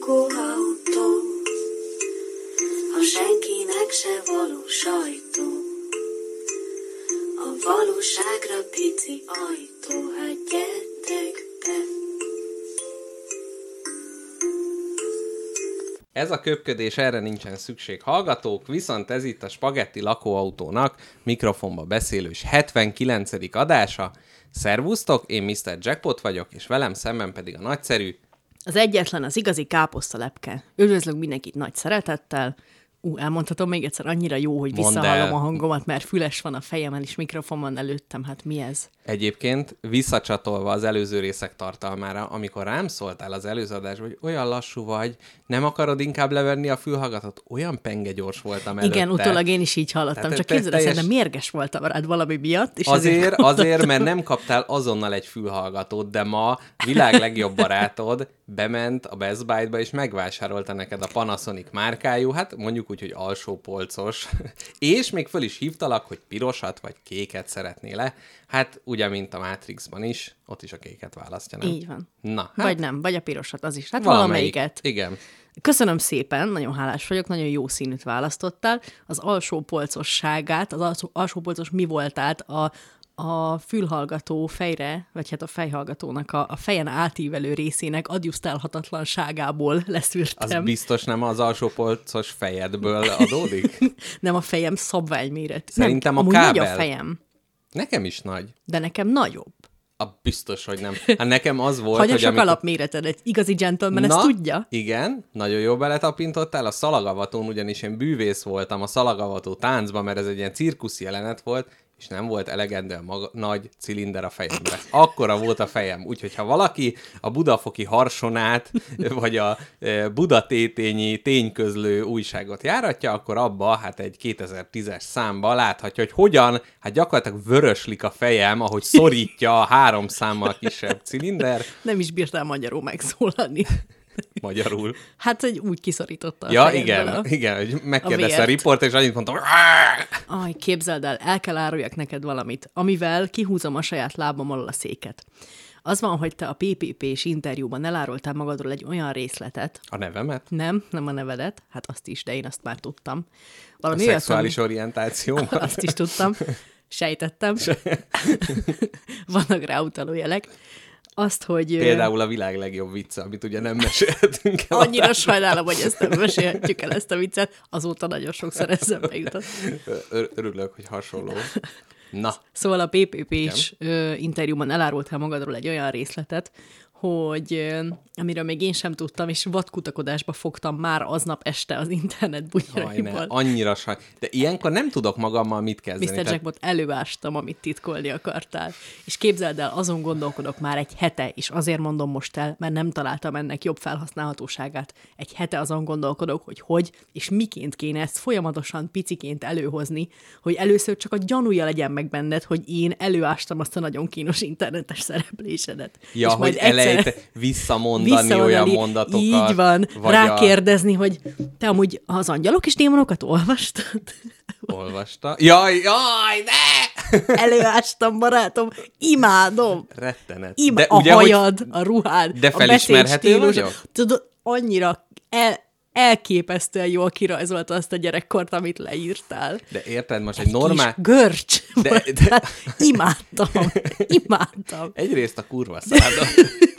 lakóautó, a senkinek se való sajtó. A valóságra pici ajtó, hát gyertek be. Ez a köpködés, erre nincsen szükség hallgatók, viszont ez itt a Spagetti lakóautónak mikrofonba beszélős 79. adása. Szervusztok, én Mr. Jackpot vagyok, és velem szemben pedig a nagyszerű, Az egyetlen, az igazi káposztalepke. Üdvözlök mindenkit nagy szeretettel. Ú, elmondhatom még egyszer, annyira jó, hogy Mondd visszahallom el. a hangomat, mert füles van a fejemen, és mikrofon van előttem. Hát mi ez? Egyébként visszacsatolva az előző részek tartalmára, amikor rám szóltál az előző adásban, hogy olyan lassú vagy, nem akarod inkább levenni a fülhallgatót, olyan penge gyors voltam előtte. Igen, utólag én is így hallottam, Tehát csak te- képzeld, teljes... szerintem mérges voltam rád valami miatt. És Azért, azért, mert nem kaptál azonnal egy fülhallgatót, de ma világ legjobb barátod bement a Best Buy-ba, és megvásárolta neked a Panasonic márkájú, hát mondjuk úgy, hogy alsó polcos, és még föl is hívtalak, hogy pirosat vagy kéket szeretnél le. Hát ugye, mint a Matrixban is, ott is a kéket választja, nem? Így van. Na, hát Vagy nem, vagy a pirosat, az is. Hát valamelyik. valamelyiket. Igen. Köszönöm szépen, nagyon hálás vagyok, nagyon jó színűt választottál. Az alsó polcosságát, az alsó, alsó polcos mi voltát a, a fülhallgató fejre, vagy hát a fejhallgatónak a, a fejen átívelő részének adjusztálhatatlanságából Az leszűrtem. biztos nem az alsó polcos fejedből adódik? Nem a fejem szabványméret. Szerintem nem, a amúgy nagy kábel. a fejem, Nekem is nagy. de nekem nagyobb. A biztos, hogy nem. Hát nekem az volt, Hagyja hogy amikor... alapméreted, egy igazi gentleman ezt tudja. Igen, nagyon jó beletapintottál. A szalagavatón ugyanis én bűvész voltam a szalagavató táncban, mert ez egy ilyen cirkusz jelenet volt, és nem volt elegendő maga, nagy cilinder a fejembe. Akkora volt a fejem. Úgyhogy ha valaki a budafoki harsonát, vagy a budatétényi tényközlő újságot járatja, akkor abba, hát egy 2010-es számba láthatja, hogy hogyan, hát gyakorlatilag vöröslik a fejem, ahogy szorítja a három számmal kisebb cilinder, Nem is bírtál magyarul megszólalni. Magyarul. Hát, hogy úgy kiszorította a Ja, igen, a... igen, hogy megkérdezte a, vért. riport, és annyit mondtam, Aj, képzeld el, el kell áruljak neked valamit, amivel kihúzom a saját lábam alól a széket. Az van, hogy te a PPP-s interjúban elárultál magadról egy olyan részletet, a nevemet, nem, nem a nevedet, hát azt is, de én azt már tudtam. a Valami olyat, szexuális ami- orientációmat. Azt is tudtam, sejtettem. Vannak rá utaló jelek. Azt, hogy... Például a világ legjobb vicce, amit ugye nem meséltünk el. Annyira sajnálom, hogy ezt nem mesélhetjük el, ezt a viccet. Azóta nagyon sokszor eszembe jutott. Ör- Örülök, hogy hasonló. Na, Szóval a PPP-s interjúban elárultál magadról egy olyan részletet, hogy amiről még én sem tudtam, és vadkutakodásba fogtam már aznap este az internet bugyraiból. annyira saj. De ilyenkor nem tudok magammal mit kezdeni. Mr. Tehát Jackpot előástam, amit titkolni akartál. És képzeld el, azon gondolkodok már egy hete, és azért mondom most el, mert nem találtam ennek jobb felhasználhatóságát. Egy hete azon gondolkodok, hogy hogy és miként kéne ezt folyamatosan piciként előhozni, hogy először csak a gyanúja legyen meg benned, hogy én előástam azt a nagyon kínos internetes szereplésedet. Ja, és hogy elejte visszamondani olyan visszavonani, mondatokat. Így van, vagy rákérdezni, hogy te amúgy az angyalok és démonokat olvastad? A... Olvasta. Jaj, jaj, ne! Előástam, barátom, imádom. Rettenet. Ima, de a ugye, hogy hajad, a ruhád, De a felismerhető vagyok? Tudod, annyira el, elképesztően jól kirajzolta azt a gyerekkort, amit leírtál. De érted, most egy normál... Kis görcs. De- De, de- de... Imádtam, imádtam. Egyrészt a kurva szádon.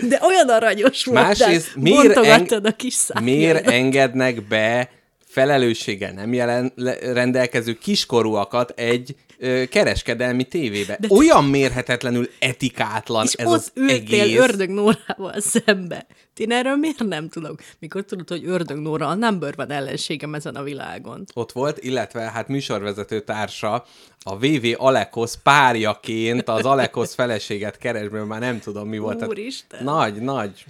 De olyan aranyos voltál. Másrészt miért Bontogattad a kis miért szájjaidat. engednek be felelősséggel nem jelen, le, rendelkező kiskorúakat egy ö, kereskedelmi tévébe. De Olyan mérhetetlenül etikátlan És ez ott az ültél egész. Ördög Nórával szembe. Én erről miért nem tudok? Mikor tudod, hogy Ördög Nóra a number van ellenségem ezen a világon. Ott volt, illetve hát műsorvezető társa a VV Alekosz párjaként az Alekosz feleséget keresből, már nem tudom mi volt. Úristen. Nagy, nagy,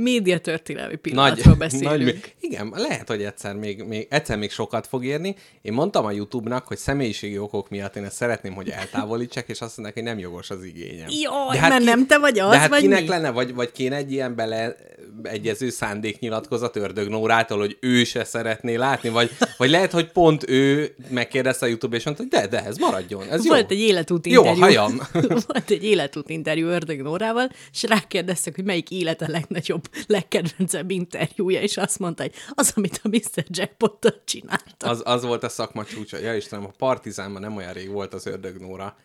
Média történelmi nagy, pillanatról beszélünk. nagy, igen, lehet, hogy egyszer még, még, egyszer még sokat fog érni. Én mondtam a YouTube-nak, hogy személyiségi okok miatt én ezt szeretném, hogy eltávolítsák, és azt mondják, hogy nem jogos az igényem. Jaj, mert nem te vagy az, De hát vagy kinek mi? lenne, vagy, vagy kéne egy ilyen bele egyező szándéknyilatkozat Ördög Nórától, hogy ő se szeretné látni, vagy, vagy lehet, hogy pont ő megkérdezte a YouTube, és mondta, hogy de, de, ez maradjon, ez Volt jó. egy életút Jó, a interjú. hajam. Volt egy életút interjú Ördög Nórával, és rákérdeztek, hogy melyik élete legnagyobb, legkedvencebb interjúja, és azt mondta, hogy az, amit a Mr. Jackpot csinálta. Az, az volt a szakma csúcsa. Ja Istenem, a Partizánban nem olyan rég volt az Ördög Nóra.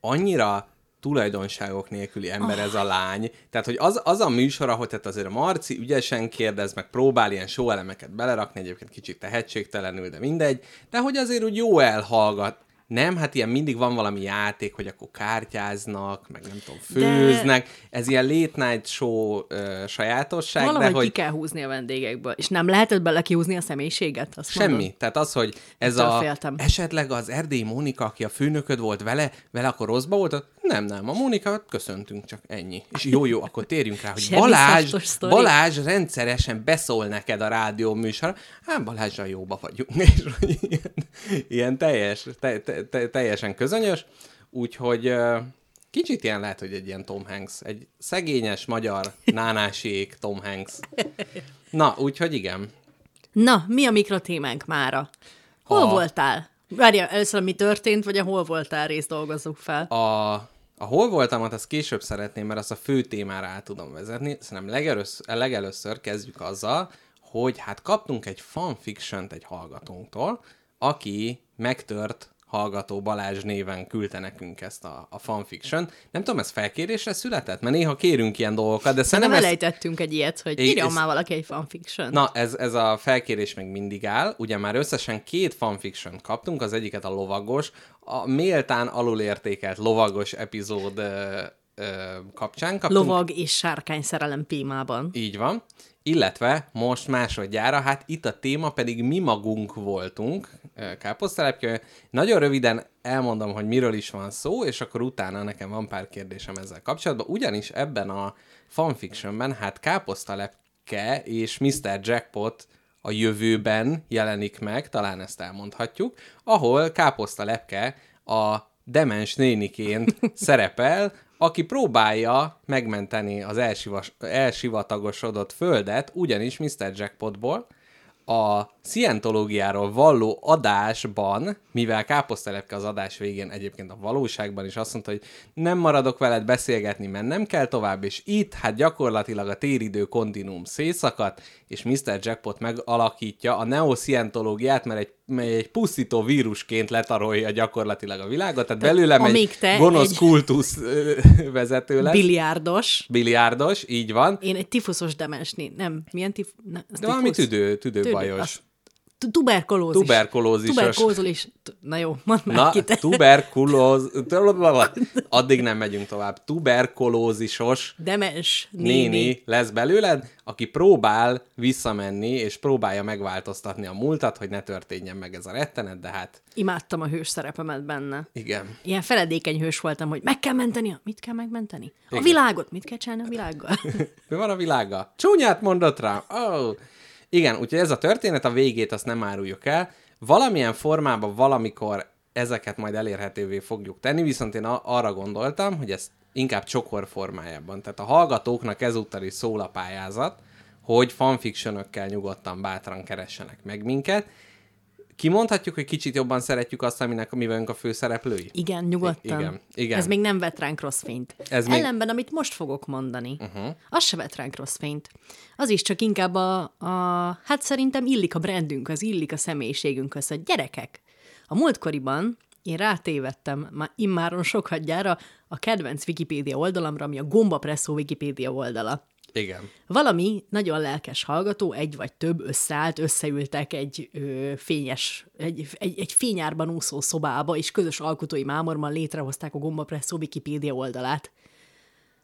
Annyira tulajdonságok nélküli ember ez a lány. Tehát, hogy az, az a műsor, ahol tehát azért a Marci ügyesen kérdez, meg próbál ilyen show elemeket belerakni, egyébként kicsit tehetségtelenül, de mindegy, de hogy azért úgy jó elhallgat. Nem, hát ilyen mindig van valami játék, hogy akkor kártyáznak, meg nem tudom, főznek. De... Ez ilyen late night show ö, sajátosság, Valahogy de hogy... ki kell húzni a vendégekből. És nem lehetett bele kihúzni a személyiséget? Azt Semmi. mondod? Tehát az, hogy ez a... féltem. Esetleg az erdélyi Mónika, aki a főnököd volt vele, vele akkor rosszba volt? Nem, nem. A Mónika, köszöntünk csak ennyi. És jó, jó, akkor térjünk rá, hogy Balázs. Balázs rendszeresen beszól neked a rádió műsor. Hát Balázsral jóba vagyunk. És ilyen, ilyen teljes, te, te, te, teljesen közönyös. Úgyhogy kicsit ilyen lehet, hogy egy ilyen Tom Hanks. Egy szegényes magyar nánásiék Tom Hanks. Na, úgyhogy igen. Na, mi a mikrotémánk mára? Hol A- voltál? Várja, először mi történt, vagy a hol voltál részt dolgozzuk fel. A, a hol voltamat, azt később szeretném, mert azt a fő témára át tudom vezetni. Szerintem legelőször, legelőször kezdjük azzal, hogy hát kaptunk egy fanfiction egy hallgatónktól, aki megtört hallgató Balázs néven küldte nekünk ezt a, a fanfiction. Nem tudom, ez felkérésre született? Mert néha kérünk ilyen dolgokat, de Nem szerintem ez, elejtettünk egy ilyet, hogy É, írjon ez- már valaki egy fanfiction. Na, ez, ez a felkérés még mindig áll. Ugye már összesen két fanfiction kaptunk, az egyiket a lovagos, a méltán alulértékelt lovagos epizód ö, ö, kapcsán kaptunk. Lovag és sárkány szerelem témában. Így van. Illetve most másodjára, hát itt a téma pedig mi magunk voltunk, káposztelepke. Nagyon röviden elmondom, hogy miről is van szó, és akkor utána nekem van pár kérdésem ezzel kapcsolatban. Ugyanis ebben a fanfictionben, hát káposztalepke és Mr. Jackpot a jövőben jelenik meg, talán ezt elmondhatjuk, ahol káposztalepke a demens néniként szerepel, aki próbálja megmenteni az elsivas, elsivatagosodott földet, ugyanis Mr. Jackpotból a szientológiáról valló adásban, mivel káposztelepke az adás végén egyébként a valóságban is azt mondta, hogy nem maradok veled beszélgetni, mert nem kell tovább, és itt hát gyakorlatilag a téridő kontinuum szétszakadt, és Mr. Jackpot megalakítja a neoszientológiát, mert egy, mert egy pusztító vírusként letarolja gyakorlatilag a világot, tehát belőlem amíg egy te gonosz egy- kultusz vezető lesz. Biliárdos. Biliárdos, így van. Én egy tifuszos demensné. Nem, milyen tif... Ne, az De valami tifusz? tüdő, tüdőbajos. az- tu- Tuberkulózis. Tuberkulózisos. Tuberkulózis. Na jó, mondd már Na, ki te. tuberkulóz... Addig nem megyünk tovább. Tuberkulózisos Demens néni. néni lesz belőled, aki próbál visszamenni, és próbálja megváltoztatni a múltat, hogy ne történjen meg ez a rettenet, de hát Imádtam a hős szerepemet benne. igen. Ilyen feledékeny hős voltam, hogy meg kell menteni. a- Mit kell megmenteni? A Igen. világot. Mit kell csinálni a világgal? Mi van a világgal? Csúnyát mondott rám. Oh. Igen, úgyhogy ez a történet, a végét azt nem áruljuk el. Valamilyen formában valamikor ezeket majd elérhetővé fogjuk tenni, viszont én arra gondoltam, hogy ezt inkább csokor formájában. Tehát a hallgatóknak ezúttal is szól a pályázat, hogy fanfictionökkel nyugodtan bátran keressenek meg minket. Kimondhatjuk, hogy kicsit jobban szeretjük azt, aminek mi vagyunk a főszereplői? Igen, nyugodtan. Igen, igen. Ez még nem vet ránk rossz fényt. Ez még- Ellenben, amit most fogok mondani, uh-huh. az se vet ránk rossz fényt. Az is csak inkább a, a... Hát szerintem illik a brandünk, az illik a személyiségünkhöz, hogy gyerekek. A múltkoriban én rátévettem már immáron sokadjára a kedvenc Wikipédia oldalamra, ami a Gomba Presszó Wikipédia oldala. Igen. Valami nagyon lelkes hallgató, egy vagy több összeállt, összeültek egy ö, fényes, egy, egy, egy fényárban úszó szobába, és közös alkotói mámorban létrehozták a Gomba Presszó Wikipédia oldalát.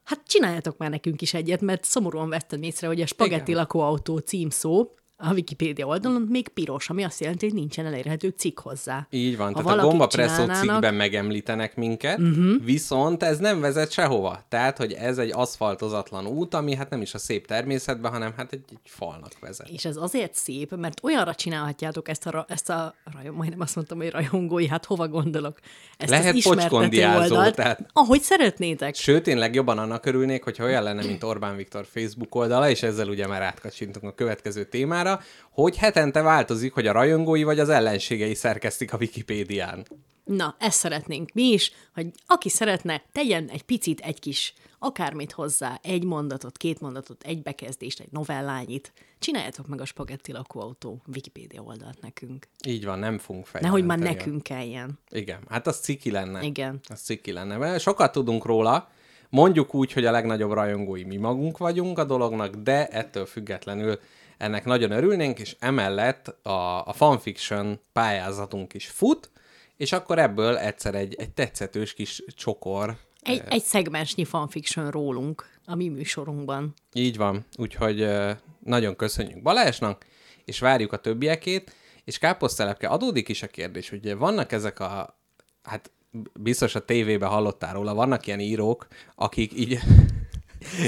Hát csináljatok már nekünk is egyet, mert szomorúan vettem észre, hogy a spagetti Igen. lakóautó címszó, a Wikipédia oldalon még piros, ami azt jelenti, hogy nincsen elérhető cikk hozzá. Így van, Ha tehát a gombapresszó csinálnának- cikkben megemlítenek minket, uh-huh. viszont ez nem vezet sehova. Tehát, hogy ez egy aszfaltozatlan út, ami hát nem is a szép természetben, hanem hát egy, egy falnak vezet. És ez azért szép, mert olyanra csinálhatjátok ezt a, ezt a rajong, majdnem azt mondtam, hogy rajongói, hát hova gondolok? Ezt Lehet pocskondiázó, oldalt, tehát- ahogy szeretnétek. Sőt, én legjobban annak örülnék, hogyha olyan lenne, mint Orbán Viktor Facebook oldala, és ezzel ugye már átkacsintunk a következő témára, hogy hetente változik, hogy a rajongói vagy az ellenségei szerkesztik a Wikipédián. Na, ezt szeretnénk mi is, hogy aki szeretne, tegyen egy picit, egy kis akármit hozzá, egy mondatot, két mondatot, egy bekezdést, egy novellányit. Csináljátok meg a Spagetti lakóautó Wikipédia oldalt nekünk. Így van, nem fogunk fejlődni. Nehogy már nekünk kelljen. Igen, hát az ciki lenne. Igen. Az ciki lenne. Mert sokat tudunk róla, mondjuk úgy, hogy a legnagyobb rajongói mi magunk vagyunk a dolognak, de ettől függetlenül ennek nagyon örülnénk, és emellett a, a fanfiction pályázatunk is fut, és akkor ebből egyszer egy, egy tetszetős kis csokor. Egy, egy szegmensnyi fanfiction rólunk a mi műsorunkban. Így van, úgyhogy ö, nagyon köszönjük Balázsnak, és várjuk a többiekét, és káposztelepke adódik is a kérdés, hogy vannak ezek a, hát biztos a tévében hallottál róla, vannak ilyen írók, akik így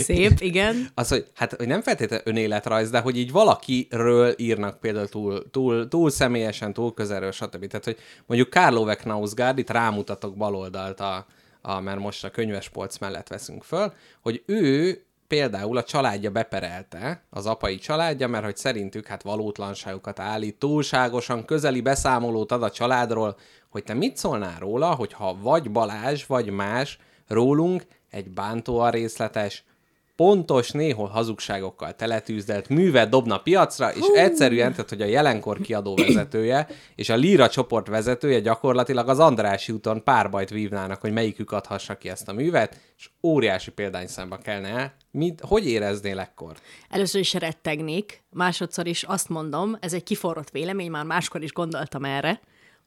Szép, igen. az, hogy, hát, hogy nem feltétlenül önéletrajz, de hogy így valakiről írnak például túl, túl, túl személyesen, túl közelről, stb. Tehát, hogy mondjuk Kárló Knausgard, itt rámutatok baloldalt, a, a, mert most a könyvespolc mellett veszünk föl, hogy ő például a családja beperelte, az apai családja, mert hogy szerintük hát valótlanságokat állít, túlságosan közeli beszámolót ad a családról, hogy te mit szólnál róla, hogyha vagy Balázs, vagy más rólunk egy bántóan részletes, pontos, néhol hazugságokkal teletűzdelt művet dobna piacra, és egyszerűen, tehát hogy a jelenkor kiadó vezetője és a Líra csoport vezetője gyakorlatilag az Andrási úton párbajt vívnának, hogy melyikük adhassa ki ezt a művet, és óriási példányszámba kellene el. Mit, hogy éreznél ekkor? Először is rettegnék, másodszor is azt mondom, ez egy kiforrott vélemény, már máskor is gondoltam erre,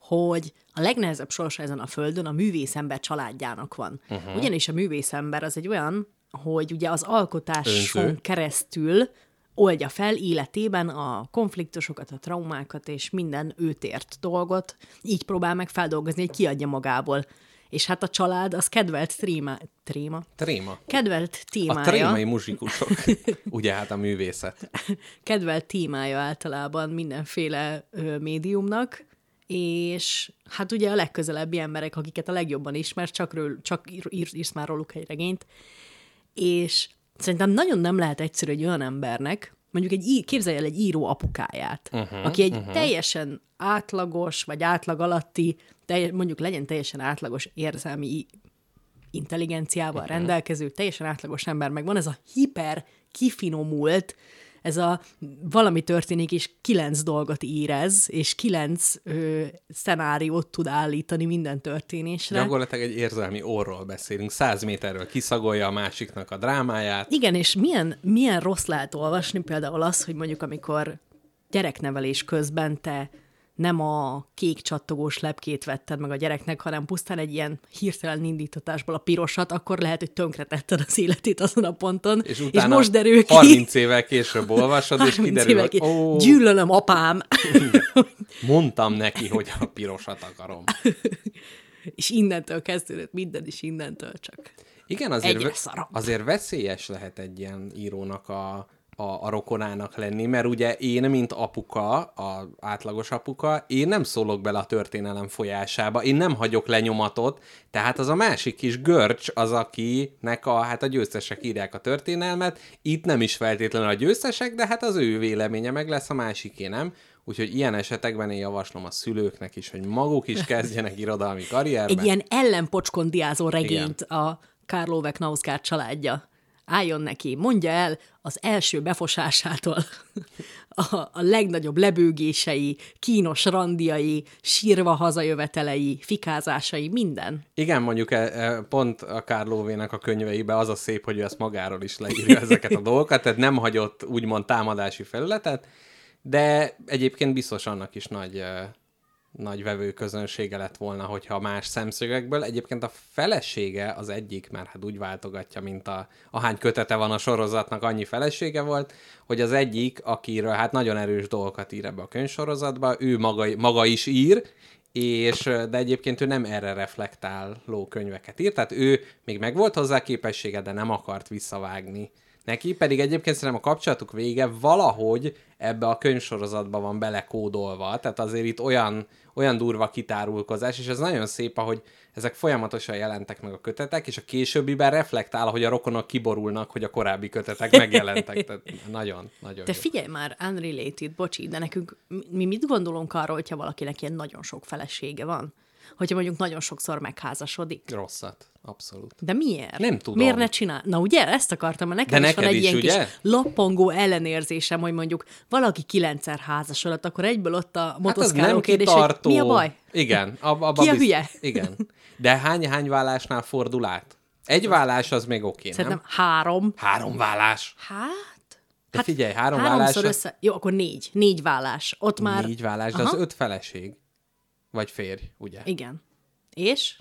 hogy a legnehezebb sorsa ezen a földön a művészember családjának van. Uh-huh. Ugyanis a művészember az egy olyan, hogy ugye az alkotáson Önző. keresztül oldja fel életében a konfliktusokat, a traumákat és minden őt ért dolgot, így próbál meg feldolgozni, hogy kiadja magából. És hát a család az kedvelt tréma, tréma? Tréma. Kedvelt A témája. trémai muzsikusok. Ugye hát a művészet. kedvelt témája általában mindenféle ö, médiumnak, és hát ugye a legközelebbi emberek, akiket a legjobban ismer, csak, ről, csak ír, ír, írsz már róluk egy regényt, és szerintem nagyon nem lehet egyszerű egy olyan embernek, mondjuk egy, képzelj el egy író apukáját, uh-huh, aki egy uh-huh. teljesen átlagos, vagy átlag alatti, telj, mondjuk legyen teljesen átlagos érzelmi intelligenciával uh-huh. rendelkező, teljesen átlagos ember, meg van ez a hiper kifinomult, ez a valami történik, és kilenc dolgot érez, és kilenc ö, szenáriót tud állítani minden történésre. Gyakorlatilag egy érzelmi orról beszélünk. Száz méterről kiszagolja a másiknak a drámáját. Igen, és milyen, milyen rossz lehet olvasni például az, hogy mondjuk amikor gyereknevelés közben te nem a kék csattogós lepkét vetted meg a gyereknek, hanem pusztán egy ilyen hirtelen indítatásból a pirosat, akkor lehet, hogy tönkretetted az életét azon a ponton, És és utána most derül ki. 30 évvel később olvasod, és 30 kiderül, hogy ó, Gyűlölöm apám. mondtam neki, hogy a pirosat akarom. és innentől kezdődött minden is innentől csak. Igen, azért, azért veszélyes lehet egy ilyen írónak a, a, a rokonának lenni, mert ugye én, mint apuka, a átlagos apuka, én nem szólok bele a történelem folyásába, én nem hagyok lenyomatot, tehát az a másik kis görcs az, akinek a, hát a győztesek írják a történelmet, itt nem is feltétlenül a győztesek, de hát az ő véleménye meg lesz, a másiké nem. Úgyhogy ilyen esetekben én javaslom a szülőknek is, hogy maguk is kezdjenek irodalmi karrierbe. Egy ilyen ellenpocskondiázó regényt Igen. a Karlove Knausgard családja. Álljon neki, mondja el az első befosásától a, a legnagyobb lebőgései, kínos randiai, sírva hazajövetelei, fikázásai, minden. Igen, mondjuk e, e, pont a Kárlóvének a könyveibe az a szép, hogy ő ezt magáról is leírja ezeket a dolgokat, tehát nem hagyott úgymond támadási felületet, de egyébként biztos annak is nagy, e, nagy vevő közönsége lett volna, hogyha más szemszögekből. Egyébként a felesége az egyik, mert hát úgy váltogatja, mint a, ahány kötete van a sorozatnak, annyi felesége volt, hogy az egyik, akiről hát nagyon erős dolgokat ír ebbe a könyvsorozatba, ő maga, maga is ír, és, de egyébként ő nem erre reflektáló könyveket írt, tehát ő még megvolt hozzá képessége, de nem akart visszavágni neki, pedig egyébként szerintem a kapcsolatuk vége valahogy ebbe a könyvsorozatba van belekódolva, tehát azért itt olyan, olyan durva kitárulkozás, és ez nagyon szép, ahogy ezek folyamatosan jelentek meg a kötetek, és a későbbiben reflektál, hogy a rokonok kiborulnak, hogy a korábbi kötetek megjelentek. Tehát nagyon, nagyon De jó. figyelj már, unrelated, bocsi, de nekünk, mi mit gondolunk arról, hogyha valakinek ilyen nagyon sok felesége van? Hogyha mondjuk nagyon sokszor megházasodik. Rosszat, abszolút. De miért? Nem tudom. Miért ne csinál? Na ugye, ezt akartam, mert nekem De is van egy is, ilyen ugye? kis lappangó ellenérzésem, hogy mondjuk valaki kilencszer házasodott, akkor egyből ott a Hát motoszkáló nem kérdés, hogy kitartó. mi a baj? Igen. Ab, abba Ki a bizt- hülye? Igen. De hány-hány vállásnál fordul át? Egy vállás az még oké, nem? Szerintem három. Három vállás. Hát? De figyelj, három vállásra- össze... Jó, akkor négy. Négy vállás. Ott már... Négy vállás, de az öt feleség. Vagy férj, ugye? Igen. És?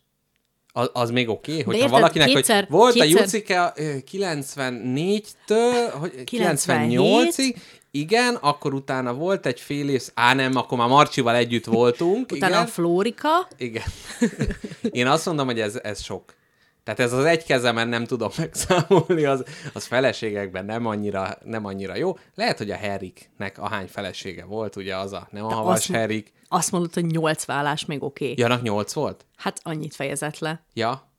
Az, az még oké, okay, hogyha érted, valakinek, kétszer- hogy volt kétszer- a Jucike ö, 94-től, hogy 97. 98-ig, igen, akkor utána volt egy fél év, á nem, akkor már Marcsival együtt voltunk, Utána igen. a Flórika. Igen. Én azt mondom, hogy ez, ez sok. Tehát ez az egy kezemen nem tudom megszámolni, az, az feleségekben nem annyira, nem annyira jó. Lehet, hogy a Heriknek ahány felesége volt, ugye az a, nem a havas azt- Herik. Azt mondod, hogy nyolc vállás még oké. Okay. Janak nyolc volt? Hát annyit fejezett le. Ja.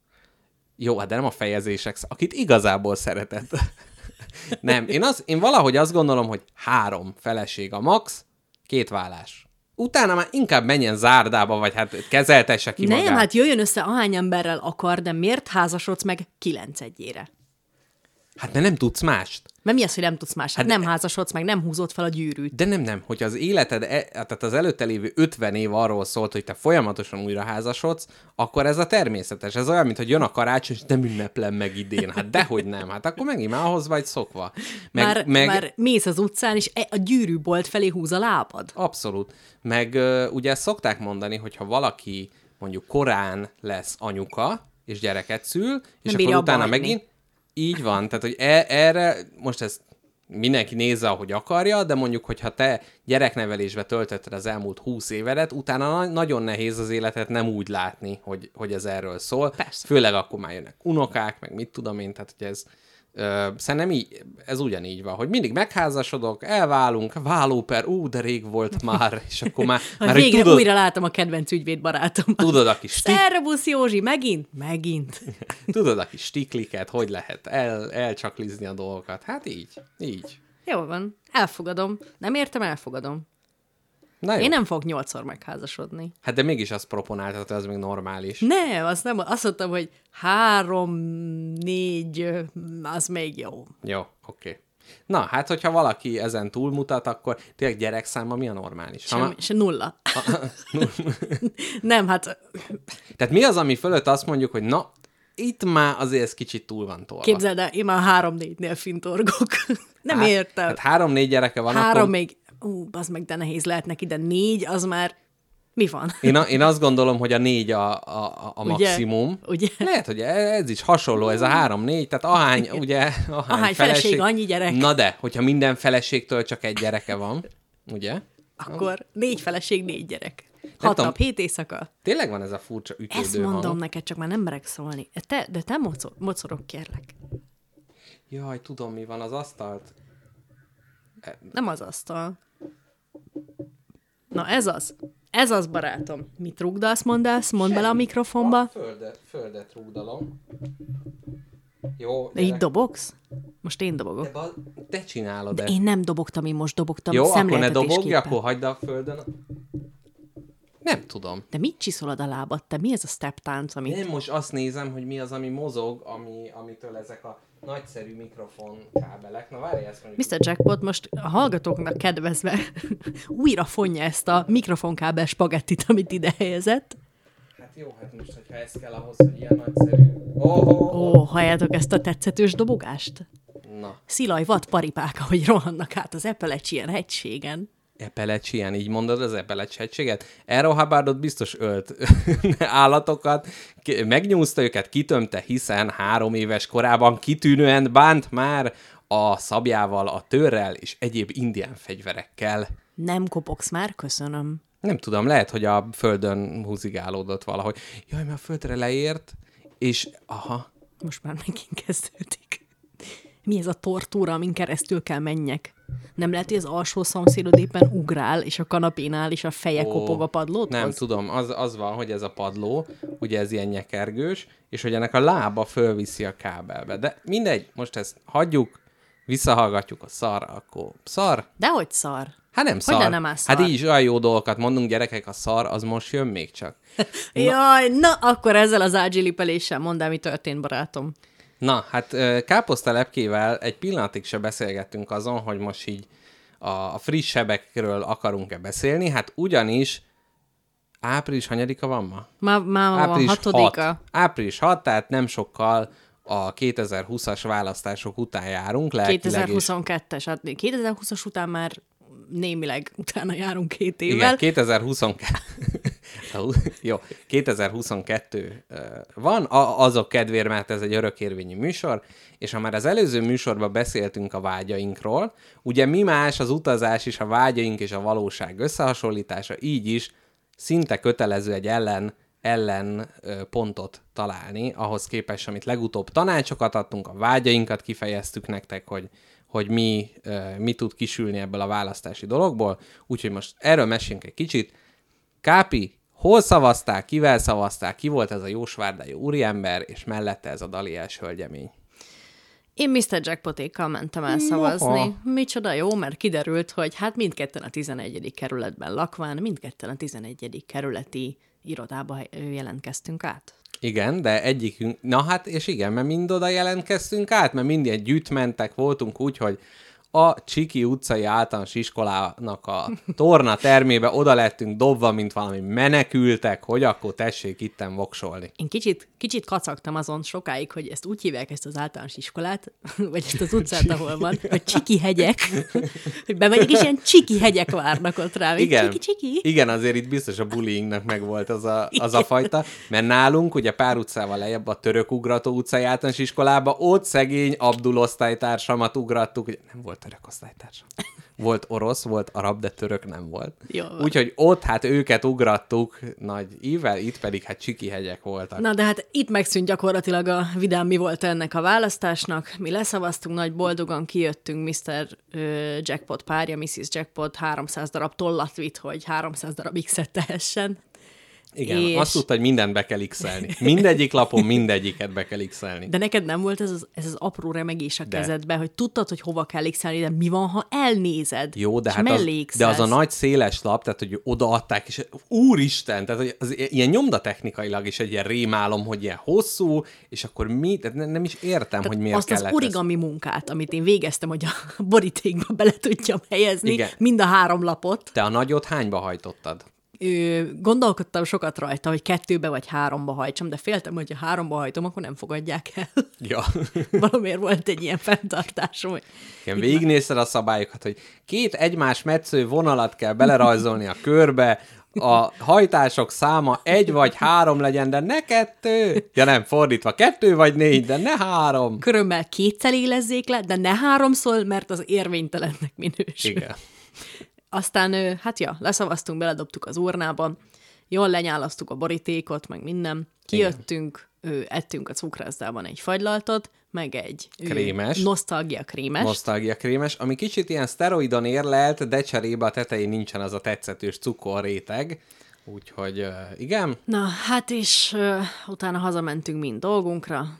Jó, hát de nem a fejezések, akit igazából szeretett. nem, én, az, én valahogy azt gondolom, hogy három feleség a max, két vállás. Utána már inkább menjen zárdába, vagy hát kezeltesse ki Nem, magát. hát jöjjön össze ahány emberrel akar, de miért házasodsz meg kilenc egyére? Hát mert nem tudsz mást. Mert mi az, hogy nem tudsz más? Hát Hát nem házasodsz meg, nem húzod fel a gyűrűt. De nem, nem, hogy az életed, e- tehát az előtte lévő 50 év arról szólt, hogy te folyamatosan újra házasodsz, akkor ez a természetes. Ez olyan, mint hogy jön a karácsony, és nem ünneplem meg idén. Hát dehogy nem. Hát akkor megint már ahhoz vagy szokva. Meg, Már, meg, már mész az utcán, és e- a gyűrűbolt felé húz a lábad. Abszolút. Meg ugye ezt szokták mondani, hogy ha valaki mondjuk korán lesz anyuka, és gyereket szül, és bírja akkor utána hagyni. megint, így van, tehát hogy e- erre, most ezt mindenki nézze, ahogy akarja, de mondjuk, hogyha te gyereknevelésbe töltötted az elmúlt húsz évedet, utána na- nagyon nehéz az életet nem úgy látni, hogy, hogy ez erről szól. Persze. Főleg akkor már jönnek unokák, meg mit tudom én, tehát hogy ez szerintem így, ez ugyanígy van, hogy mindig megházasodok, elválunk, vállóper, ú, de rég volt már, és akkor már, Hogy már végre tudod, újra látom a kedvenc ügyvéd barátomat. tudod a kis stik, Szervusz Józsi, megint? Megint. tudod a kis stikliket, hogy lehet el, elcsaklizni a dolgokat. Hát így, így. Jó van, elfogadom. Nem értem, elfogadom. Na jó. Én nem fogok nyolcszor megházasodni. Hát de mégis azt proponáltad, hogy az még normális. Nem, azt nem, azt mondtam, hogy három, négy, az még jó. Jó, oké. Okay. Na, hát hogyha valaki ezen túlmutat, akkor tényleg gyerekszáma mi a normális? Semmi, ma- se nulla. nem, hát Tehát mi az, ami fölött azt mondjuk, hogy na, itt már azért ez kicsit túl van tolva. képzeld el, én már három-négynél fintorgok. nem hát, értem. Hát három-négy gyereke van, Három akkor még, ú, az meg de nehéz lehet neki, de négy, az már, mi van? én, a, én azt gondolom, hogy a négy a, a, a maximum. Ugye? Lehet, hogy ez is hasonló, ez a három-négy, tehát ahány, ugye, ahány, Ahány feleség, annyi gyerek. Na de, hogyha minden feleségtől csak egy gyereke van, ugye? Akkor négy feleség, négy gyerek. Nem Hat tudom. nap, hét éjszaka. Tényleg van ez a furcsa ütődő Ezt mondom hang. neked, csak már nem merek szólni. Te, de te mocor, mocorok, kérlek. Jaj, tudom, mi van az asztalt. Nem az asztal. Na ez az. Ez az, barátom. Mit rugdalsz, mondasz? Mondd bele a mikrofonba. Földet, földet rúgdalom. Jó, De gyerek. dobogsz? Most én dobogok. De te csinálod ezt. Én nem dobogtam, én most dobogtam Jó, akkor ne dobogj, akkor hagyd a földön. Nem tudom. De mit csiszolod a lábad? Te mi ez a step tánc, amit... Én most azt nézem, hogy mi az, ami mozog, ami, amitől ezek a nagyszerű mikrofon kábelek. Na várj, ezt mondjuk. Mr. Jackpot most a hallgatóknak kedvezve újra fonja ezt a mikrofonkábel spagettit, amit ide helyezett. Hát jó, hát most, hogyha ez kell ahhoz, hogy ilyen nagyszerű... Oh, oh, Ó, halljátok ezt a tetszetős dobogást? Na, Szilaj vad paripák, ahogy rohannak át az Appalachian hegységen. Epelecsián, így mondod az Epelecs hegységet? Errol Hubbardot biztos ölt állatokat, megnyúzta őket, kitömte, hiszen három éves korában kitűnően bánt már a szabjával, a törrel és egyéb indián fegyverekkel. Nem kopogsz már, köszönöm. Nem tudom, lehet, hogy a földön húzigálódott valahogy. Jaj, mert a földre leért, és aha, Most már megint kezdődik. Mi ez a tortúra, amin keresztül kell menjek? Nem lehet, hogy az alsó szomszédod éppen ugrál, és a kanapénál is a feje Ó, kopog a padlóthoz? Nem tudom, az, az van, hogy ez a padló, ugye ez ilyen nyekergős, és hogy ennek a lába fölviszi a kábelbe. De mindegy, most ezt hagyjuk, visszahallgatjuk a szar, akkor szar. Dehogy szar. Hát nem Hogy szar. lenne már szar? Hát így is olyan jó dolgokat mondunk, gyerekek, a szar az most jön még csak. Jaj, na akkor ezzel az ágyilipeléssel mondd el, mi történt, barátom. Na, hát káposzta lepkével egy pillanatig se beszélgettünk azon, hogy most így a, friss sebekről akarunk-e beszélni, hát ugyanis április hanyadika van ma? Már van április hatodika. 6. Április 6, tehát nem sokkal a 2020-as választások után járunk, lelkileg is. 2022-es, hát 2020-as után már némileg utána járunk két Igen, évvel. 2022. Jó, 2022 ö, van, a, azok kedvéért, mert ez egy örökérvényű műsor, és ha már az előző műsorban beszéltünk a vágyainkról, ugye mi más az utazás is, a vágyaink és a valóság összehasonlítása, így is szinte kötelező egy ellen ellen pontot találni, ahhoz képest, amit legutóbb tanácsokat adtunk, a vágyainkat kifejeztük nektek, hogy, hogy mi, mi tud kisülni ebből a választási dologból. Úgyhogy most erről meséljünk egy kicsit. Kápi, hol szavazták, kivel szavazták, ki volt ez a jósvárdájú úriember, és mellette ez a Daliás hölgyemény. Én Mr. Jackpotékkal mentem el szavazni. Micsoda jó, mert kiderült, hogy hát mindketten a 11. kerületben lakván, mindketten a 11. kerületi irodába jelentkeztünk át. Igen, de egyikünk, na hát, és igen, mert mind oda jelentkeztünk át, mert mind ilyen gyűjtmentek voltunk úgy, hogy a Csiki utcai általános iskolának a torna termébe oda lettünk dobva, mint valami menekültek, hogy akkor tessék itten voksolni. Én kicsit, kicsit kacagtam azon sokáig, hogy ezt úgy hívják ezt az általános iskolát, vagy ezt az utcát, ahol van, hogy csiki hegyek, hogy bemegyek, és ilyen csiki hegyek várnak ott rám. Igen, Csiki, csiki. igen, azért itt biztos a bullyingnak megvolt az a, az a fajta, mert nálunk ugye pár utcával lejjebb a török ugrató utcai általános iskolába, ott szegény Abdul osztálytársamat ugrattuk, ugye nem volt török osztálytársam. Volt orosz, volt arab, de török nem volt. Úgyhogy ott hát őket ugrattuk nagy ível, itt pedig hát csiki hegyek voltak. Na de hát itt megszűnt gyakorlatilag a vidám mi volt ennek a választásnak. Mi leszavaztunk, nagy boldogan kijöttünk, Mr. Jackpot párja, Mrs. Jackpot 300 darab tollat vitt, hogy 300 darab X-et tehessen. Igen, és- azt tudta, hogy mindent be kell x Mindegyik lapon mindegyiket be kell x De neked nem volt ez az, ez az apró remegés a De. kezedbe, hogy tudtad, hogy hova kell x de mi van, ha elnézed? Jó, de hát az, de az a nagy széles lap, tehát hogy odaadták, és úristen, tehát hogy az ilyen nyomdatechnikailag is egy ilyen rémálom, hogy ilyen hosszú, és akkor mi, tehát ne, nem is értem, hogy miért azt az kellett ezt. origami munkát, amit én végeztem, hogy a borítékba bele tudjam helyezni, Igen. mind a három lapot. Te a nagyot hányba hajtottad? Ö, gondolkodtam sokat rajta, hogy kettőbe vagy háromba hajtsam, de féltem, hogy ha háromba hajtom, akkor nem fogadják el. Ja. Valamiért volt egy ilyen fenntartásom, hogy Igen, végignézted a szabályokat, hogy két egymás metsző vonalat kell belerajzolni a körbe, a hajtások száma egy vagy három legyen, de ne kettő. Ja nem, fordítva, kettő vagy négy, de ne három. körömmel kétszer élezzék le, de ne háromszor, mert az érvénytelennek minősül. Igen. Aztán, hát ja, leszavaztunk, beledobtuk az urnába, jól lenyálasztuk a borítékot, meg minden. Kijöttünk, ö, ettünk a cukrászdában egy fagylaltot, meg egy Krémes. nosztalgia krémes. Nosztalgia krémes, ami kicsit ilyen szteroidon érlelt, de cserébe a tetején nincsen az a tetszetős cukorréteg. Úgyhogy uh, igen, Na, hát és ö, utána hazamentünk mind dolgunkra.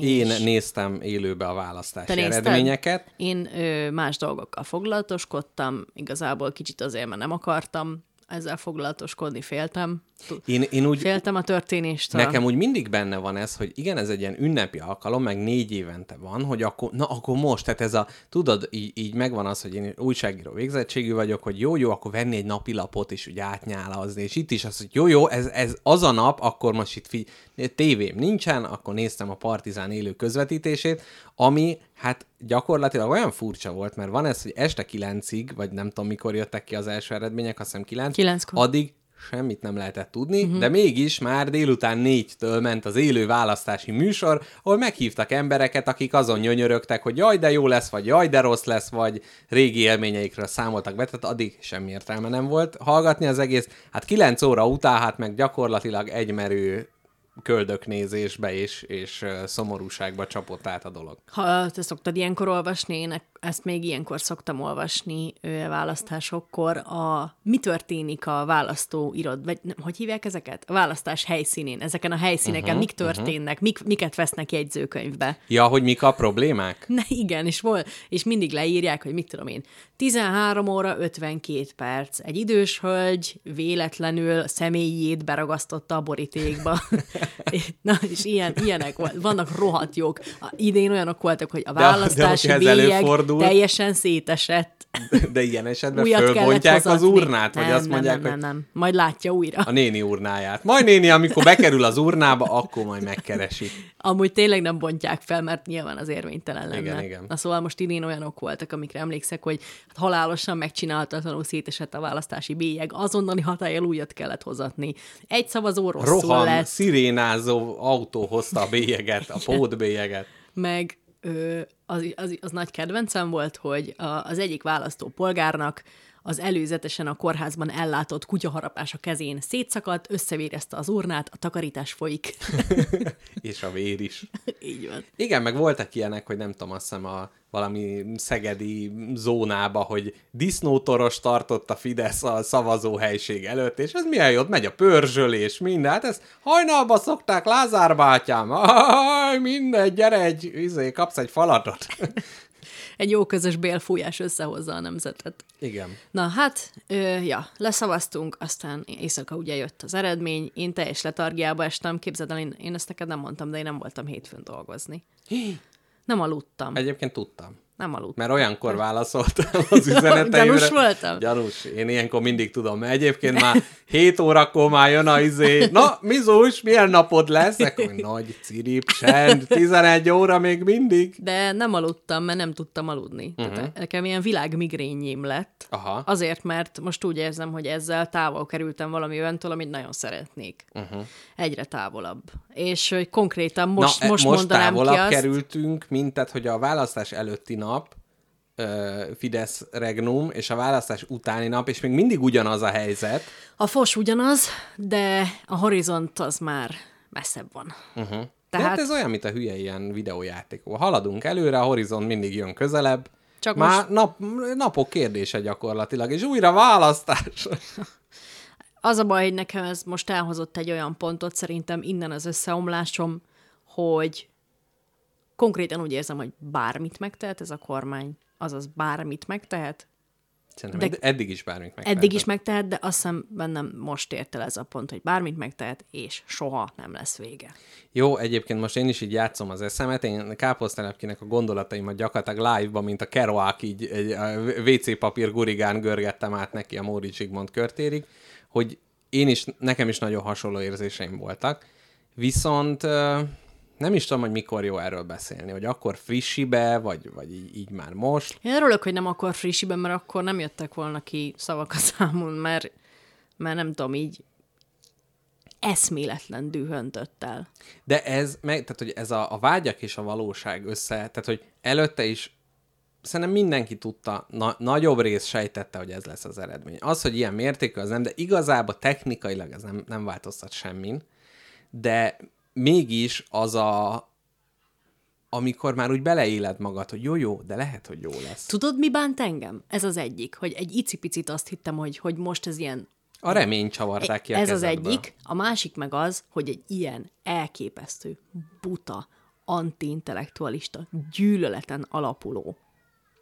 És én néztem élőbe a választási Te nézted? eredményeket. Én ö, más dolgokkal foglalatoskodtam, igazából kicsit azért, mert nem akartam ezzel foglalatoskodni, féltem. Én, én úgy, Féltem a történéstől. Nekem úgy mindig benne van ez, hogy igen, ez egy ilyen ünnepi alkalom, meg négy évente van, hogy akkor, na akkor most, tehát ez a, tudod, így, így megvan az, hogy én újságíró végzettségű vagyok, hogy jó, jó, akkor venni egy napilapot és úgy átnyálazni, és itt is az, hogy jó, jó, ez, ez az a nap, akkor most itt figy- tévém nincsen, akkor néztem a Partizán élő közvetítését, ami hát gyakorlatilag olyan furcsa volt, mert van ez, hogy este kilencig, vagy nem tudom mikor jöttek ki az első eredmények, azt hiszem kilenc, Kilenckor. addig semmit nem lehetett tudni, uh-huh. de mégis már délután négytől ment az élő választási műsor, ahol meghívtak embereket, akik azon nyönyörögtek, hogy jaj, de jó lesz, vagy jaj, de rossz lesz, vagy régi élményeikről számoltak be, tehát addig semmi értelme nem volt hallgatni az egész. Hát 9 óra után, hát meg gyakorlatilag egymerő köldöknézésbe és, és szomorúságba csapott át a dolog. Ha te szoktad ilyenkor olvasni, én ezt még ilyenkor szoktam olvasni választásokkor, a mi történik a választó irod, vagy nem, hogy hívják ezeket? A választás helyszínén, ezeken a helyszíneken uh-huh, mik történnek, uh-huh. mik, miket vesznek jegyzőkönyvbe. Ja, hogy mik a problémák? Ne, igen, és, vol, és mindig leírják, hogy mit tudom én, 13 óra 52 perc. Egy idős hölgy véletlenül személyét beragasztotta a borítékba. Na, és ilyen, ilyenek. Vannak rohadt jók. Idén olyanok voltak, hogy a De- de választási hogyha ez bélyeg teljesen szétesett. De ilyen esetben Újat fölbontják az urnát, vagy nem, azt mondják, nem, nem, nem, nem. Majd látja újra. a néni urnáját. Majd néni, amikor bekerül az urnába, akkor majd megkeresi. Amúgy tényleg nem bontják fel, mert nyilván az érvénytelen lenne. Igen, igen. Na szóval most idén olyanok voltak, amikre emlékszek, hogy hát halálosan megcsináltatlanul szétesett a választási bélyeg, azonnali hatályjal újat kellett hozatni. Egy szavazó rosszul Rohan, lett, szirénázó autó hozta a bélyeget, a pótbélyeget. meg az, az, az nagy kedvencem volt, hogy az egyik választó polgárnak az előzetesen a kórházban ellátott kutyaharapás a kezén szétszakadt, összevérezte az urnát, a takarítás folyik. És a vér is. Így van. Igen, meg voltak ilyenek, hogy nem tudom, azt hiszem a valami szegedi zónába, hogy disznótoros tartott a Fidesz a szavazóhelység előtt, és ez milyen jót megy a pörzsölés, minden. Hát ezt hajnalba szokták, Lázár bátyám. Aj, mindegy, gyere egy, izé, kapsz egy falatot. Egy jó közös bélfújás összehozza a nemzetet. Igen. Na hát, ö, ja, leszavaztunk, aztán éjszaka ugye jött az eredmény, én teljes letargiába estem, képzeld el, én, én ezt neked nem mondtam, de én nem voltam hétfőn dolgozni. Nem aludtam, Egyébként tudtam. Nem aludtam. Mert olyankor válaszoltam az üzeneteimre. Gyanús voltam? Gyanús. Én ilyenkor mindig tudom. Mert egyébként már 7 órakor már jön a izé. Na, Mizus, milyen napod lesz? Akkor nagy cirip, csend, 11 óra még mindig. De nem aludtam, mert nem tudtam aludni. Uh-huh. Tehát nekem ilyen világmigrényim lett. Aha. Azért, mert most úgy érzem, hogy ezzel távol kerültem valami olyantól, amit nagyon szeretnék. Uh-huh. Egyre távolabb. És hogy konkrétan most, Na, e- most, most mondanám távolabb ki azt, kerültünk, mint tehát, hogy a választás előtti nap ö, Fidesz regnum, és a választás utáni nap, és még mindig ugyanaz a helyzet. A fos ugyanaz, de a horizont az már messzebb van. Uh-huh. Tehát... Hát ez olyan, mint a hülye ilyen videójátékok. Haladunk előre, a horizont mindig jön közelebb. Csak Már most- nap, napok kérdése gyakorlatilag, és újra választás. Az a baj, hogy nekem ez most elhozott egy olyan pontot, szerintem innen az összeomlásom, hogy konkrétan úgy érzem, hogy bármit megtehet ez a kormány, azaz bármit megtehet, Szerintem De- eddig is bármit meg. Eddig is megtehet, de azt hiszem bennem most ért el ez a pont, hogy bármit megtehet, és soha nem lesz vége. Jó, egyébként most én is így játszom az eszemet, én Káposztelepkinek a gondolataimat gyakorlatilag live-ban, mint a Kerouac így egy a WC papír gurigán görgettem át neki a Móricz Zsigmond körtérig, hogy én is, nekem is nagyon hasonló érzéseim voltak, viszont nem is tudom, hogy mikor jó erről beszélni, hogy akkor frissibe, vagy, vagy így, így már most. Én örülök, hogy nem akkor frissiben, mert akkor nem jöttek volna ki szavak a számon, mert, mert nem tudom, így eszméletlen dühöntött el. De ez, meg, tehát, hogy ez a, a vágyak és a valóság össze, tehát, hogy előtte is szerintem mindenki tudta, na, nagyobb rész sejtette, hogy ez lesz az eredmény. Az, hogy ilyen mértékű, az nem, de igazából technikailag ez nem, nem változtat semmin, de mégis az a, amikor már úgy beleéled magad, hogy jó, jó, de lehet, hogy jó lesz. Tudod, mi bánt engem? Ez az egyik, hogy egy icipicit azt hittem, hogy, hogy most ez ilyen A remény csavarták ki a Ez az kezedből. egyik. A másik meg az, hogy egy ilyen elképesztő, buta, antiintellektualista, gyűlöleten alapuló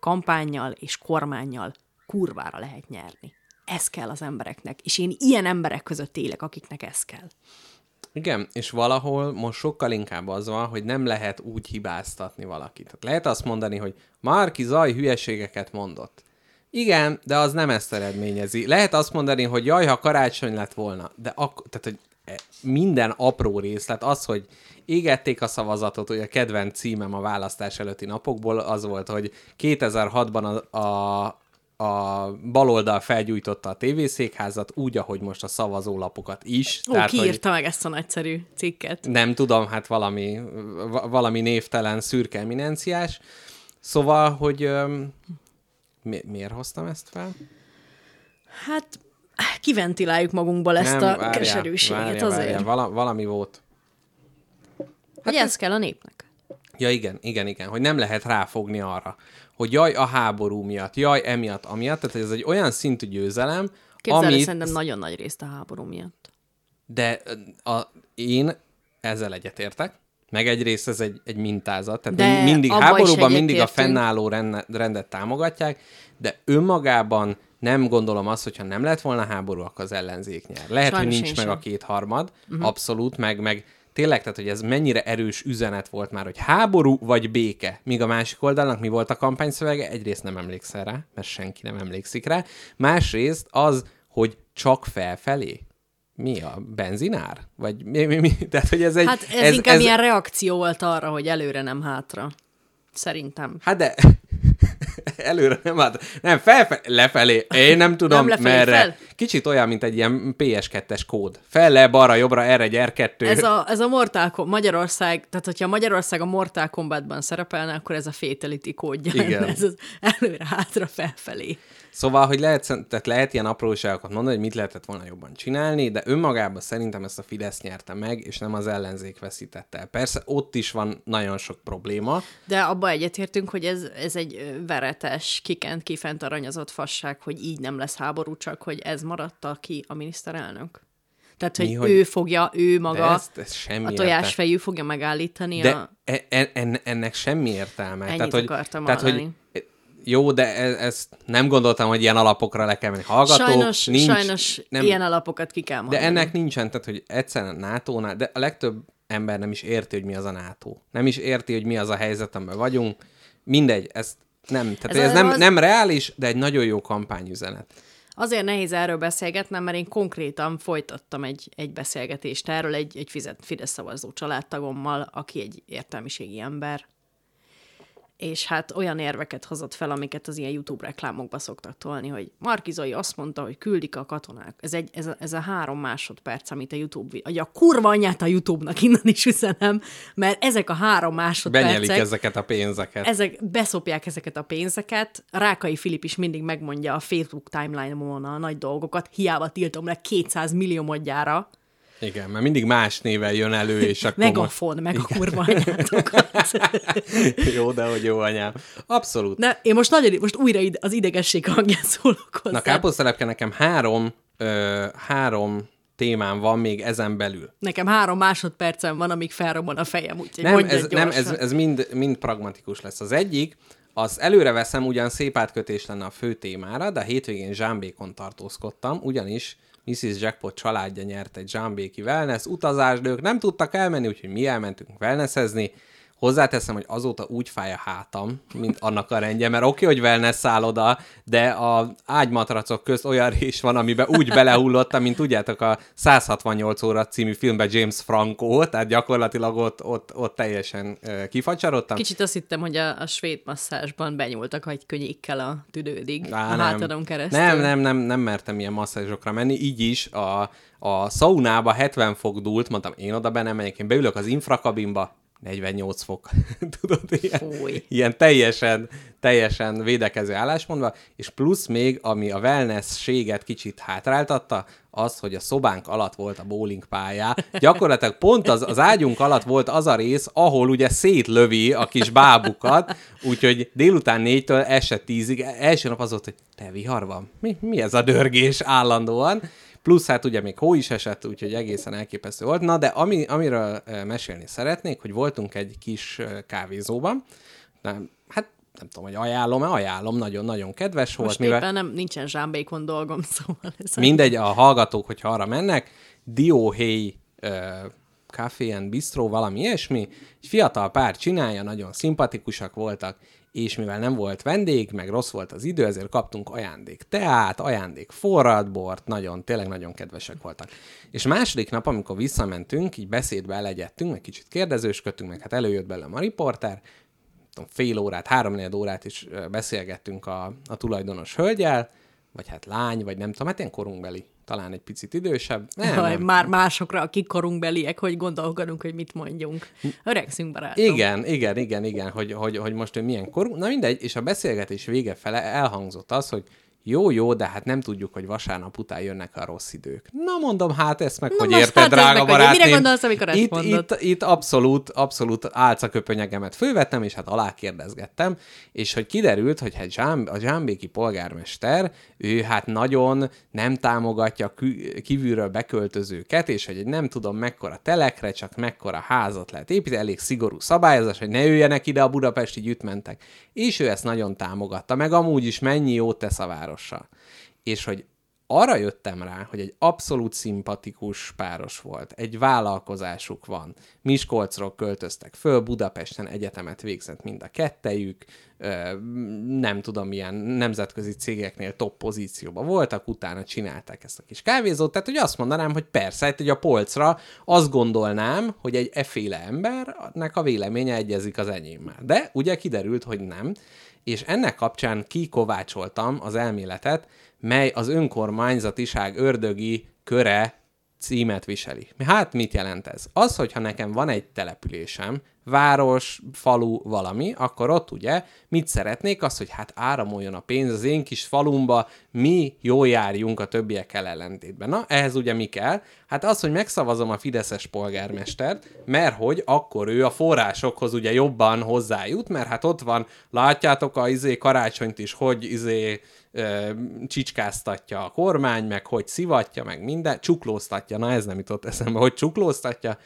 kampányjal és kormányjal kurvára lehet nyerni. Ez kell az embereknek, és én ilyen emberek között élek, akiknek ez kell. Igen, és valahol most sokkal inkább az van, hogy nem lehet úgy hibáztatni valakit. Tehát lehet azt mondani, hogy Márki Zaj hülyeségeket mondott. Igen, de az nem ezt eredményezi. Lehet azt mondani, hogy jaj, ha karácsony lett volna, de akkor, tehát, hogy minden apró részlet, az, hogy égették a szavazatot, hogy a kedvenc címem a választás előtti napokból az volt, hogy 2006-ban a, a a baloldal felgyújtotta a tévészékházat, úgy, ahogy most a szavazólapokat is. Ó, Tehát, ki írta meg ezt a nagyszerű cikket? Nem tudom, hát valami, valami névtelen szürke eminenciás. Szóval, hogy mi, miért hoztam ezt fel? Hát kiventiláljuk magunkból ezt Nem, a várjál, keserűséget várjál, azért. Várjál, vala, valami volt. Hát hogy ez, ez kell a népnek? Ja, igen, igen, igen, hogy nem lehet ráfogni arra, hogy jaj, a háború miatt, jaj, emiatt, amiatt, tehát ez egy olyan szintű győzelem, Képzelni amit... szerintem nagyon nagy részt a háború miatt. De a, én ezzel egyetértek, meg egyrészt ez egy, egy mintázat, tehát de mindig háborúban mindig a fennálló rendet támogatják, de önmagában nem gondolom azt, hogyha nem lett volna háború, akkor az ellenzék nyer. Lehet, Sajnos hogy nincs meg sem. a kétharmad, uh-huh. abszolút, meg, meg tényleg, tehát hogy ez mennyire erős üzenet volt már, hogy háború vagy béke, míg a másik oldalnak mi volt a kampányszövege, egyrészt nem emlékszel rá, mert senki nem emlékszik rá, másrészt az, hogy csak felfelé. Mi a benzinár? Vagy mi, mi, mi? Tehát, hogy ez egy... Hát ez, ez inkább ez... ilyen reakció volt arra, hogy előre nem hátra. Szerintem. Hát de előre nem hát, nem, felfelé, lefelé, én nem tudom nem lefelé, merre. Fel? Kicsit olyan, mint egy ilyen PS2-es kód. Fel, le, balra, jobbra, erre, egy R2. Ez a, ez a Mortal Kombat, Magyarország, tehát hogyha Magyarország a Mortal Kombatban szerepelne, akkor ez a Fatality kódja. Igen. Ez az előre, hátra, felfelé. Szóval, hogy lehet, tehát lehet ilyen apróságokat mondani, hogy mit lehetett volna jobban csinálni, de önmagában szerintem ezt a Fidesz nyerte meg, és nem az ellenzék veszítette el. Persze ott is van nagyon sok probléma. De abba egyetértünk, hogy ez, ez egy veretes, kikent, kifent aranyozott fasság, hogy így nem lesz háború, csak hogy ez maradta ki a miniszterelnök. Tehát, hogy, Mi, hogy ő fogja, ő maga, ezt, ezt semmi a tojásfejű fogja megállítani de a... E, e, en, ennek semmi értelme. Ennyit tehát, hogy, akartam tehát, hogy jó, de e- ezt nem gondoltam, hogy ilyen alapokra le kell menni. Hallgatók, sajnos, nincs, sajnos nem, ilyen alapokat ki kell mondani. De ennek nincsen, tehát hogy egyszerűen NATO-nál, de a legtöbb ember nem is érti, hogy mi az a NATO. Nem is érti, hogy mi az a helyzet, amiben vagyunk. Mindegy, ezt nem, tehát ez, ez nem, az... nem reális, de egy nagyon jó kampányüzenet. Azért nehéz erről beszélgetnem, mert én konkrétan folytattam egy, egy beszélgetést erről egy, egy Fidesz szavazó családtagommal, aki egy értelmiségi ember, és hát olyan érveket hozott fel, amiket az ilyen YouTube reklámokba szoktak tolni, hogy Markizai azt mondta, hogy küldik a katonák. Ez, egy, ez, a, ez a három másodperc, amit a YouTube, vagy a kurva anyját a YouTube-nak innen is üzenem, mert ezek a három másodpercek... Benyelik ezeket a pénzeket. Ezek, beszopják ezeket a pénzeket. Rákai Filip is mindig megmondja a Facebook timeline-on a nagy dolgokat, hiába tiltom le 200 millió modjára, igen, mert mindig más nével jön elő, és akkor... Megafon, meg a kurva jó, de hogy jó anyám. Abszolút. Ne, én most nagyon, most újra ide, az idegesség hangján szólok hozzá. Na, káposztelepke nekem három, ö, három témám van még ezen belül. Nekem három másodpercem van, amíg felrobban a fejem, úgyhogy nem, ez, nem ez, ez mind, mind pragmatikus lesz. Az egyik, az előre veszem, ugyan szép átkötés lenne a fő témára, de a hétvégén Zsámbékon tartózkodtam, ugyanis Mrs. Jackpot családja nyert egy Zsámbéki wellness utazást, nem tudtak elmenni, úgyhogy mi elmentünk wellnessezni. Hozzáteszem, hogy azóta úgy fáj a hátam, mint annak a rendje, mert oké, okay, hogy wellness szálloda, de a ágymatracok közt olyan rés van, amiben úgy belehullottam, mint tudjátok a 168 óra című filmben James Franco, tehát gyakorlatilag ott, ott, ott teljesen kifacsarodtam. Kicsit azt hittem, hogy a, a svéd masszázsban benyúltak egy könnyékkel a tüdődig, Á, a nem. hátadon keresztül. Nem, nem, nem, nem mertem ilyen masszázsokra menni, így is a, a szaunába 70 fok dúlt, mondtam, én oda be nem megyek, én beülök az infrakabinba, 48 fok, tudod, ilyen, ilyen teljesen, teljesen védekező álláspontban, és plusz még, ami a wellness-séget kicsit hátráltatta, az, hogy a szobánk alatt volt a bowling pályá. Gyakorlatilag pont az, az ágyunk alatt volt az a rész, ahol ugye szétlövi a kis bábukat, úgyhogy délután négytől este tízig, első nap az volt, hogy te vihar van? Mi, mi ez a dörgés állandóan? Plusz hát ugye még hó is esett, úgyhogy egészen elképesztő volt. Na, de ami, amiről mesélni szeretnék, hogy voltunk egy kis kávézóban, nem, hát nem tudom, hogy ajánlom-e, ajánlom, nagyon-nagyon kedves volt. Most mivel... nem nincsen zsámbékon dolgom, szóval ez Mindegy, a hallgatók, hogyha arra mennek, dióhéj Café and Bistro, valami ilyesmi. Egy fiatal pár csinálja, nagyon szimpatikusak voltak, és mivel nem volt vendég, meg rossz volt az idő, ezért kaptunk ajándék teát, ajándék forradbort, nagyon, tényleg nagyon kedvesek voltak. És második nap, amikor visszamentünk, így beszédbe elegyettünk, meg kicsit kérdezősködtünk, meg hát előjött belőlem a riporter, tudom, fél órát, három órát is beszélgettünk a, a tulajdonos hölgyel, vagy hát lány, vagy nem tudom, hát ilyen korunkbeli, talán egy picit idősebb. Nem, Jaj, nem. már másokra, akik korunkbeliek, hogy gondolkodunk, hogy mit mondjunk. Öregszünk, barátom. Igen, igen, igen, igen, hogy, hogy, hogy most ő milyen korú. Na mindegy, és a beszélgetés vége fele elhangzott az, hogy jó, jó, de hát nem tudjuk, hogy vasárnap után jönnek a rossz idők. Na mondom, hát ezt meg, Na hogy érted, hát drága meg, barátném. mire gondolsz, amikor ezt itt, mondod? itt, itt abszolút, abszolút álcaköpönyegemet fölvettem, és hát alá kérdezgettem, és hogy kiderült, hogy hát Zsám, a zsámbéki polgármester, ő hát nagyon nem támogatja kívülről beköltözőket, és hogy egy nem tudom mekkora telekre, csak mekkora házat lehet építeni, elég szigorú szabályozás, hogy ne jöjjenek ide a budapesti gyütmentek. És ő ezt nagyon támogatta, meg amúgy is mennyi jót tesz a várossal. És hogy arra jöttem rá, hogy egy abszolút szimpatikus páros volt. Egy vállalkozásuk van. Miskolcról költöztek föl, Budapesten egyetemet végzett mind a kettejük, nem tudom, milyen nemzetközi cégeknél top pozícióban voltak, utána csinálták ezt a kis kávézót, tehát hogy azt mondanám, hogy persze, hát, a polcra azt gondolnám, hogy egy efféle embernek a véleménye egyezik az enyémmel. De ugye kiderült, hogy nem, és ennek kapcsán kikovácsoltam az elméletet, mely az önkormányzatiság ördögi köre címet viseli. Hát mit jelent ez? Az, hogyha nekem van egy településem, város, falu, valami, akkor ott ugye mit szeretnék? Az, hogy hát áramoljon a pénz az én kis falumba, mi jól járjunk a többiekkel ellentétben. Na, ehhez ugye mi kell? Hát az, hogy megszavazom a Fideszes polgármestert, mert hogy akkor ő a forrásokhoz ugye jobban hozzájut, mert hát ott van, látjátok a izé karácsonyt is, hogy izé ö, csicskáztatja a kormány, meg hogy szivatja, meg minden, csuklóztatja, na ez nem jutott eszembe, hogy csuklóztatja,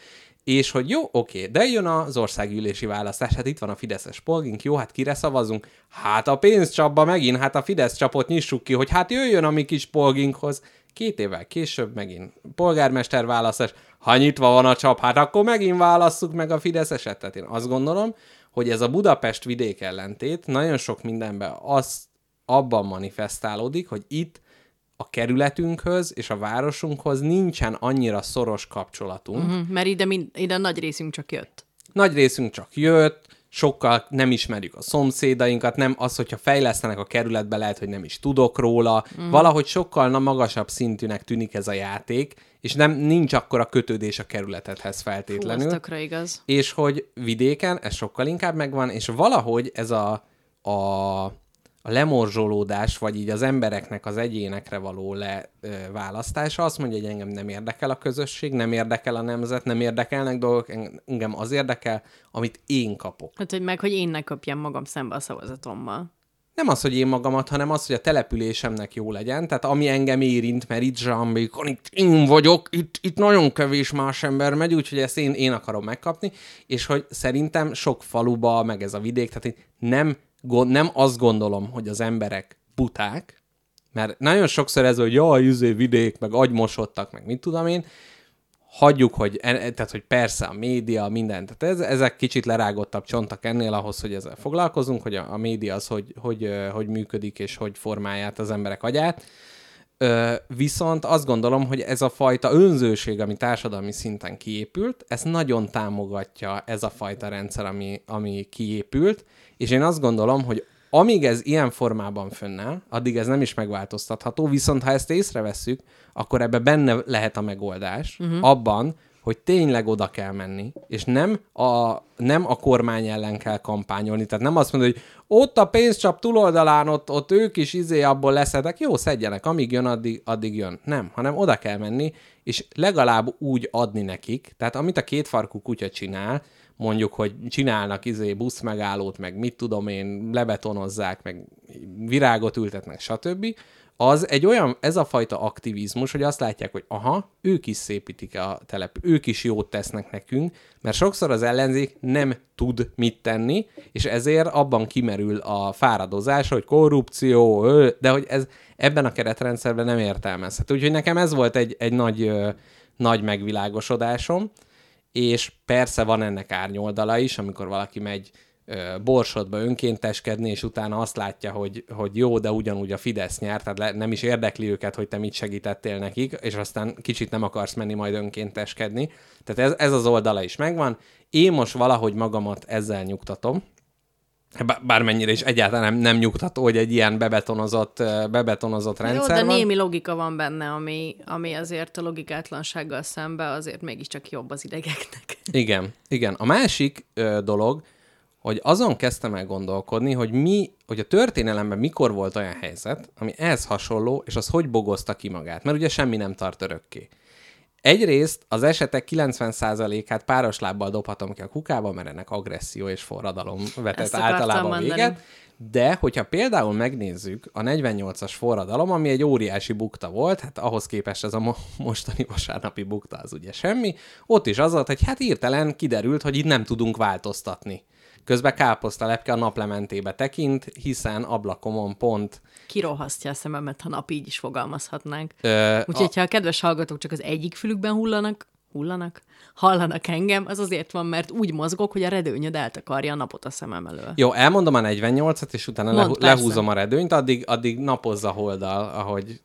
és hogy jó, oké, de jön az országgyűlési választás, hát itt van a Fideszes polgink, jó, hát kire szavazunk? Hát a pénzcsapba megint, hát a Fidesz csapot nyissuk ki, hogy hát jöjjön a mi kis polginkhoz. Két évvel később megint polgármester választás, ha nyitva van a csap, hát akkor megint válasszuk meg a Fideszeset. Tehát én azt gondolom, hogy ez a Budapest vidék ellentét nagyon sok mindenben az abban manifestálódik, hogy itt a kerületünkhöz és a városunkhoz nincsen annyira szoros kapcsolatunk. Mhm, Mert ide, mind, ide nagy részünk csak jött. Nagy részünk csak jött, sokkal nem ismerjük a szomszédainkat, nem az, hogyha fejlesztenek a kerületbe, lehet, hogy nem is tudok róla. Mm. Valahogy sokkal na magasabb szintűnek tűnik ez a játék, és nem nincs akkora kötődés a kerületedhez feltétlenül. az tökre igaz. és hogy vidéken ez sokkal inkább megvan, és valahogy ez a, a, a lemorzsolódás, vagy így az embereknek az egyénekre való leválasztása azt mondja, hogy engem nem érdekel a közösség, nem érdekel a nemzet, nem érdekelnek dolgok, engem az érdekel, amit én kapok. Hát, hogy meg, hogy én ne köpjem magam szembe a szavazatommal. Nem az, hogy én magamat, hanem az, hogy a településemnek jó legyen. Tehát ami engem érint, mert itt Zsambékon, itt én vagyok, itt, itt nagyon kevés más ember megy, úgyhogy ezt én, én akarom megkapni, és hogy szerintem sok faluba, meg ez a vidék, tehát nem, nem azt gondolom, hogy az emberek buták, mert nagyon sokszor ez, hogy jaj, izé vidék, meg agymosodtak, meg mit tudom én, hagyjuk, hogy, en- tehát, hogy persze a média, minden, tehát ez, ezek kicsit lerágottabb csontak ennél ahhoz, hogy ezzel foglalkozunk, hogy a, a média az, hogy, hogy, ö, hogy működik, és hogy formálja az emberek agyát. Viszont azt gondolom, hogy ez a fajta önzőség, ami társadalmi szinten kiépült, ezt nagyon támogatja ez a fajta rendszer, ami, ami kiépült, és én azt gondolom, hogy amíg ez ilyen formában fönnáll, addig ez nem is megváltoztatható, viszont ha ezt észrevesszük, akkor ebbe benne lehet a megoldás, uh-huh. abban, hogy tényleg oda kell menni, és nem a, nem a kormány ellen kell kampányolni. Tehát nem azt mondod, hogy ott a pénzcsap túloldalán, ott, ott ők is izé abból leszedek, jó, szedjenek, amíg jön, addig, addig jön. Nem, hanem oda kell menni, és legalább úgy adni nekik, tehát amit a kétfarkú kutya csinál, mondjuk, hogy csinálnak izé buszmegállót, meg mit tudom én, lebetonozzák, meg virágot ültetnek, stb., az egy olyan, ez a fajta aktivizmus, hogy azt látják, hogy aha, ők is szépítik a telep, ők is jót tesznek nekünk, mert sokszor az ellenzék nem tud mit tenni, és ezért abban kimerül a fáradozás, hogy korrupció, de hogy ez ebben a keretrendszerben nem értelmezhető. Úgyhogy nekem ez volt egy, egy nagy, nagy megvilágosodásom, és persze van ennek árnyoldala is, amikor valaki megy borsodba önkénteskedni, és utána azt látja, hogy, hogy jó, de ugyanúgy a Fidesz nyert, tehát le, nem is érdekli őket, hogy te mit segítettél nekik, és aztán kicsit nem akarsz menni majd önkénteskedni. Tehát ez, ez az oldala is megvan. Én most valahogy magamat ezzel nyugtatom, Bá- bármennyire is egyáltalán nem, nem nyugtató, hogy egy ilyen bebetonozott, bebetonozott Jó, rendszer de van. némi logika van benne, ami, ami azért a logikátlansággal szembe azért mégiscsak jobb az idegeknek. Igen, igen. A másik ö, dolog, hogy azon kezdtem el gondolkodni, hogy mi, hogy a történelemben mikor volt olyan helyzet, ami ehhez hasonló, és az hogy bogozta ki magát. Mert ugye semmi nem tart örökké. Egyrészt az esetek 90%-át páros lábbal dobhatom ki a kukába, mert ennek agresszió és forradalom vetett általában mondani. véget. De, hogyha például megnézzük a 48-as forradalom, ami egy óriási bukta volt, hát ahhoz képest ez a mo- mostani vasárnapi bukta az ugye semmi, ott is az volt, hogy hát hirtelen kiderült, hogy itt nem tudunk változtatni. Közben káposztalepke a naplementébe tekint, hiszen ablakomon pont Kirohasztja a szememet, ha nap így is fogalmazhatnánk. Ö, Úgyhogy, ha a kedves hallgatók csak az egyik fülükben hullanak, hullanak, hallanak engem, az azért van, mert úgy mozgok, hogy a redőnyöd eltakarja a napot a szemem elől. Jó, elmondom a 48-at, és utána Mondd, lehu- persze. lehúzom a redőnyt, addig, addig napozza holdal, ahogy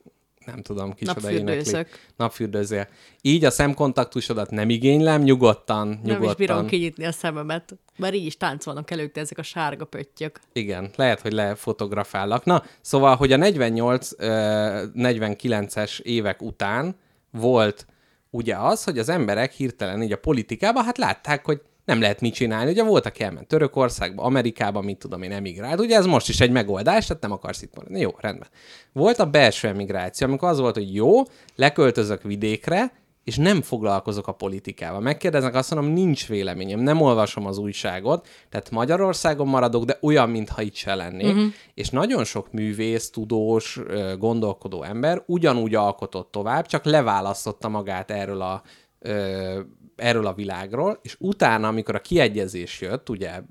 nem tudom, kicsoda Napfürdőzök. énekli. Napfürdőzél. Így a szemkontaktusodat nem igénylem, nyugodtan, nyugodtan. Nem is bírom kinyitni a szememet, bár így is táncolnak előtte ezek a sárga pöttyök. Igen, lehet, hogy lefotografállak. Na, szóval, hogy a 48, ö, 49-es évek után volt ugye az, hogy az emberek hirtelen így a politikában, hát látták, hogy nem lehet mit csinálni. Ugye volt, aki elment Törökországba, Amerikába, mit tudom én, emigrált. Ugye ez most is egy megoldás, tehát nem akarsz itt maradni. Jó, rendben. Volt a belső emigráció, amikor az volt, hogy jó, leköltözök vidékre, és nem foglalkozok a politikával. Megkérdeznek, azt mondom, nincs véleményem, nem olvasom az újságot, tehát Magyarországon maradok, de olyan, mintha itt se lennék. Uh-huh. És nagyon sok művész, tudós, gondolkodó ember ugyanúgy alkotott tovább, csak leválasztotta magát erről a, ö, erről a világról, és utána, amikor a kiegyezés jött, ugye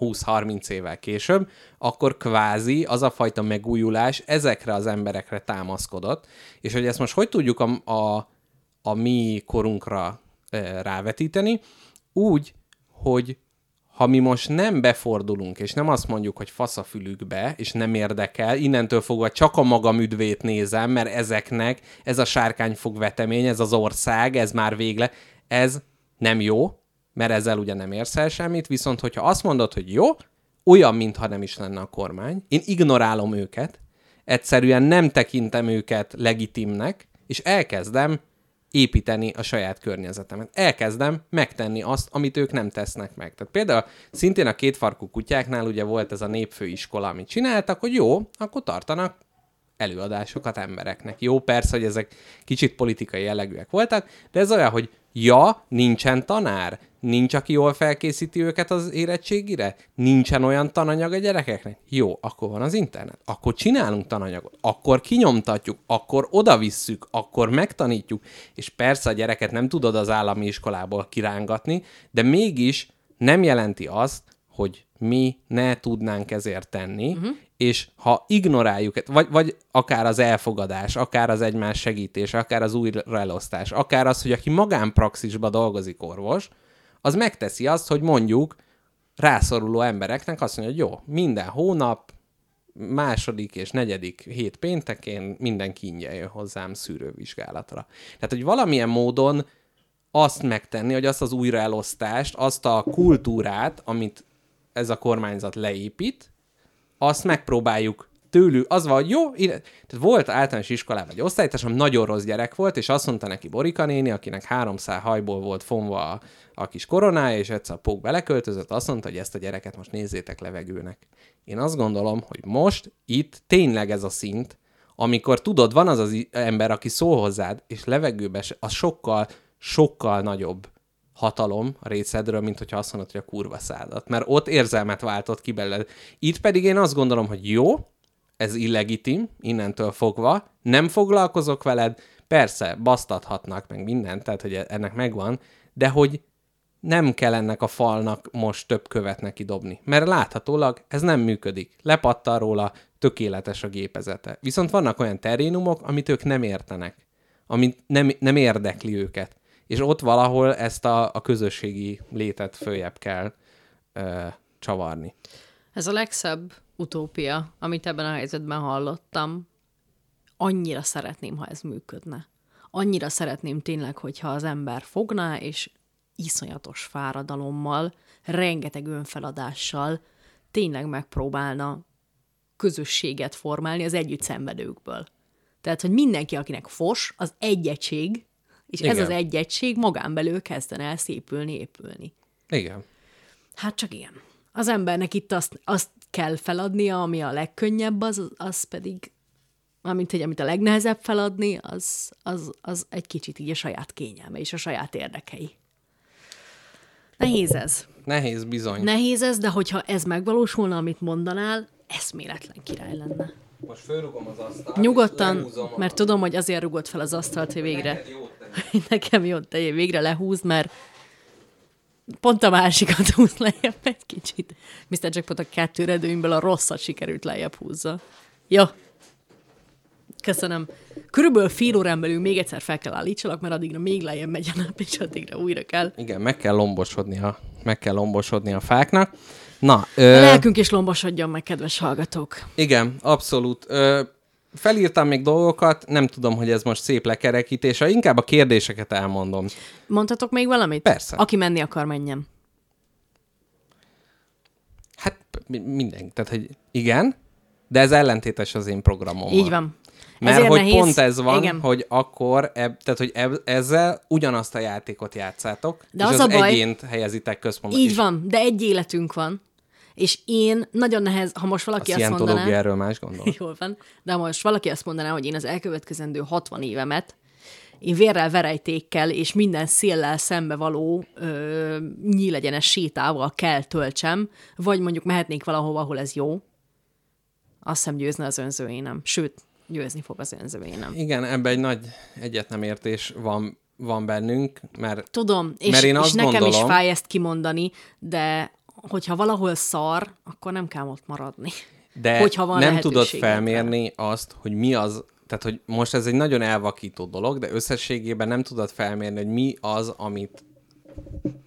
20-30 évvel később, akkor kvázi az a fajta megújulás ezekre az emberekre támaszkodott, és hogy ezt most hogy tudjuk a, a, a mi korunkra e, rávetíteni, úgy, hogy ha mi most nem befordulunk, és nem azt mondjuk, hogy fasz a fülükbe, és nem érdekel, innentől fogva csak a magam üdvét nézem, mert ezeknek ez a sárkányfog vetemény, ez az ország, ez már végle, ez nem jó, mert ezzel ugye nem érsz el semmit, viszont hogyha azt mondod, hogy jó, olyan, mintha nem is lenne a kormány, én ignorálom őket, egyszerűen nem tekintem őket legitimnek, és elkezdem építeni a saját környezetemet. Elkezdem megtenni azt, amit ők nem tesznek meg. Tehát például szintén a kétfarkú kutyáknál ugye volt ez a népfőiskola, amit csináltak, hogy jó, akkor tartanak előadásokat embereknek. Jó, persze, hogy ezek kicsit politikai jellegűek voltak, de ez olyan, hogy ja, nincsen tanár, nincs, aki jól felkészíti őket az érettségire, nincsen olyan tananyag a gyerekeknek. Jó, akkor van az internet, akkor csinálunk tananyagot, akkor kinyomtatjuk, akkor odavisszük, akkor megtanítjuk, és persze a gyereket nem tudod az állami iskolából kirángatni, de mégis nem jelenti azt, hogy mi ne tudnánk ezért tenni, uh-huh. és ha ignoráljuk, vagy, vagy akár az elfogadás, akár az egymás segítés, akár az újraelosztás, akár az, hogy aki magánpraxisba dolgozik orvos, az megteszi azt, hogy mondjuk rászoruló embereknek azt mondja, hogy jó, minden hónap, második és negyedik hét péntekén mindenki ingyen jön hozzám szűrővizsgálatra. Tehát, hogy valamilyen módon azt megtenni, hogy azt az újraelosztást, azt a kultúrát, amit ez a kormányzat leépít, azt megpróbáljuk tőlük, az van, jó, ide, tehát volt általános iskolában egy osztálytársam, nagyon rossz gyerek volt, és azt mondta neki Borika néni, akinek három szál hajból volt fonva a, a kis koronája, és egyszer a pók beleköltözött, azt mondta, hogy ezt a gyereket most nézzétek levegőnek. Én azt gondolom, hogy most itt tényleg ez a szint, amikor tudod, van az az ember, aki szól hozzád, és levegőbe az sokkal, sokkal nagyobb hatalom a részedről, mint hogyha azt mondod, hogy a kurva szádat. Mert ott érzelmet váltott ki belőled. Itt pedig én azt gondolom, hogy jó, ez illegitim, innentől fogva, nem foglalkozok veled, persze, basztathatnak meg mindent, tehát hogy ennek megvan, de hogy nem kell ennek a falnak most több követ neki dobni, mert láthatólag ez nem működik. Lepattan róla, tökéletes a gépezete. Viszont vannak olyan terénumok, amit ők nem értenek, amit nem, nem érdekli őket. És ott valahol ezt a, a közösségi létet följebb kell ö, csavarni. Ez a legszebb utópia, amit ebben a helyzetben hallottam. Annyira szeretném, ha ez működne. Annyira szeretném tényleg, hogyha az ember fogná, és iszonyatos fáradalommal, rengeteg önfeladással tényleg megpróbálna közösséget formálni az együtt szenvedőkből. Tehát, hogy mindenki, akinek fos, az egy egység, és Igen. ez az egy egység magán belül kezdene el szépülni, épülni. Igen. Hát csak igen. Az embernek itt azt, azt kell feladnia, ami a legkönnyebb, az, az pedig, amint hogy amit a legnehezebb feladni, az, az, az egy kicsit így a saját kényelme és a saját érdekei. Nehéz ez. Nehéz bizony. Nehéz ez, de hogyha ez megvalósulna, amit mondanál, eszméletlen király lenne. Most fölrugom az asztalt. Nyugodtan, mert tudom, hogy azért rugod fel az asztalt, hogy végre nekem jót tegyél, végre lehúz, mert pont a másikat húz lejjebb egy kicsit. Mr. Jackpot a kettő redőimből a rosszat sikerült lejjebb húzza. Jó. Köszönöm. Körülbelül fél órán belül még egyszer fel kell állítsalak, mert addigra még lejjebb megy a nap, és addigra újra kell. Igen, meg kell lombosodni a, meg kell lombosodni a fáknak. Na, A ö, lelkünk is lombosodjon meg, kedves hallgatók. igen, abszolút. Ö, felírtam még dolgokat, nem tudom, hogy ez most szép lekerekítés, ha inkább a kérdéseket elmondom. Mondhatok még valamit? Persze. Aki menni akar, menjen. Hát mi- minden. Tehát, hogy igen, de ez ellentétes az én programommal. Így van. Mert Ezért hogy nehéz- pont ez van, Igen. hogy akkor, eb, tehát, hogy eb, ezzel ugyanazt a játékot játszátok, De és az az, a baj- egyént helyezitek központba. Így és van, de egy életünk van. És én nagyon nehez, ha most A valaki azt mondaná... erről más gondol. Jól van. De ha most valaki azt mondaná, hogy én az elkövetkezendő 60 évemet én vérrel, verejtékkel és minden széllel szembe való ö, nyílegyenes sétával kell töltsem, vagy mondjuk mehetnék valahova, ahol ez jó, azt hiszem győzne az önzőénem. Sőt, győzni fog az önzőénem. Igen, ebben egy nagy egyetnemértés van, van bennünk, mert Tudom, és, Mert én és azt nekem gondolom- is fáj ezt kimondani, de hogyha valahol szar, akkor nem kell ott maradni. de Hogyha van nem tudod felmérni azt, hogy mi az, tehát hogy most ez egy nagyon elvakító dolog, de összességében nem tudod felmérni, hogy mi az, amit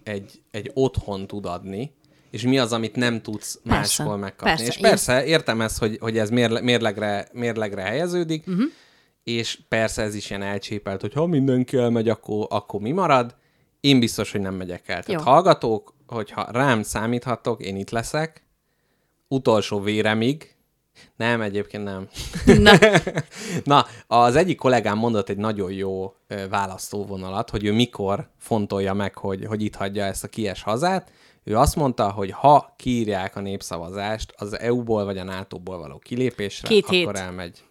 egy, egy otthon tud adni, és mi az, amit nem tudsz Persze, máshol megkapni. persze, és én- persze, értem ezt, hogy, hogy ez mérle, mérlegre, mérlegre helyeződik, uh-huh. és persze ez is ilyen elcsépelt, hogy ha mindenki elmegy, akkor, akkor mi marad. Én biztos, hogy nem megyek el. Tehát Jó. hallgatók, hogyha rám számíthatok, én itt leszek, utolsó véremig, nem, egyébként nem. Na, Na, az egyik kollégám mondott egy nagyon jó választóvonalat, hogy ő mikor fontolja meg, hogy, hogy itt hagyja ezt a kies hazát. Ő azt mondta, hogy ha kiírják a népszavazást az EU-ból vagy a NATO-ból való kilépésre, Két akkor hét. elmegy.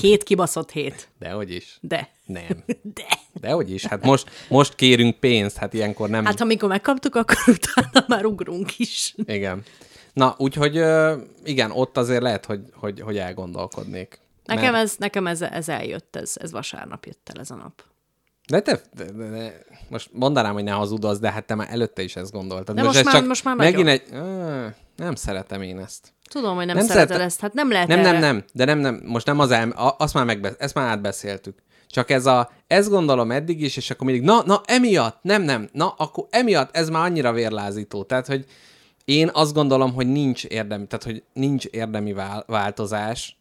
Két kibaszott hét. Dehogy is. De. Nem. De. Dehogy is. Hát most, most kérünk pénzt, hát ilyenkor nem... Hát, amikor megkaptuk, akkor utána már ugrunk is. Igen. Na, úgyhogy igen, ott azért lehet, hogy, hogy, hogy elgondolkodnék. Nekem, Mert- ez, nekem ez, ez eljött, ez, ez vasárnap jött el ez a nap. De te, de, de, de, most mondanám, hogy ne hazudozz, de hát te már előtte is ezt gondoltad. De most ez már- most már megint nagyon. egy... Ö, nem szeretem én ezt. Tudom, hogy nem, Nem szereted szeretem- ezt, hát nem lehet Nem, erre... nem, nem, de nem, nem, most nem az el, a- azt már, megbe, ezt már átbeszéltük. Csak ez a, ezt gondolom eddig is, és akkor mindig, na, na, emiatt, nem, nem, na, akkor emiatt, ez már annyira vérlázító. Tehát, hogy én azt gondolom, hogy nincs érdemi, tehát, hogy nincs érdemi vál, változás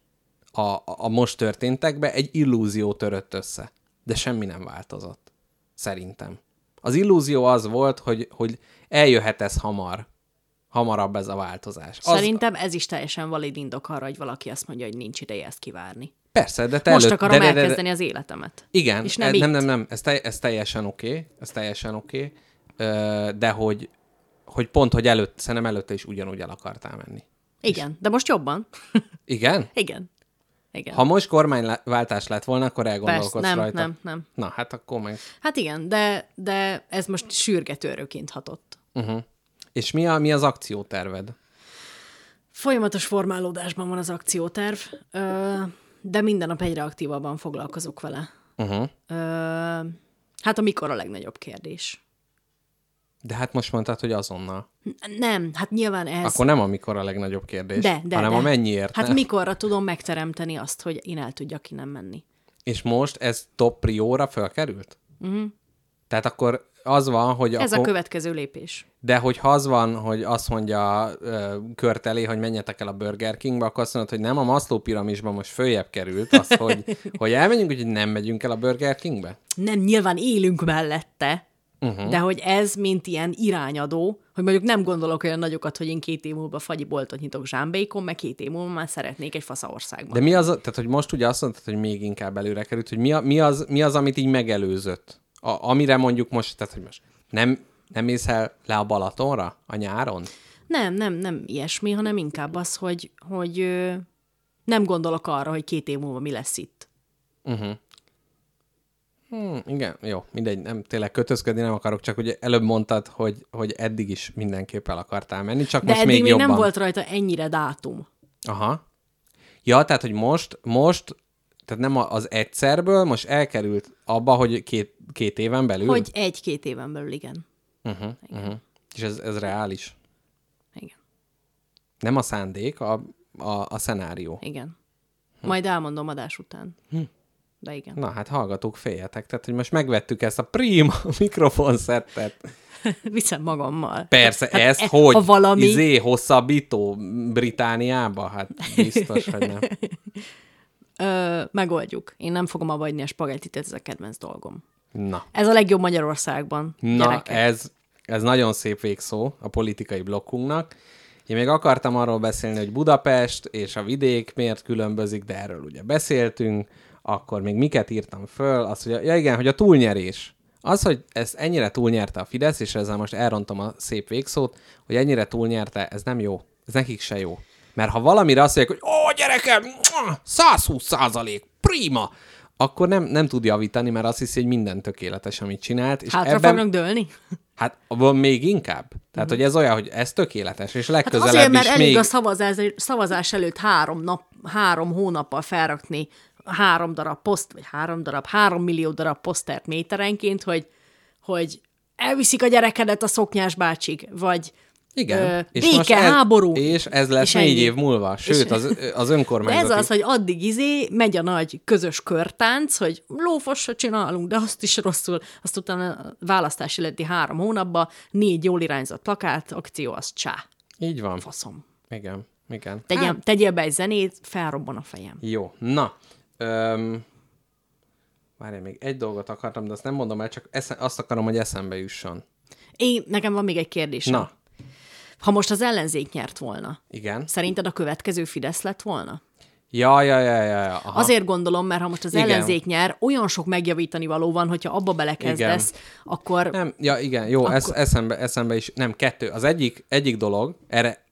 a, a, a most történtekbe, egy illúzió törött össze. De semmi nem változott. Szerintem. Az illúzió az volt, hogy, hogy eljöhet ez hamar. Hamarabb ez a változás. Az, Szerintem ez is teljesen valid indok arra, hogy valaki azt mondja, hogy nincs ideje ezt kivárni. Persze, de te Most előtt, akarom de, de, de, elkezdeni az életemet. Igen, És nem itt. nem, nem, nem, ez, te, ez teljesen oké, okay, ez teljesen oké, okay, de hogy, hogy pont, hogy előtt, szerintem előtte is ugyanúgy el akartál menni. Igen, de most jobban. Igen? Igen. Igen. Ha most kormányváltás lett volna, akkor Persze, elgondolkodsz nem, rajta. nem, nem. Na, hát akkor meg. Hát igen, de, de ez most sürgetőrőként hatott. Uh-huh. És mi, a, mi az akcióterved? Folyamatos formálódásban van az akcióterv, de minden nap egyre aktívabban foglalkozok vele. Uh-huh. Hát a mikor a legnagyobb kérdés? De hát most mondtad, hogy azonnal. Nem, hát nyilván ez... Akkor nem amikor a legnagyobb kérdés, de, de, hanem de. a mennyiért. Hát mikorra tudom megteremteni azt, hogy én el tudjak innen menni? És most ez top prióra fölkerült? Mhm. Tehát akkor az van, hogy Ez akkor... a következő lépés. De hogyha az van, hogy azt mondja ö, kört elé, hogy menjetek el a Burger Kingbe, akkor azt mondod, hogy nem a Maslow piramisban most följebb került az, hogy, hogy elmenjünk, hogy nem megyünk el a Burger Kingbe? Nem, nyilván élünk mellette. Uh-huh. de hogy ez, mint ilyen irányadó, hogy mondjuk nem gondolok olyan nagyokat, hogy én két év múlva fagyi boltot nyitok zsámbékon, meg két év múlva már szeretnék egy faszaországban. De mi az, tehát hogy most ugye azt mondtad, hogy még inkább előre került, hogy mi, a, mi, az, mi az, amit így megelőzött? A, amire mondjuk most, tehát hogy most nem, nem mész el le a Balatonra a nyáron? Nem, nem, nem ilyesmi, hanem inkább az, hogy, hogy nem gondolok arra, hogy két év múlva mi lesz itt. Hmm, igen, jó, mindegy, nem, tényleg kötözködni nem akarok, csak ugye előbb mondtad, hogy, hogy eddig is mindenképp el akartál menni, csak De most eddig még még jobban. nem volt rajta ennyire dátum. Aha. Ja, tehát, hogy most, most, tehát nem az egyszerből, most elkerült abba, hogy két, két éven belül? Hogy egy-két éven belül, igen. Uh-huh, uh-huh. És ez, ez reális. Igen. Nem a szándék, a, a, a szenárió. Igen. Majd elmondom adás után. De igen. Na hát hallgatók, féljetek. Tehát, hogy most megvettük ezt a prima mikrofonszettet. Viszem magammal. Persze, Hát ezt e- hogy? Ha valami... Izé, hosszabbító Britániába? Hát biztos, hogy nem. Ö, megoldjuk. Én nem fogom abba hagyni a spagettit, ez a kedvenc dolgom. Na. Ez a legjobb Magyarországban. Na, gyerekek. ez, ez nagyon szép végszó a politikai blokkunknak. Én még akartam arról beszélni, hogy Budapest és a vidék miért különbözik, de erről ugye beszéltünk. Akkor még miket írtam föl? Az, hogy ja igen, hogy a túlnyerés. Az, hogy ezt ennyire túlnyerte a Fidesz, és ezzel most elrontom a szép végszót, hogy ennyire túlnyerte, ez nem jó. Ez nekik se jó. Mert ha valamire azt mondják, hogy ó, gyerekem, 120 százalék, prima, akkor nem, nem tud javítani, mert azt hiszi, hogy minden tökéletes, amit csinált. És Hátra ebben, fognak dőlni? Hát van még inkább. Tehát, hogy ez olyan, hogy ez tökéletes, és Mhm. Hát legközelebb azért, mert is elég még... a szavazás, szavazás előtt három nap, három hónappal felrakni három darab poszt, vagy három darab, három millió darab posztert méterenként, hogy, hogy elviszik a gyerekedet a szoknyás bácsig, vagy Igen. ö, és béke, most ez, háború. És ez lesz És négy év múlva. Sőt, az, az De önkormányzati... ez az, hogy addig izé megy a nagy közös körtánc, hogy lófosra csinálunk, de azt is rosszul. Azt utána a választási leti három hónapban négy jól irányzott plakát, akció, az csá. Így van. Faszom. Igen. Igen. Tegyem, Hát, tegyél be egy zenét, felrobban a fejem. jó. Na. Öm... Várj, még egy dolgot akartam, de azt nem mondom el, csak esze, azt akarom, hogy eszembe jusson. Én, nekem van még egy kérdésem. Na, Ha most az ellenzék nyert volna, igen. szerinted a következő Fidesz lett volna? Ja, ja, ja, ja, ja. Aha. Azért gondolom, mert ha most az Igen. ellenzék nyer, olyan sok megjavítani való van, hogyha abba belekezdesz, akkor Nem, ja igen, jó, Akkor... ez, eszembe, eszembe is, nem, kettő. Az egyik, egyik dolog, erre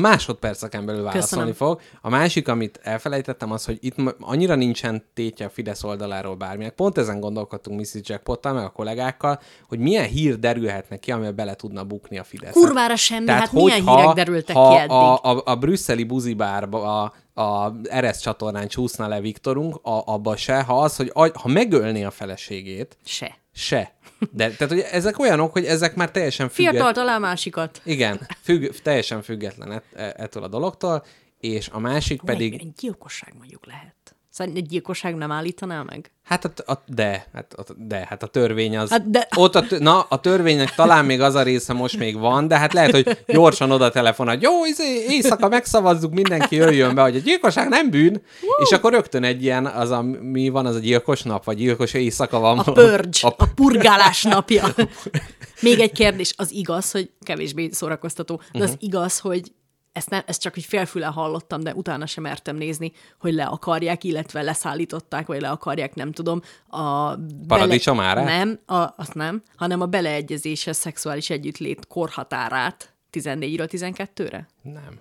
másodperceken belül válaszolni Köszönöm. fog. A másik, amit elfelejtettem, az, hogy itt annyira nincsen tétje a Fidesz oldaláról bárminek. Pont ezen gondolkodtunk Mrs. Jackpottal, meg a kollégákkal, hogy milyen hír derülhetne ki, amivel bele tudna bukni a Fidesz. kurvára semmi, hát milyen hírek derültek ha ki eddig? A, a, a brüsszeli buzibárba a, a Eresz csatornán csúszna le Viktorunk, a, abba se, ha az, hogy a, ha megölné a feleségét, Se. se. De tehát, hogy ezek olyanok, hogy ezek már teljesen Fiatal független. talál másikat. Igen, függ, teljesen független et, e- ettől a dologtól, és a másik Pedig... pedig, Egy gyilkosság mondjuk lehet. Szerintem egy gyilkosság nem állítaná meg? hát a, a, de, hát a, de, hát a törvény az, Hát de- ott a, na, a törvénynek talán még az a része most még van, de hát lehet, hogy gyorsan oda telefonál, jó, izé, éjszaka megszavazzuk, mindenki jöjjön be, hogy a gyilkosság nem bűn, és akkor rögtön egy ilyen, az a, mi van, az a gyilkos nap, vagy gyilkos éjszaka van. A purge, A, a purgálás napja. Még egy kérdés, az igaz, hogy kevésbé szórakoztató, de Mhm. az igaz, hogy ezt, nem, ezt csak így félfüle hallottam, de utána sem mertem nézni, hogy le akarják, illetve leszállították, vagy le akarják, nem tudom. A Paradicsom árát? Nem, a, azt nem, hanem a beleegyezéshez szexuális együttlét korhatárát 14-ről 12-re. nem.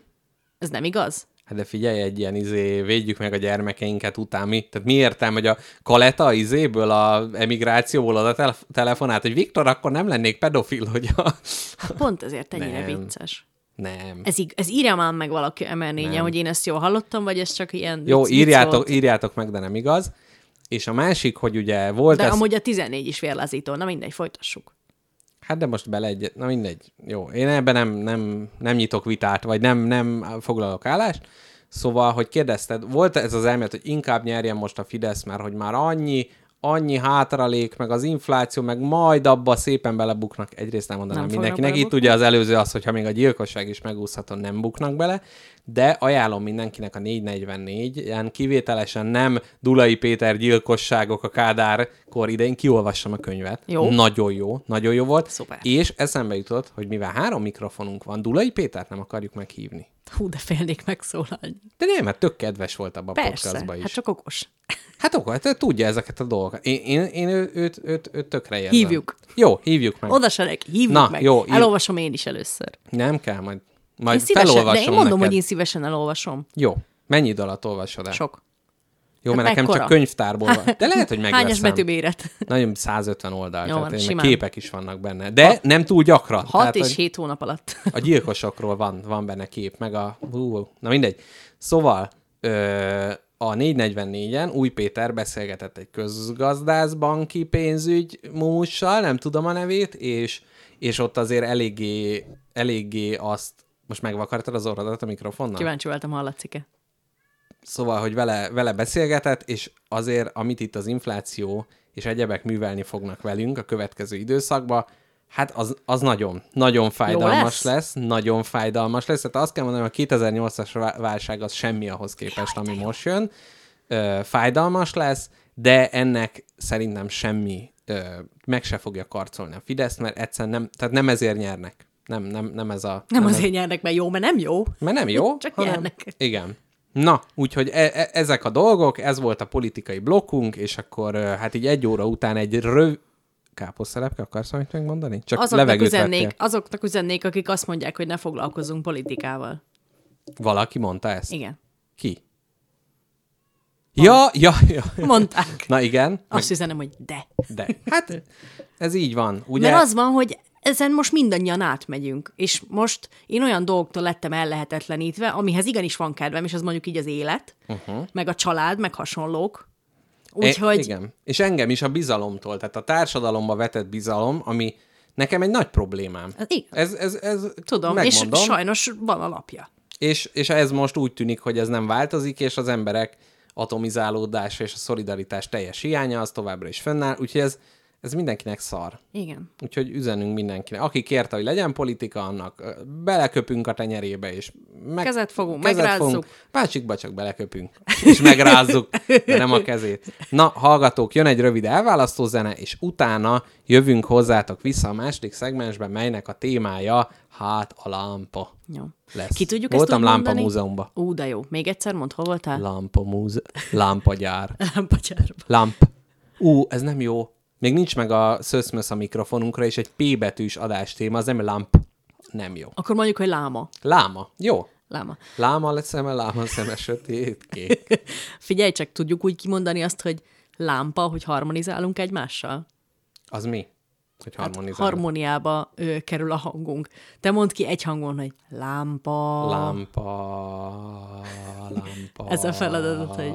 Ez nem igaz? Hát de figyelj, egy ilyen izé, védjük meg a gyermekeinket után mi? Tehát mi értem, hogy a Kaleta izéből, a emigrációból oda tel- telefonált, hogy Viktor, akkor nem lennék pedofil, hogy a... Pont ezért ennyire Nem. vicces. Nem. Ez, ez írja már meg valaki emelnénye, hogy én ezt jól hallottam, vagy ez csak ilyen Jó, írjátok, írjátok meg, de nem igaz. És a másik, hogy ugye volt De ez... amúgy a 14 is vérlázító. Na mindegy, folytassuk. Hát de most bele egy... Na mindegy. Jó, én ebben nem, nem, nem nyitok vitát, vagy nem, nem foglalok állást. Szóval, hogy kérdezted, volt ez az elmélet, hogy inkább nyerjen most a Fidesz, mert hogy már annyi, annyi hátralék, meg az infláció, meg majd abba szépen belebuknak. Egyrészt nem mondanám Nem mindenkinek. Itt ugye az előző az, hogyha még a gyilkosság is megúszható, nem buknak bele, de ajánlom mindenkinek a 444, ilyen kivételesen nem Dulai Péter gyilkosságok a Kádár kor idején, kiolvassam a könyvet. Jó. Nagyon jó, nagyon jó volt. Szuper. És eszembe jutott, hogy mivel három mikrofonunk van, Dulai Pétert nem akarjuk meghívni. Hú, de félnék megszólalni. De nem, mert tök kedves volt abban a podcastban is. hát csak okos. Hát akkor, hát tudja ezeket a dolgokat. Én, én, én ő, őt, őt, őt tökre érzem. Hívjuk. Jó, hívjuk meg. Oda se hívjuk Na, meg. jó, Elolvasom én is először. Nem kell, majd, Én majd szívesen, de felolvasom én mondom, neked. hogy én szívesen elolvasom. Jó. Mennyi idő alatt olvasod el? Sok. Jó, mert Hát nekem csak mekkora? könyvtárból van. De lehet, hogy megveszem. Hányas betűméret? Nagyon 150 oldal, Jó tehát én- képek is vannak benne. De nem túl gyakran. 6 tehát, és hogy 7 hónap alatt. A gyilkosokról van, van benne kép, meg a... Hú, na mindegy. Szóval ö, a 444-en Új Péter beszélgetett egy közgazdász banki pénzügy mússal, nem tudom a nevét, és, és ott azért eléggé, eléggé azt... Most megvakartad az orrodat a mikrofonnal? Kíváncsi voltam, hallatszik-e. Szóval, hogy vele, vele beszélgetett, és azért, amit itt az infláció és egyebek művelni fognak velünk a következő időszakban, hát az, az nagyon, nagyon fájdalmas lesz? lesz. nagyon fájdalmas lesz. Tehát azt kell mondanom, hogy a 2008-as vá- válság az semmi ahhoz képest, ami most jön. Ö, fájdalmas lesz, de ennek szerintem semmi ö, meg se fogja karcolni a Fidesz, mert egyszerűen nem, tehát nem ezért nyernek. Nem, nem, nem ez a... Nem ez- azért nyernek, mert jó, mert nem jó. mert nem jó, Csak hanem... nyernek. Igen. Na, úgyhogy e- e- ezek a dolgok, ez volt a politikai blokkunk, és akkor ö, hát így egy óra után egy röv... Káposztelepke, akarsz valamit megmondani? Csak Azoknak levegőt üzennék, vettél. azoknak üzennék, akik azt mondják, hogy ne foglalkozzunk politikával. Valaki mondta ezt? Igen. Ki? Ja, ja, ja. Mondták. Na igen, Azt üzenem, hogy de. de. Hát ez így van, ugye? Mert az van, hogy ezen most mindannyian átmegyünk, és most én olyan dolgoktól lettem ellehetetlenítve, amihez igenis van kedvem, és az mondjuk így az élet, uh-huh. meg a család, meg hasonlók. E- Úgyhogy igen. És engem is a bizalomtól, tehát a társadalomba vetett bizalom, ami nekem egy nagy problémám. Igen. Ez, ez, ez tudom, megmondom. és sajnos van alapja. És, és ez most úgy tűnik, hogy ez nem változik, és az emberek atomizálódása és a szolidaritás teljes hiánya az továbbra is fennáll, úgyhogy ez, ez mindenkinek szar. Igen. Úgyhogy üzenünk mindenkinek. Aki kérte, hogy legyen politika, annak beleköpünk a tenyerébe, és meg, Kezet fogunk, megrázzuk. Másikba csak beleköpünk, és megrázzuk, de nem a kezét. Na, hallgatók, jön egy rövid elválasztó zene, és utána jövünk hozzátok vissza a második szegmensben, melynek a témája, hát a lámpa Jó. lesz. Ki tudjuk Voltam ezt lámpa mondani? múzeumban. Ú, de jó. Még egyszer mond, hol voltál? Lámpa múze... Lámpagyár. Lámpagyárban. Lamp. Ú, ez nem jó. Még nincs meg a szöszmösz a mikrofonunkra, és egy P betűs adástéma, az nem lamp. Nem jó. Akkor mondjuk, hogy láma. Láma. Jó. Láma. Láma lesz szeme, láma szeme, sötét, kék. Figyelj csak, tudjuk úgy kimondani azt, hogy lámpa, hogy harmonizálunk egymással? Az mi? Hogy Hát harmóniába ö, kerül a hangunk. Te mondd ki egy hangon, hogy lámpa. Lámpa, lámpa. Ez a feladatod, hogy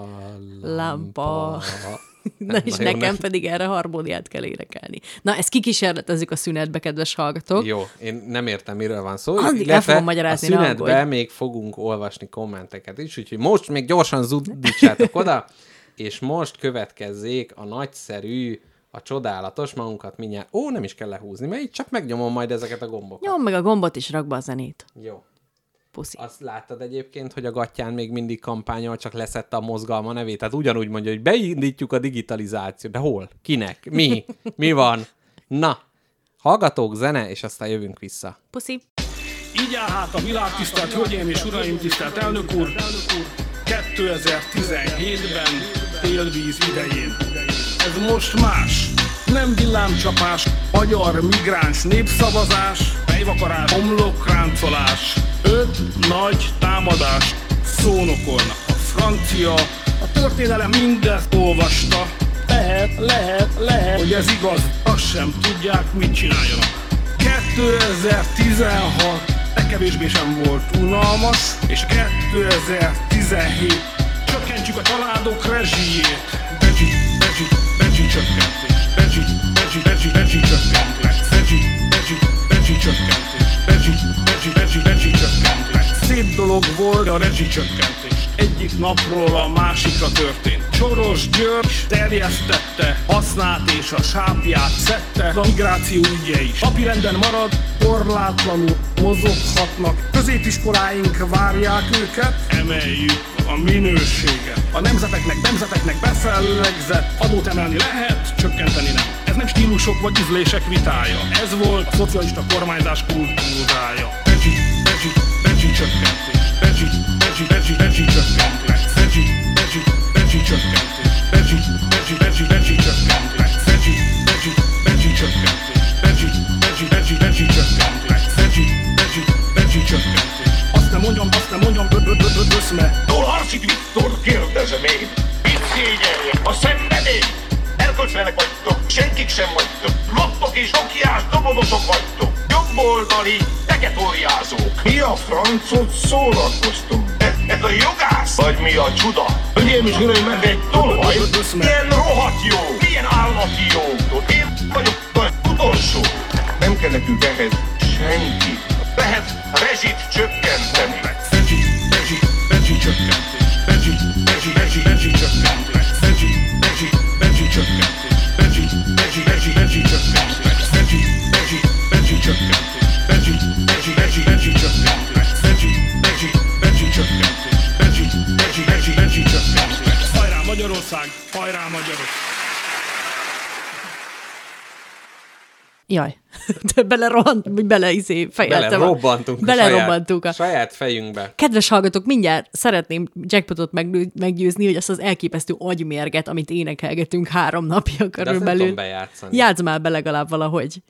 lámpa. Na és nagyon nekem nem. pedig erre harmóniát kell énekelni. Na, ezt kikísérletezzük a szünetbe, kedves hallgatók. Jó, én nem értem, miről van szó. Addig el fogom magyarázni, A ne szünetben aggódj. még fogunk olvasni kommenteket is, úgyhogy most még gyorsan zudítsátok oda, és most következzék a nagyszerű, a csodálatos magunkat mindjárt. Ó, nem is kell lehúzni, mert így csak megnyomom majd ezeket a gombokat. Nyom meg a gombot is rak be a zenét. Jó. Puszi. Azt láttad egyébként, hogy a gatyán még mindig kampányol, csak leszette a mozgalma nevét. Tehát ugyanúgy mondja, hogy beindítjuk a digitalizációt. De hol? Kinek? Mi? Mi van? Na, hallgatók, zene, és aztán jövünk vissza. Puszi. Így áll hát a világ tisztelt Hölgyeim és Uraim, tisztelt elnök úr! 2017-ben élvíz idején. Ez most más. Nem villámcsapás, magyar migráns népszavazás, fejvakarás, homlokráncolás, öt nagy támadás, szónokolnak a francia, a történelem mindezt olvasta, lehet, lehet, lehet, hogy ez igaz, azt sem tudják, mit csináljanak. 2016 legkevésbé sem volt unalmas, és 2017 csökkentsük a családok rezsijét. Csökkentés. Szép dolog volt a rezsi csökkentés. Egyik napról a másikra történt. Soros György terjesztette, használt és a sápját szedte, a migráció ügye is. Napirenden marad, korlátlanul mozoghatnak. Középiskoláink várják őket, emeljük a minőséget. A nemzeteknek, nemzeteknek befellegzett adót emelni lehet, csökkenteni nem. Ez nem stílusok vagy ízlések vitája. Ez volt a szocialista kormányzás kultúrája. Rezsi, rezsi, rezsi csökkentés. Sem vagytok, lottok és nokiás dobodosok vagytok, jobboldali teketóriázók. Mi a francot szórakoztunk? Ez, ez a jogász? Vagy mi a csuda? Hölgyeim és uraim, meg egy tolvaj? Milyen rohadt jó, milyen állati jó. Én vagyok az utolsó. Nem kell nekünk ehhez senki. Lehet rezsit csökkenteni. Jaj, belerohant, vagy bele izé fejeltem. Bele a- robbantunk, Belerobbantunk a a... saját, saját fejünkbe. Kedves hallgatók, mindjárt szeretném jackpotot meg, meggyőzni, hogy azt az elképesztő agymérget, amit énekelgetünk három napja De azt nem körülbelül. tudom bejátszani. Játsz már be legalább valahogy.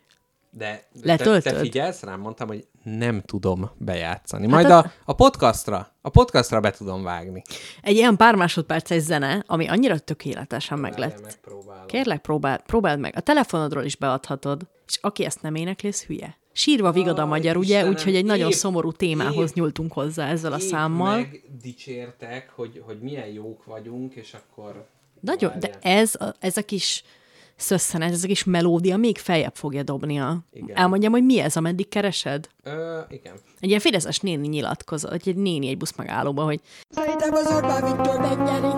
De te, Letöltöd? te figyelsz rám? Mondtam, hogy nem tudom bejátszani. Majd a, a podcastra, a podcastra be tudom vágni. Egy ilyen pár másodperces zene, ami annyira tökéletesen meg Várjál, lett. megpróbálom. Kérlek, próbál, próbáld meg. A telefonodról is beadhatod. És aki ezt nem éneklész, hülye. Sírva vigad a Aj, magyar, ugye? Istenem, Úgyhogy egy nagyon épp- szomorú témához épp- nyúltunk hozzá ezzel a számmal. megdicsértek, hogy, hogy milyen jók vagyunk, és akkor... Nagyon, de ez a, ez a kis szösszenet, ez a kis melódia még feljebb fogja dobni a... Igen. Elmondjam, hogy mi ez, ameddig keresed? Ö, igen. Egy ilyen fideszes néni nyilatkozott, egy néni egy buszmegállóban, hogy Szerintem az Orbán Viktor megnyeri.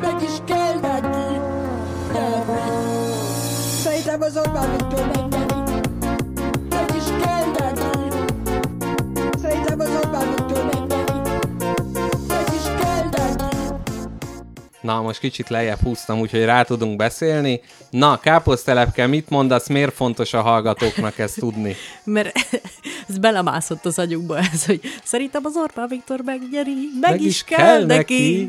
Meg is kell neki. Szerintem az Orbán Viktor megnyeri. Meg is kell neki. Szerintem az Orbán Viktor Na, most kicsit lejjebb húztam, úgyhogy rá tudunk beszélni. Na, káposztelepke, mit mondasz, miért fontos a hallgatóknak ezt tudni? mert ez belemászott az agyukba ez, hogy szerintem az Orbán Viktor megnyeri, meg, meg is kell, kell neki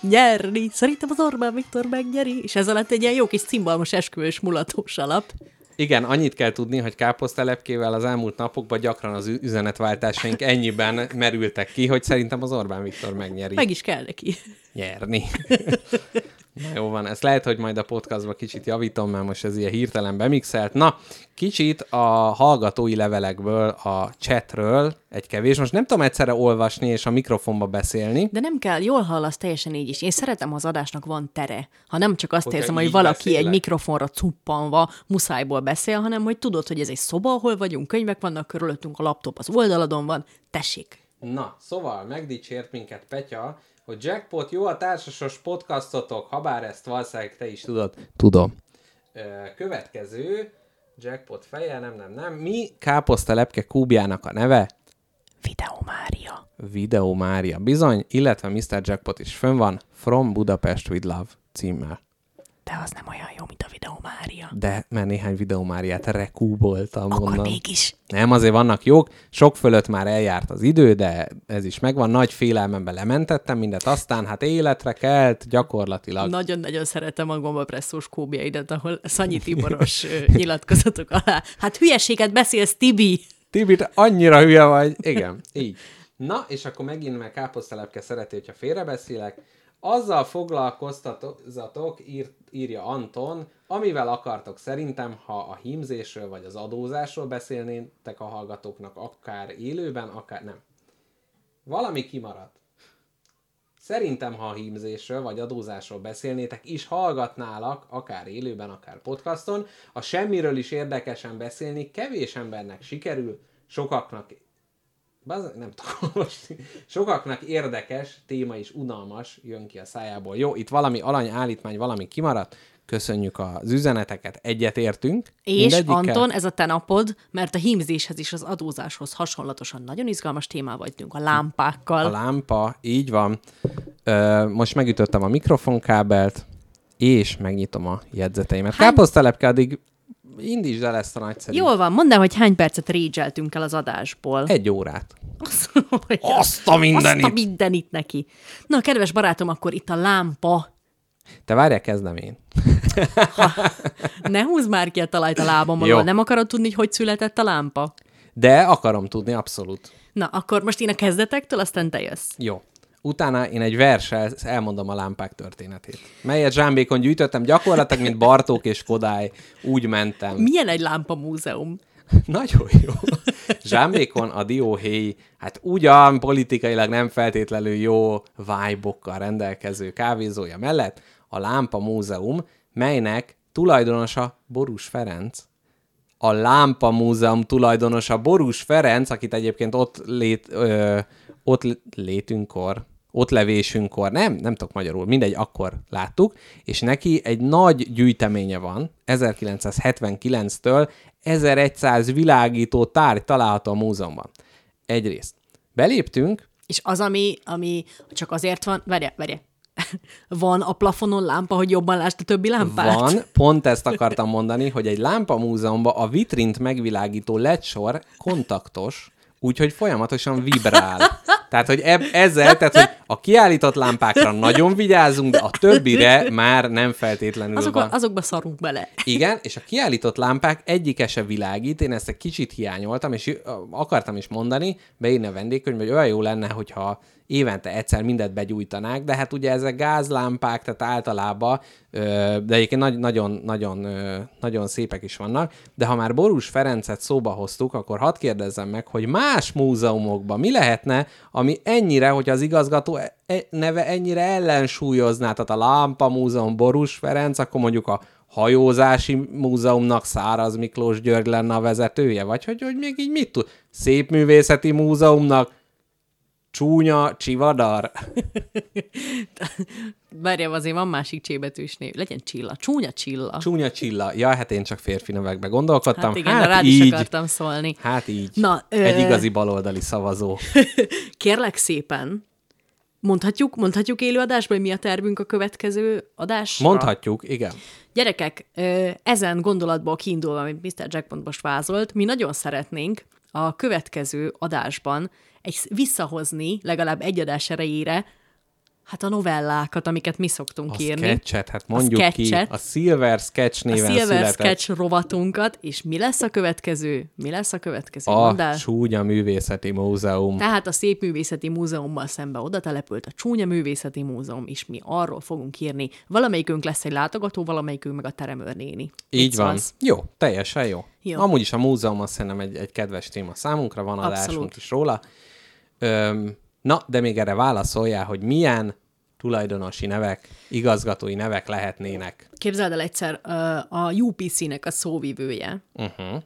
nyerni. Szerintem az Orbán Viktor megnyeri, és ez alatt egy ilyen jó kis cimbalmos esküvős mulatós alap. Igen, annyit kell tudni, hogy káposztelepkével az elmúlt napokban gyakran az üzenetváltásaink ennyiben merültek ki, hogy szerintem az Orbán Viktor megnyeri. Meg is kell neki. nyerni. Na jó van, ezt lehet, hogy majd a podcastban kicsit javítom, mert most ez ilyen hirtelen bemixelt. Na, kicsit a hallgatói levelekből, a chatről egy kevés. Most nem tudom egyszerre olvasni és a mikrofonba beszélni. De nem kell, jól hallasz teljesen így is. Én szeretem, ha az adásnak van tere. Ha nem csak azt Hogyha érzem, hogy valaki beszélek. egy mikrofonra cuppanva muszájból beszél, hanem hogy tudod, hogy ez egy szoba, ahol vagyunk, könyvek vannak körülöttünk, a laptop az oldaladon van. Tessék! Na, szóval megdicsért minket Petya, hogy Jackpot jó a társasos podcastotok, habár ezt valószínűleg te is tudod. Tudom. Következő, Jackpot feje, nem, nem, nem. Mi káposztelepke kúbjának a neve? Videó Mária. Videó Mária bizony, illetve Mr. Jackpot is fönn van, From Budapest with Love címmel. De az nem olyan jó, mint a Videó Mária. De mert néhány Videó Máriát rekúboltam Akkor onnan. mégis. Nem, azért vannak jók, sok fölött már eljárt az idő, de ez is megvan. Nagy félelmembe lementettem mindet, aztán hát életre kelt gyakorlatilag. Nagyon-nagyon szeretem a gombapresszós kóbjaidat, ahol Szanyi Tiboros nyilatkozatok alá. Hát hülyeséget beszélsz, Tibi! Tibi, te annyira hülye vagy. Igen, így. Na, és akkor megint meg káposztelepke szereti, hogyha félrebeszélek. Azzal foglalkoztatok, ír, írja Anton, amivel akartok szerintem, ha a hímzésről vagy az adózásról beszélnétek a hallgatóknak, akár élőben, akár nem. Valami kimaradt. Szerintem, ha a hímzésről vagy adózásról beszélnétek, is hallgatnálak, akár élőben, akár podcaston, a semmiről is érdekesen beszélni kevés embernek sikerül, sokaknak Baz, nem tudom olvasni. Sokaknak érdekes, téma is unalmas jön ki a szájából. Jó, itt valami alany állítmány, valami kimaradt. Köszönjük az üzeneteket, egyetértünk. És. Anton, ez a te napod, mert a hímzéshez és az adózáshoz hasonlatosan nagyon izgalmas témával vagyunk a lámpákkal. A lámpa, így van. Ö, most megütöttem a mikrofonkábelt, és megnyitom a jegyzeteimet. Hány- Káposztelepke, addig indítsd el ezt a nagyszerű. Jól van, mondd el, hogy hány percet régyeltünk el az adásból. Egy órát. Hogy Azt a mindenit! Azt a mindenit neki. Na, kedves barátom, akkor itt a lámpa. Te várjál, kezdem én. Ne húzd már ki a talajt a lábam Jó. alól. Nem akarod tudni, hogy hogy született a lámpa? De akarom tudni, abszolút. Na, akkor most én a kezdetektől, aztán te jössz. Jó. Utána én egy verssel elmondom a lámpák történetét. Melyet zsámbékon gyűjtöttem, gyakorlatilag, mint Bartók és Kodály, úgy mentem. Milyen egy lámpa múzeum? Nagyon jó. Zsámbékon a dióhéj, hát ugyan politikailag nem feltétlenül jó vibe rendelkező kávézója mellett a Lámpa Múzeum, melynek tulajdonosa Borús Ferenc, a Lámpa Múzeum tulajdonosa Borús Ferenc, akit egyébként ott, lét, ö, ott létünkkor, ott levésünkkor, nem, nem tudok magyarul, mindegy, akkor láttuk, és neki egy nagy gyűjteménye van, 1979-től 1100 világító tárgy található a múzeumban. Egyrészt. Beléptünk, És az, ami, ami csak azért van, várja, várja, van a plafonon lámpa, hogy jobban lásd a többi lámpát? Van, pont ezt akartam mondani, hogy egy lámpa múzeumban a vitrint megvilágító LED sor kontaktos, úgyhogy folyamatosan vibrál. Tehát, hogy eb- ezzel, tehát, hogy a kiállított lámpákra nagyon vigyázunk, de a többire már nem feltétlenül Azokba, van. azokba szarunk bele. Igen, és a kiállított lámpák egyike se világít, én ezt egy kicsit hiányoltam, és akartam is mondani, beírni a vendégkönyvbe, hogy olyan jó lenne, hogyha évente egyszer mindet begyújtanák, de hát ugye ezek gázlámpák, tehát általában, de egyébként nagy, nagyon, nagyon, nagyon szépek is vannak, de ha már Borús Ferencet szóba hoztuk, akkor hadd kérdezzem meg, hogy más múzeumokban mi lehetne, ami ennyire, hogy az igazgató e- e- neve ennyire ellensúlyozná, tehát a Lámpa Múzeum Borús Ferenc, akkor mondjuk a hajózási múzeumnak Száraz Miklós György lenne a vezetője, vagy hogy, hogy még így mit tud? Szépművészeti múzeumnak Csúnya Csivadar. Várjál, azért van másik csébetűs név. Legyen Csilla. Csúnya Csilla. Csúnya Csilla. Ja, hát én csak férfi nevekbe gondolkodtam. Hát igen, hát rád így. is akartam szólni. Hát így. Na, ö- Egy igazi baloldali szavazó. Kérlek szépen, mondhatjuk, mondhatjuk élőadásban, hogy mi a tervünk a következő adásra? Mondhatjuk, igen. Gyerekek, ezen gondolatból kiindulva, amit Mr. Jackpot most vázolt, mi nagyon szeretnénk a következő adásban egy visszahozni legalább egy adás erejére hát a novellákat, amiket mi szoktunk A írni. sketchet, hát mondjuk ki. sketchet. A Silver Sketch a néven Silver született. Sketch rovatunkat, és mi lesz a következő? Mi lesz a következő? A Mondd el. Csúnya Művészeti Múzeum. Tehát a Szép Művészeti Múzeummal szembe oda települt a Csúnya Művészeti Múzeum, és mi arról fogunk írni. Valamelyikünk lesz egy látogató, valamelyikünk meg a teremőr néni. Így Mit van. szólsz? Jó, teljesen jó. Jó. Amúgy is a múzeum azt szerintem egy, egy kedves téma számunkra, van Abszolút. adásunk is róla. Öm, na, de még erre válaszoljál, hogy milyen tulajdonosi nevek, igazgatói nevek lehetnének. Képzeld el egyszer, a UPC-nek a szóvivője. Uh-huh.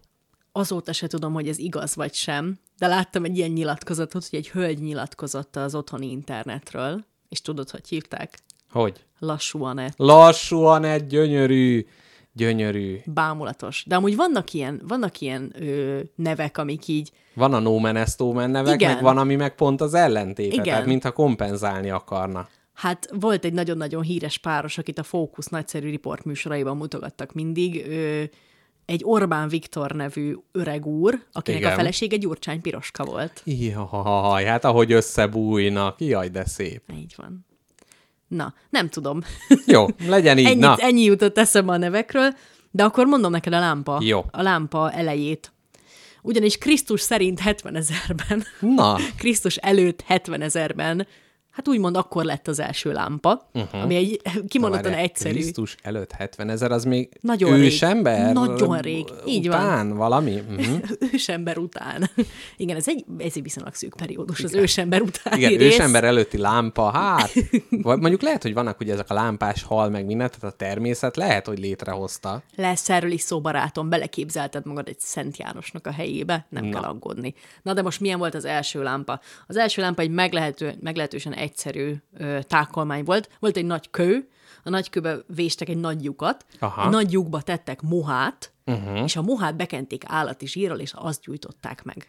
Azóta se tudom, hogy ez igaz vagy sem, de láttam egy ilyen nyilatkozatot, hogy egy hölgy nyilatkozott az otthoni internetről, és tudod, hogy hívták? Hogy? Lassúan -e. Lassúan egy gyönyörű, gyönyörű. Bámulatos. De amúgy vannak ilyen, vannak ilyen ö, nevek, amik így Van a No Man Est Man nevek, Igen. meg van, ami meg pont az ellentéte, Igen. tehát mintha kompenzálni akarna. Hát volt egy nagyon-nagyon híres páros, akit a Fókusz nagyszerű riportműsoraiban mutogattak mindig. Ö, egy Orbán Viktor nevű öreg úr, akinek Igen. a felesége Gyurcsány Piroska volt. Jaj, hát ahogy összebújnak, jaj, de szép. Így van. Na, nem tudom. Jó, legyen így, Ennyit, na. ennyi jutott eszembe a nevekről, de akkor mondom neked a lámpa. Jó. A lámpa elejét. Ugyanis Krisztus szerint 70 ezerben, Na, Krisztus előtt 70 ezerben, hát úgymond akkor lett az első lámpa, uh-huh. ami egy kimondottan Várjál, egyszerű. Krisztus előtt 70 ezer, az még Nagyon rég. ősember? Nagyon rég. Így van. után valami? Uh-huh. ősember után. Igen, ez egy, ez egy viszonylag szűk periódus, az ősember után. Igen, ősember előtti lámpa, hát, vagy mondjuk lehet, hogy vannak ugye ezek a lámpás hal, meg minden, tehát a természet lehet, hogy létrehozta. Lesz erről is szó, barátom, beleképzelted magad egy Szent Jánosnak a helyébe, nem Na. kell aggódni. Na de most milyen volt az első lámpa? Az első lámpa egy meglehető, meglehetősen egyszerű ö, tákolmány volt. Volt egy nagy kő, a nagy kőbe véstek egy nagy lyukat, Aha. a nagy lyukba tettek mohát, uh-huh. és a mohát bekenték állati zsírral, és azt gyújtották meg.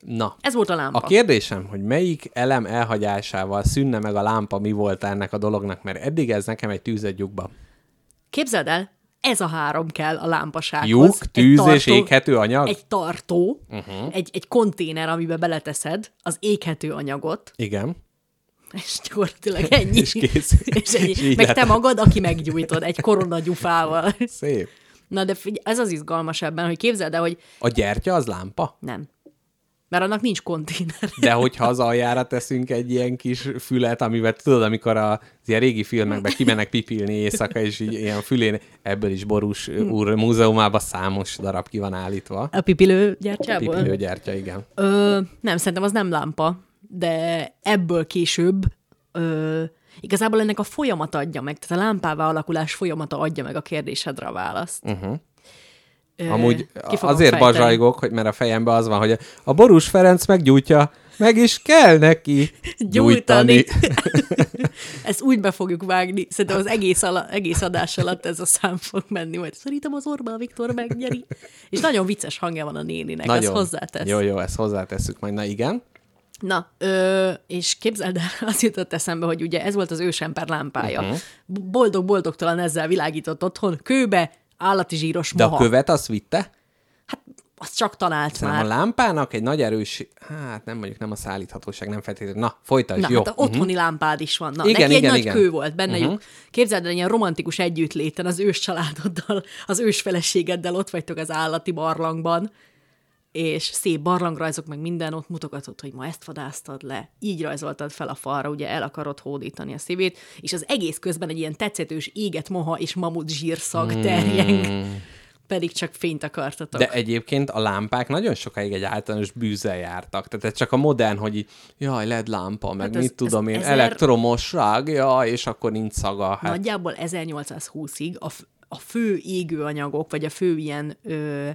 Na, Ez volt a lámpa. a kérdésem, hogy melyik elem elhagyásával szűnne meg a lámpa, mi volt ennek a dolognak, mert eddig ez nekem egy tűz egy lyukba. Képzeld el, ez a három kell a lámpasághoz. Lyuk, tűz és éghető anyag? Egy tartó, uh-huh. egy, egy konténer, amiben beleteszed az éghető anyagot, Igen. És gyakorlatilag ennyi. És kész. és ennyi. És Meg lett. te magad, aki meggyújtod egy koronagyufával. Szép. Na de figyelj, ez az izgalmas ebben, hogy képzeld el, hogy A gyertya az lámpa? nem. Mert annak nincs konténer. De hogyha az aljára teszünk egy ilyen kis fület, amivel tudod, amikor a, ilyen régi filmekben kimennek pipilni éjszaka, és így ilyen fülén, ebből is Borús úr múzeumában számos darab ki van állítva. A pipilő gyertyából? Pipilőgyertya, igen. Ö, nem, szerintem az nem lámpa, de ebből később ö, igazából ennek a folyamat adja meg, tehát a lámpává alakulás folyamata adja meg a kérdésedre a választ. Uh-huh. Ö, Amúgy azért fejteni. bazsajgok, hogy mert a fejemben az van, hogy a, Borús Ferenc meggyújtja, meg is kell neki gyújtani. Ezt úgy be fogjuk vágni. Szerintem az egész, ala, egész adás alatt ez a szám fog menni, majd szerintem az Orbán Viktor megnyeri. És nagyon vicces hangja van a néninek, Nagyon. ezt hozzátesz. Jó, jó, ezt hozzátesszük majd. Na igen. Na, ö, és képzeld el, az jutott eszembe, hogy ugye ez volt az ősemper lámpája. Mhm. Uh-huh. Boldog-boldogtalan ezzel világított otthon, kőbe, állati zsíros De moha. a követ azt vitte? Azt csak talált Szerintem már. a lámpának egy nagy erős, hát nem mondjuk nem a szállíthatóság, nem feltétlenül. Na, folytasd, Na, jó. hát otthoni lámpád is van. Na, Igen, neki egy igen, nagy igen. kő volt benne. Uh-huh. Képzeld el, ilyen romantikus együttléten az ős családoddal, az ős feleségeddel ott vagytok az állati barlangban, és szép barlangrajzok, meg minden ott mutogatott, hogy ma ezt vadáztad le. Így rajzoltad fel a falra, ugye el akarod hódítani a szívét, és az egész közben egy ilyen tetszetős éget moha és mamut zsírszag terjeng. Pedig csak fényt akartatok. Hmm. De egyébként a lámpák nagyon sokáig egy általános bűzzel jártak. Tehát ez csak a modern, hogy így, jaj, LED lámpa, meg Hát ez- mit tudom ez én, ezer- elektromosság, ja, és akkor nincs szaga. Hát Nagyjából 1820-ig a, f- a fő égőanyagok, vagy a fő ilyen ö,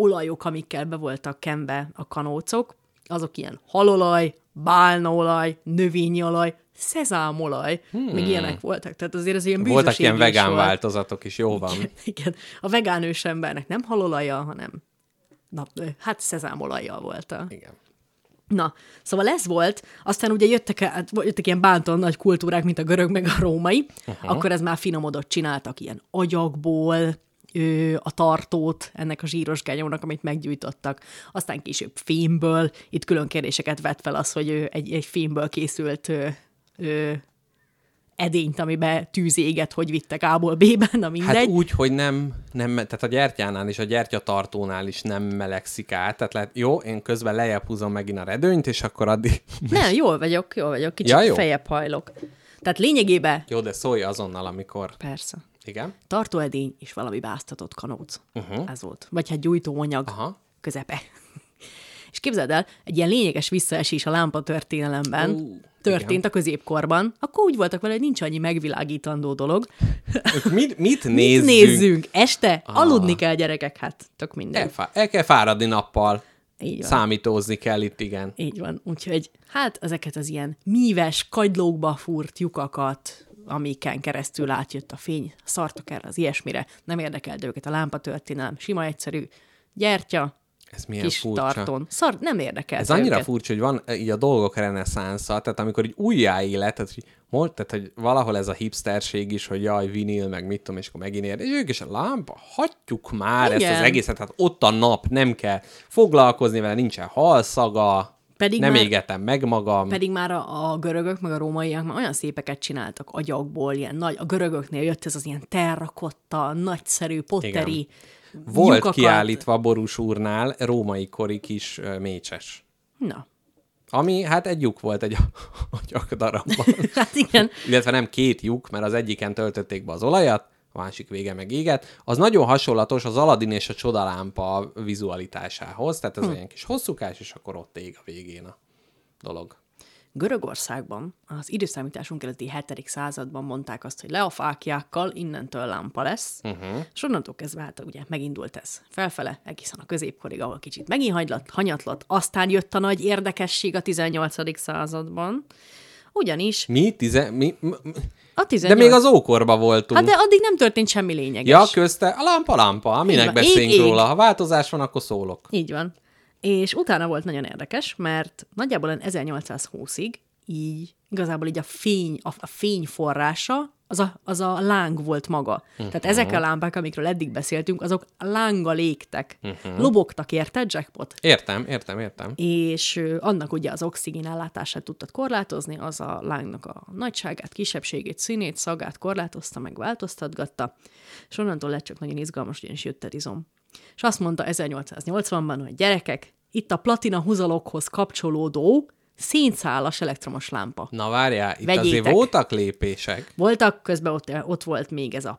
olajok, amikkel be voltak kenve a kanócok, azok ilyen halolaj, bálnaolaj, növényi olaj, szezámolaj, hmm. még ilyenek voltak. Tehát azért az ilyen voltak ilyen vegán volt. változatok is, jó van. Igen, a vegán ősembernek nem halolaja, hanem na, hát szezámolajjal volt a, Igen. Na, szóval ez volt, aztán ugye jöttek, hát jöttek ilyen bántan nagy kultúrák, mint a görög meg a római, uh-huh. akkor ez már finomodott, csináltak ilyen agyagból, a tartót ennek a zsíros gányónak, amit meggyújtottak. Aztán később fémből, itt külön kérdéseket vett fel az, hogy egy, egy fémből készült ö, ö, edényt, amiben tűz éget, hogy vittek A-ból B-ben, na mindegy. Hát úgy, hogy nem, nem, tehát a gyertyánál is, a gyertyatartónál is nem melegszik át. Tehát lehet, jó, én közben lejjebb húzom megint a redőnyt, és akkor addig... Nem, jól vagyok, jól vagyok, kicsit ja, jó. fejebb hajlok. Tehát lényegében, Jó, de szólj azonnal, amikor... persze, Igen? tartóedény és valami báztatott kanóc. Uh-huh. Ez volt. Vagy hát gyújtóanyag Aha. közepe. és képzeld el, egy ilyen lényeges visszaesés a lámpa történelemben Ú, történt igen. a középkorban, akkor úgy voltak vele, hogy nincs annyi megvilágítandó dolog. Mit, mit Mit nézzünk? nézzünk? Este? Aludni kell, gyerekek, hát tök minden. Elfá- el kell fáradni nappal. Így van. Számítózni kell itt, igen. Így van. Úgyhogy hát ezeket az ilyen míves, kagylókba fúrt lyukakat, amiken keresztül átjött a fény, szartok erre az ilyesmire, nem érdekelt őket a lámpa történelem, sima, egyszerű, gyertya, Ez milyen kis furcsa. tarton. Szar, nem érdekelt Ez annyira őket. furcsa, hogy van eh, így a dolgok reneszánsza, tehát amikor így újjáélet, tehát, hogy, mol- tehát, hogy valahol ez a hipsterség is, hogy jaj, vinil, meg mit tudom, és akkor megint ér, és ők is a lámpa, hagyjuk már Igen. ezt az egészet, hát ott a nap, nem kell foglalkozni vele, nincsen halszaga, Pedig nem már- égetem meg magam. Pedig már a, a görögök, meg a rómaiak már olyan szépeket csináltak agyagból, ilyen nagy, a görögöknél jött ez az ilyen terrakotta, nagyszerű, potteri Volt lyukakat. kiállítva Borús úrnál római kori kis mécses. Na, Ami, hát egy lyuk volt egy agyagdarabban. Hát igen. Illetve nem két lyuk, mert az egyiken töltötték be az olajat, a másik vége meg éget. Az nagyon hasonlatos az Aladdin és a csodalámpa vizualitásához, tehát ez hm. olyan kis hosszúkás, és akkor ott ég a végén a dolog. Görögországban az időszámításunk előtti 7. században mondták azt, hogy le a fákjákkal, innentől lámpa lesz, uh-huh. és onnantól kezdve hát ugye megindult ez felfele, egészen a középkorig, ahol kicsit megint hagylott, hanyatlott, aztán jött a nagy érdekesség a 18. században, ugyanis... Mi? Tize... Mi? A 18... De még az ókorba voltunk. Hát de addig nem történt semmi lényeges. Ja, közte a lámpa, lámpa. Minek beszéljünk ég, róla? Ha változás van, akkor szólok. Így van. És utána volt nagyon érdekes, mert nagyjából 1820-ig így igazából így a fény, a, a fény forrása az a, az a láng volt maga. Uh-huh. Tehát ezek a lámpák, amikről eddig beszéltünk, azok lánggal égtek. Uh-huh. Lobogtak, érted, Jackpot? Értem, értem, értem. És ö, annak ugye az oxigén ellátását tudtad korlátozni, az a lángnak a nagyságát, kisebbségét, színét, szagát korlátozta, meg változtatgatta, és onnantól lett csak nagyon izgalmas, ugyanis jött a izom. És azt mondta 1880-ban, hogy gyerekek, itt a platina húzalokhoz kapcsolódó szénszálas elektromos lámpa. Na várjál, itt Vegyétek. azért voltak lépések. Voltak, közben ott, ott volt még ez a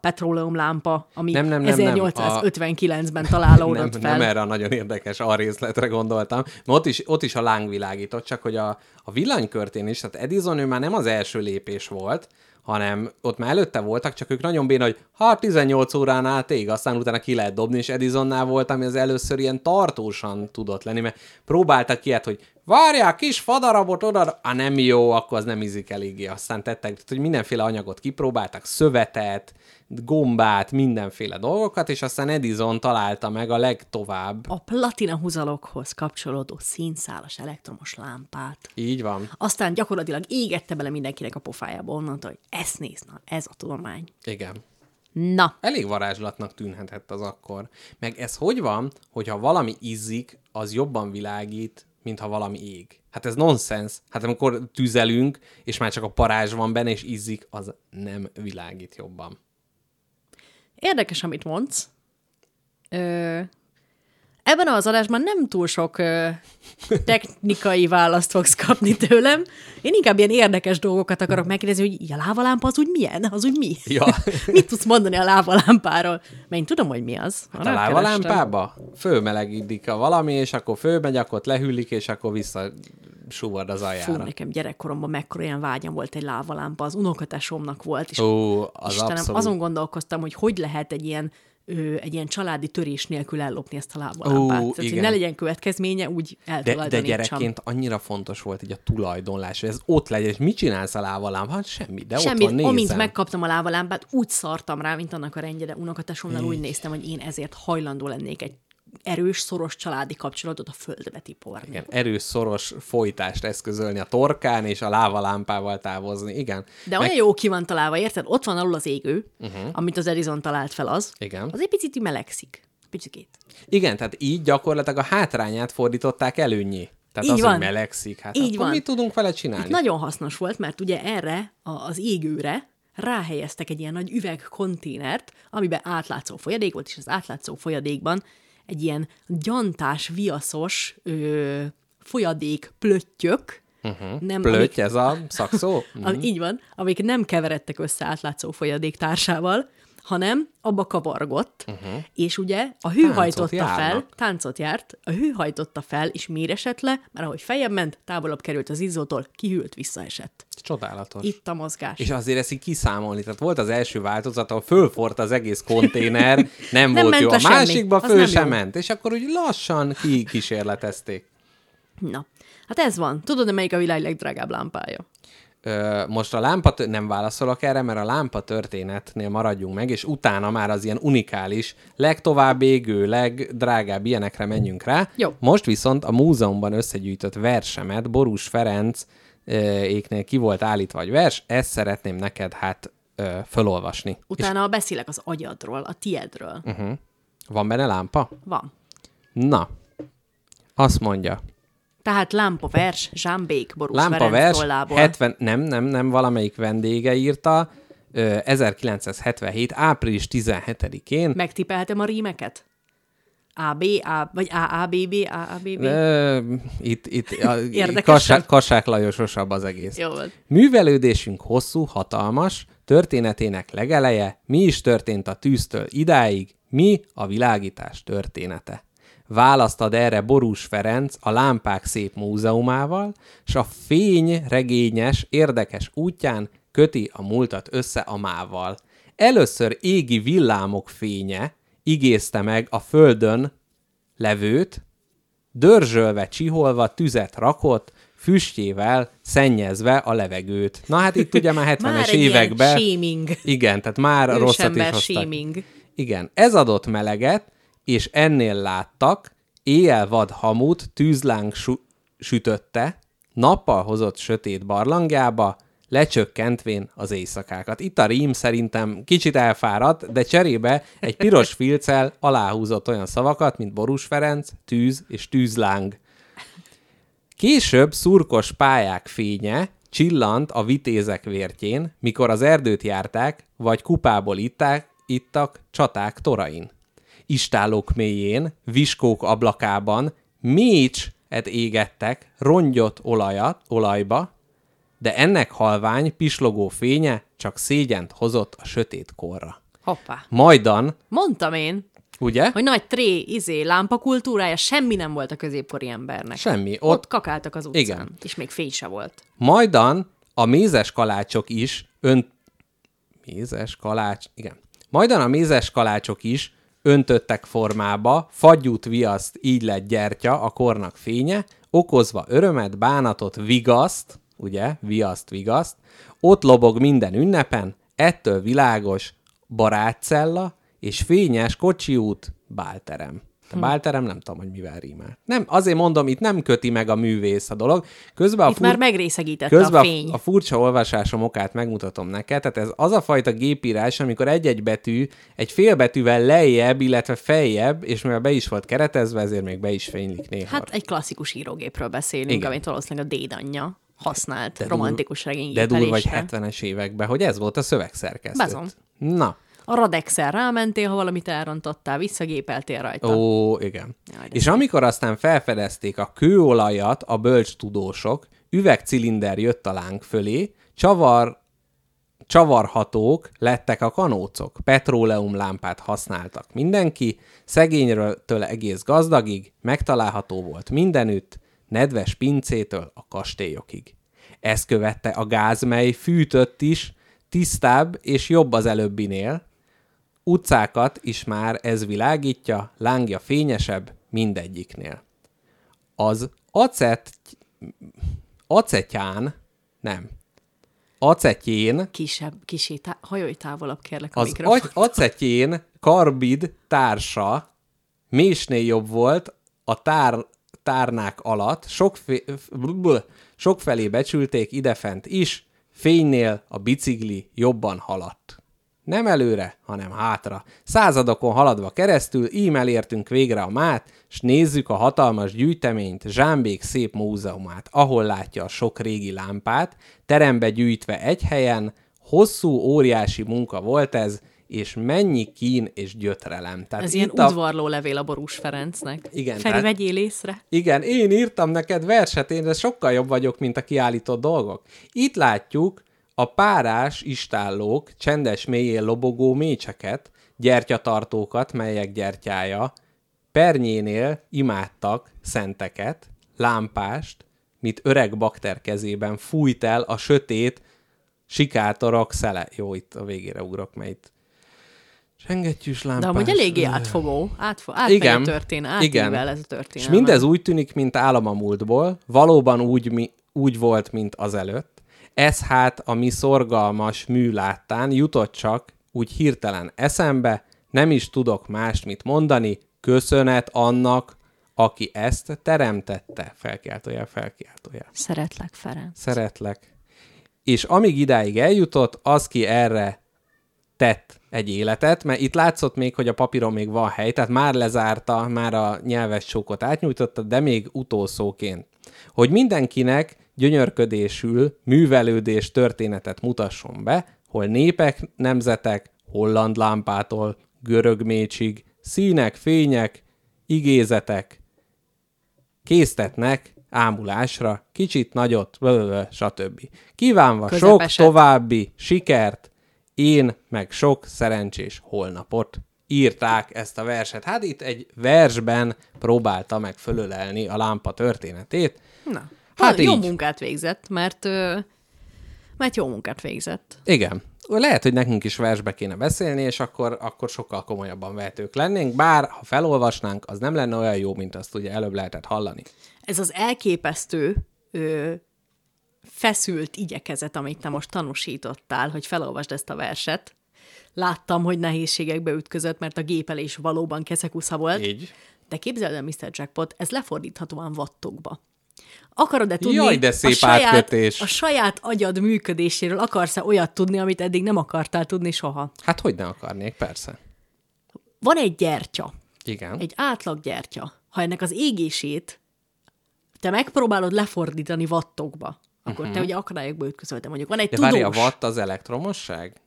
lámpa, ami nem, nem, nem, 1859-ben találódott nem, fel. Nem erre a nagyon érdekes a részletre gondoltam. Ott is, ott is a láng világított, csak hogy a, a villanykörtén is, tehát Edison ő már nem az első lépés volt, hanem ott már előtte voltak, csak ők nagyon béna, hogy ha 18 órán át ég, aztán utána ki lehet dobni, és Edisonnál volt, ami az először ilyen tartósan tudott lenni, mert próbáltak ilyet, hogy várják, kis fadarabot oda, ah, nem jó, akkor az nem ízik eléggé. Aztán tettek, tehát, hogy mindenféle anyagot kipróbáltak, szövetet, gombát, mindenféle dolgokat, és aztán Edison találta meg a legtovább. A platina húzalokhoz kapcsolódó színszálas elektromos lámpát. Így van. Aztán gyakorlatilag égette bele mindenkinek a pofájába onnantól, hogy ezt néz, na, ez a tudomány. Igen. Na. Elég varázslatnak tűnhetett az akkor. Meg ez hogy van, hogyha valami izzik, az jobban világít, mintha valami ég. Hát ez nonsens. Hát amikor tüzelünk, és már csak a parázs van benne, és izzik, az nem világít jobban. Érdekes, amit mondsz. Ö, ebben az adásban nem túl sok ö, technikai választ fogsz kapni tőlem. Én inkább ilyen érdekes dolgokat akarok megkérdezni, hogy a lávalámpa az úgy milyen? Az úgy mi? Ja. Mit tudsz mondani a lávalámpáról? Mert én tudom, hogy mi az. Hát a lávalámpába fölmelegítik a valami, és akkor fölmegy, akkor lehűlik, és akkor vissza suvard az aljára. Fú, nekem gyerekkoromban mekkora ilyen vágyam volt egy lávalámpa, az unokatesomnak volt, és Ó, az Istenem, abszolút. azon gondolkoztam, hogy hogy lehet egy ilyen ö, egy ilyen családi törés nélkül ellopni ezt a lábalámpát. Ó, Tehát, hogy ne legyen következménye, úgy De, de gyerekként annyira fontos volt így a tulajdonlás, hogy ez ott legyen, és mit csinálsz a lávalámpa? Hát semmi, de Semmit, ott van, amint megkaptam a lávalámpát, úgy szartam rá, mint annak a rendje, de unokatesomnál úgy néztem, hogy én ezért hajlandó lennék egy erős, szoros családi kapcsolatot a földbe tiporni. Igen, erős, szoros folytást eszközölni a torkán, és a lávalámpával távozni. Igen. De olyan jó ki van találva, érted? Ott van alul az égő, uh-huh. amit az Edison talált fel az. Igen. Az egy picit melegszik. Picikét. Igen, tehát így gyakorlatilag a hátrányát fordították előnyé. Tehát Így az, van. hogy melegszik, hát Így van. mit tudunk vele csinálni? Itt nagyon hasznos volt, mert ugye erre, a, az égőre ráhelyeztek egy ilyen nagy üvegkonténert, amiben átlátszó folyadék volt, és az átlátszó folyadékban egy ilyen gyantás, viaszos ö, folyadék plöttyök, uh-huh. nem, Plöty, ez a szakszó? Am, így van, amik nem keveredtek össze átlátszó folyadék társával, hanem abba kavargott, uh-huh. és ugye a hő Táncot hajtotta fel, járnak. táncot járt, a hő hajtotta fel, és méresett le, mert ahogy feljebb ment, távolabb került az izzótól, kihűlt, visszaesett. Csodálatos. Itt a mozgás. És azért ezt így kiszámolni. Tehát volt az első változat, ahol fölfort az egész konténer, nem, Nem volt ment jó. A semmi. másikba Az föl sem jó. ment. És akkor úgy lassan kikísérletezték. Na, hát ez van. Tudod, melyik a világ legdrágább lámpája? Most a lámpa, nem válaszolok erre, mert a lámpa történetnél maradjunk meg, és utána már az ilyen unikális, legtovább égő, legdrágább ilyenekre menjünk rá. Jó. Most viszont a múzeumban összegyűjtött versemet, Borús Ferenc éknél ki volt állítva egy vers, ezt szeretném neked hát ö, fölolvasni. Utána beszélek az agyadról, a tiedről. Mhm. És van benne lámpa? Van. Na, azt mondja, Tehát lámpa vers, Zsámbék, Borús Lámpa Ferenc vers, tollából. 70, nem, nem, nem, valamelyik vendége írta, ö, 1977. április 17-én. Megtipelhetem a rímeket? AB, A, vagy AABB, AABB. Ö, itt itt a, kassák, kassák Lajososabb az egész. Jó volt. Művelődésünk hosszú, hatalmas, történetének legeleje, mi is történt a tűztől idáig, mi a világítás története. Választad erre Borús Ferenc a Lámpák Szép Múzeumával, s a fény regényes, érdekes útján köti a múltat össze a mával. Először égi villámok fénye igézte meg a földön levőt, dörzsölve, csiholva tüzet rakott, füstjével szennyezve a levegőt. Na hát itt ugye már 70-es Már egy években... ilyen shaming. Igen, tehát már rosszat is hoztak. shaming. Igen, ez adott meleget, és ennél láttak, éjjel vad hamut tűzláng su- sütötte, nappal hozott sötét barlangjába, lecsökkentvén az éjszakákat. Itt a rím szerintem kicsit elfáradt, de cserébe egy piros filccel aláhúzott olyan szavakat, mint Borús Ferenc, tűz és tűzláng. Később szurkos pályák fénye csillant a vitézek vértjén, mikor az erdőt járták, vagy kupából itták, ittak csaták torain. Istállók mélyén, viskók ablakában mécset égettek rongyot olajat, olajba, de ennek halvány, pislogó fénye csak szégyent hozott a sötét korra. Hoppá. Majdan, Mondtam én, ugye? hogy nagy tré, izé, lámpakultúrája, semmi nem volt a középkori embernek. Semmi. Ott, Ott kakáltak az utcán. Igen. És még fény se volt. Majdan a mézes kalácsok is önt... Mézes kalács... Igen. Majdan a mézes kalácsok is öntöttek formába, fagyút viaszt, így lett gyertya a kornak fénye, okozva örömet, bánatot, vigaszt, ugye, viaszt, vigaszt, ott lobog minden ünnepen, ettől világos barátcella és fényes kocsiút, bálterem. A bálterem nem tudom, hogy mivel rímel. Nem, azért mondom, itt nem köti meg a művész a dolog. Közben a Itt fur- már megrészegítette Közben a fény. a, a furcsa olvasásom okát megmutatom neked, tehát ez az a fajta gépírás, amikor egy-egy betű egy félbetűvel lejjebb, illetve feljebb, és mivel be is volt keretezve, ezért még be is fénylik néha. Hát egy klasszikus írógépről beszélünk, Igen. Amit valószínűleg a dédanyja használt De de romantikus regény De durva, vagy 70-es években, hogy ez volt a szövegszerkesztő. Bezom. Na, A Radexel rámentél, ha valamit elrontottál, visszagépeltél rajta. ó, igen. Jaj, És amikor aztán felfedezték a kőolajat a bölcs tudósok, üvegcilinder jött a láng fölé, csavar csavarhatók lettek a kanócok, petróleum lámpát használtak mindenki, szegényről tőle egész gazdagig, megtalálható volt mindenütt, nedves pincétől a kastélyokig. Ezt követte a gáz, mely fűtött is, tisztább és jobb az előbbinél, utcákat is már ez világítja, lángja fényesebb mindegyiknél. Az acet, acetyán, nem, acetjén, Kisebb, kisé, tá- hajolj távolabb kérlek a az mikrofon. agy- acetjén karbid társa mésnél jobb volt a tár, tárnák alatt, sokfé, sokfelé becsülték idefent is, fénynél a bicikli jobban haladt. Nem előre, hanem hátra. Századokon haladva keresztül, ím elértünk végre a mát, s nézzük a hatalmas gyűjteményt, Zsámbék szép múzeumát, ahol látja a sok régi lámpát, terembe gyűjtve egy helyen, hosszú, óriási munka volt ez, és mennyi kín és gyötrelem. Tehát Ez ilyen a- udvarló levél a Borús Ferencnek. Igen, Feri, tehát- vegyél észre. Igen, én írtam neked verset, én de sokkal jobb vagyok, mint a kiállított dolgok. Itt látjuk a párás istállók csendes mélyén lobogó mécseket, gyertyatartókat, melyek gyertyája, pernyénél imádtak szenteket, lámpást, mit öreg bakter kezében fújt el a sötét sikátorok szele. Jó, itt a végére ugrok, mert itt Sengettyűs lámpás. De amúgy eléggé átfogó. Átfo- Igen, a történet, igen. ez a És történet. mindez úgy tűnik, mint álom a múltból, valóban úgy, mi, úgy volt, mint azelőtt. Ez hát a mi szorgalmas mű láttán jutott csak úgy hirtelen eszembe, nem is tudok mást mit mondani, köszönet annak, aki ezt teremtette. Felkiáltójel, felkiáltójel. Szeretlek, Ferenc. Szeretlek. És amíg idáig eljutott, az ki erre tett egy életet, mert itt látszott még, hogy a papíron még van hely, tehát már lezárta, már a nyelves csókot átnyújtotta, de még utolsóként. Hogy mindenkinek gyönyörködésül művelődés történetet mutasson be, hol népek, nemzetek, holland lámpától, görög mécsig, színek, fények, igézetek késztetnek ámulásra, kicsit nagyot, blablabla, stb. Kívánva sok további sikert, én meg sok szerencsés holnapot írták ezt a verset. Hát itt egy versben próbálta meg fölölelni a lámpa történetét. Na, Hát jó így. munkát végzett, mert, mert jó munkát végzett. Igen. Lehet, hogy nekünk is versbe kéne beszélni, és akkor, akkor sokkal komolyabban vehetők lennénk, bár ha felolvasnánk, az nem lenne olyan jó, mint azt ugye előbb lehetett hallani. Ez az elképesztő ö, feszült igyekezet, amit te most tanúsítottál, hogy felolvasd ezt a verset. Láttam, hogy nehézségekbe ütközött, mert a gépelés valóban keszekusza volt. Így. De képzeld el, Mr. Jackpot, ez lefordíthatóan wattokba. Akarod-e tudni, Jaj, de szép a, saját, átkötés. a saját agyad működéséről akarsz-e olyat tudni, amit eddig nem akartál tudni soha? Hát hogy ne akarnék, persze. Van egy gyertya, Igen. egy átlag gyertya. Ha ennek az égését te megpróbálod lefordítani wattokba, akkor uh-huh. te ugye akadályokba ütközöl, de mondjuk van egy Mhm. De tudós. várj, a watt az elektromosság?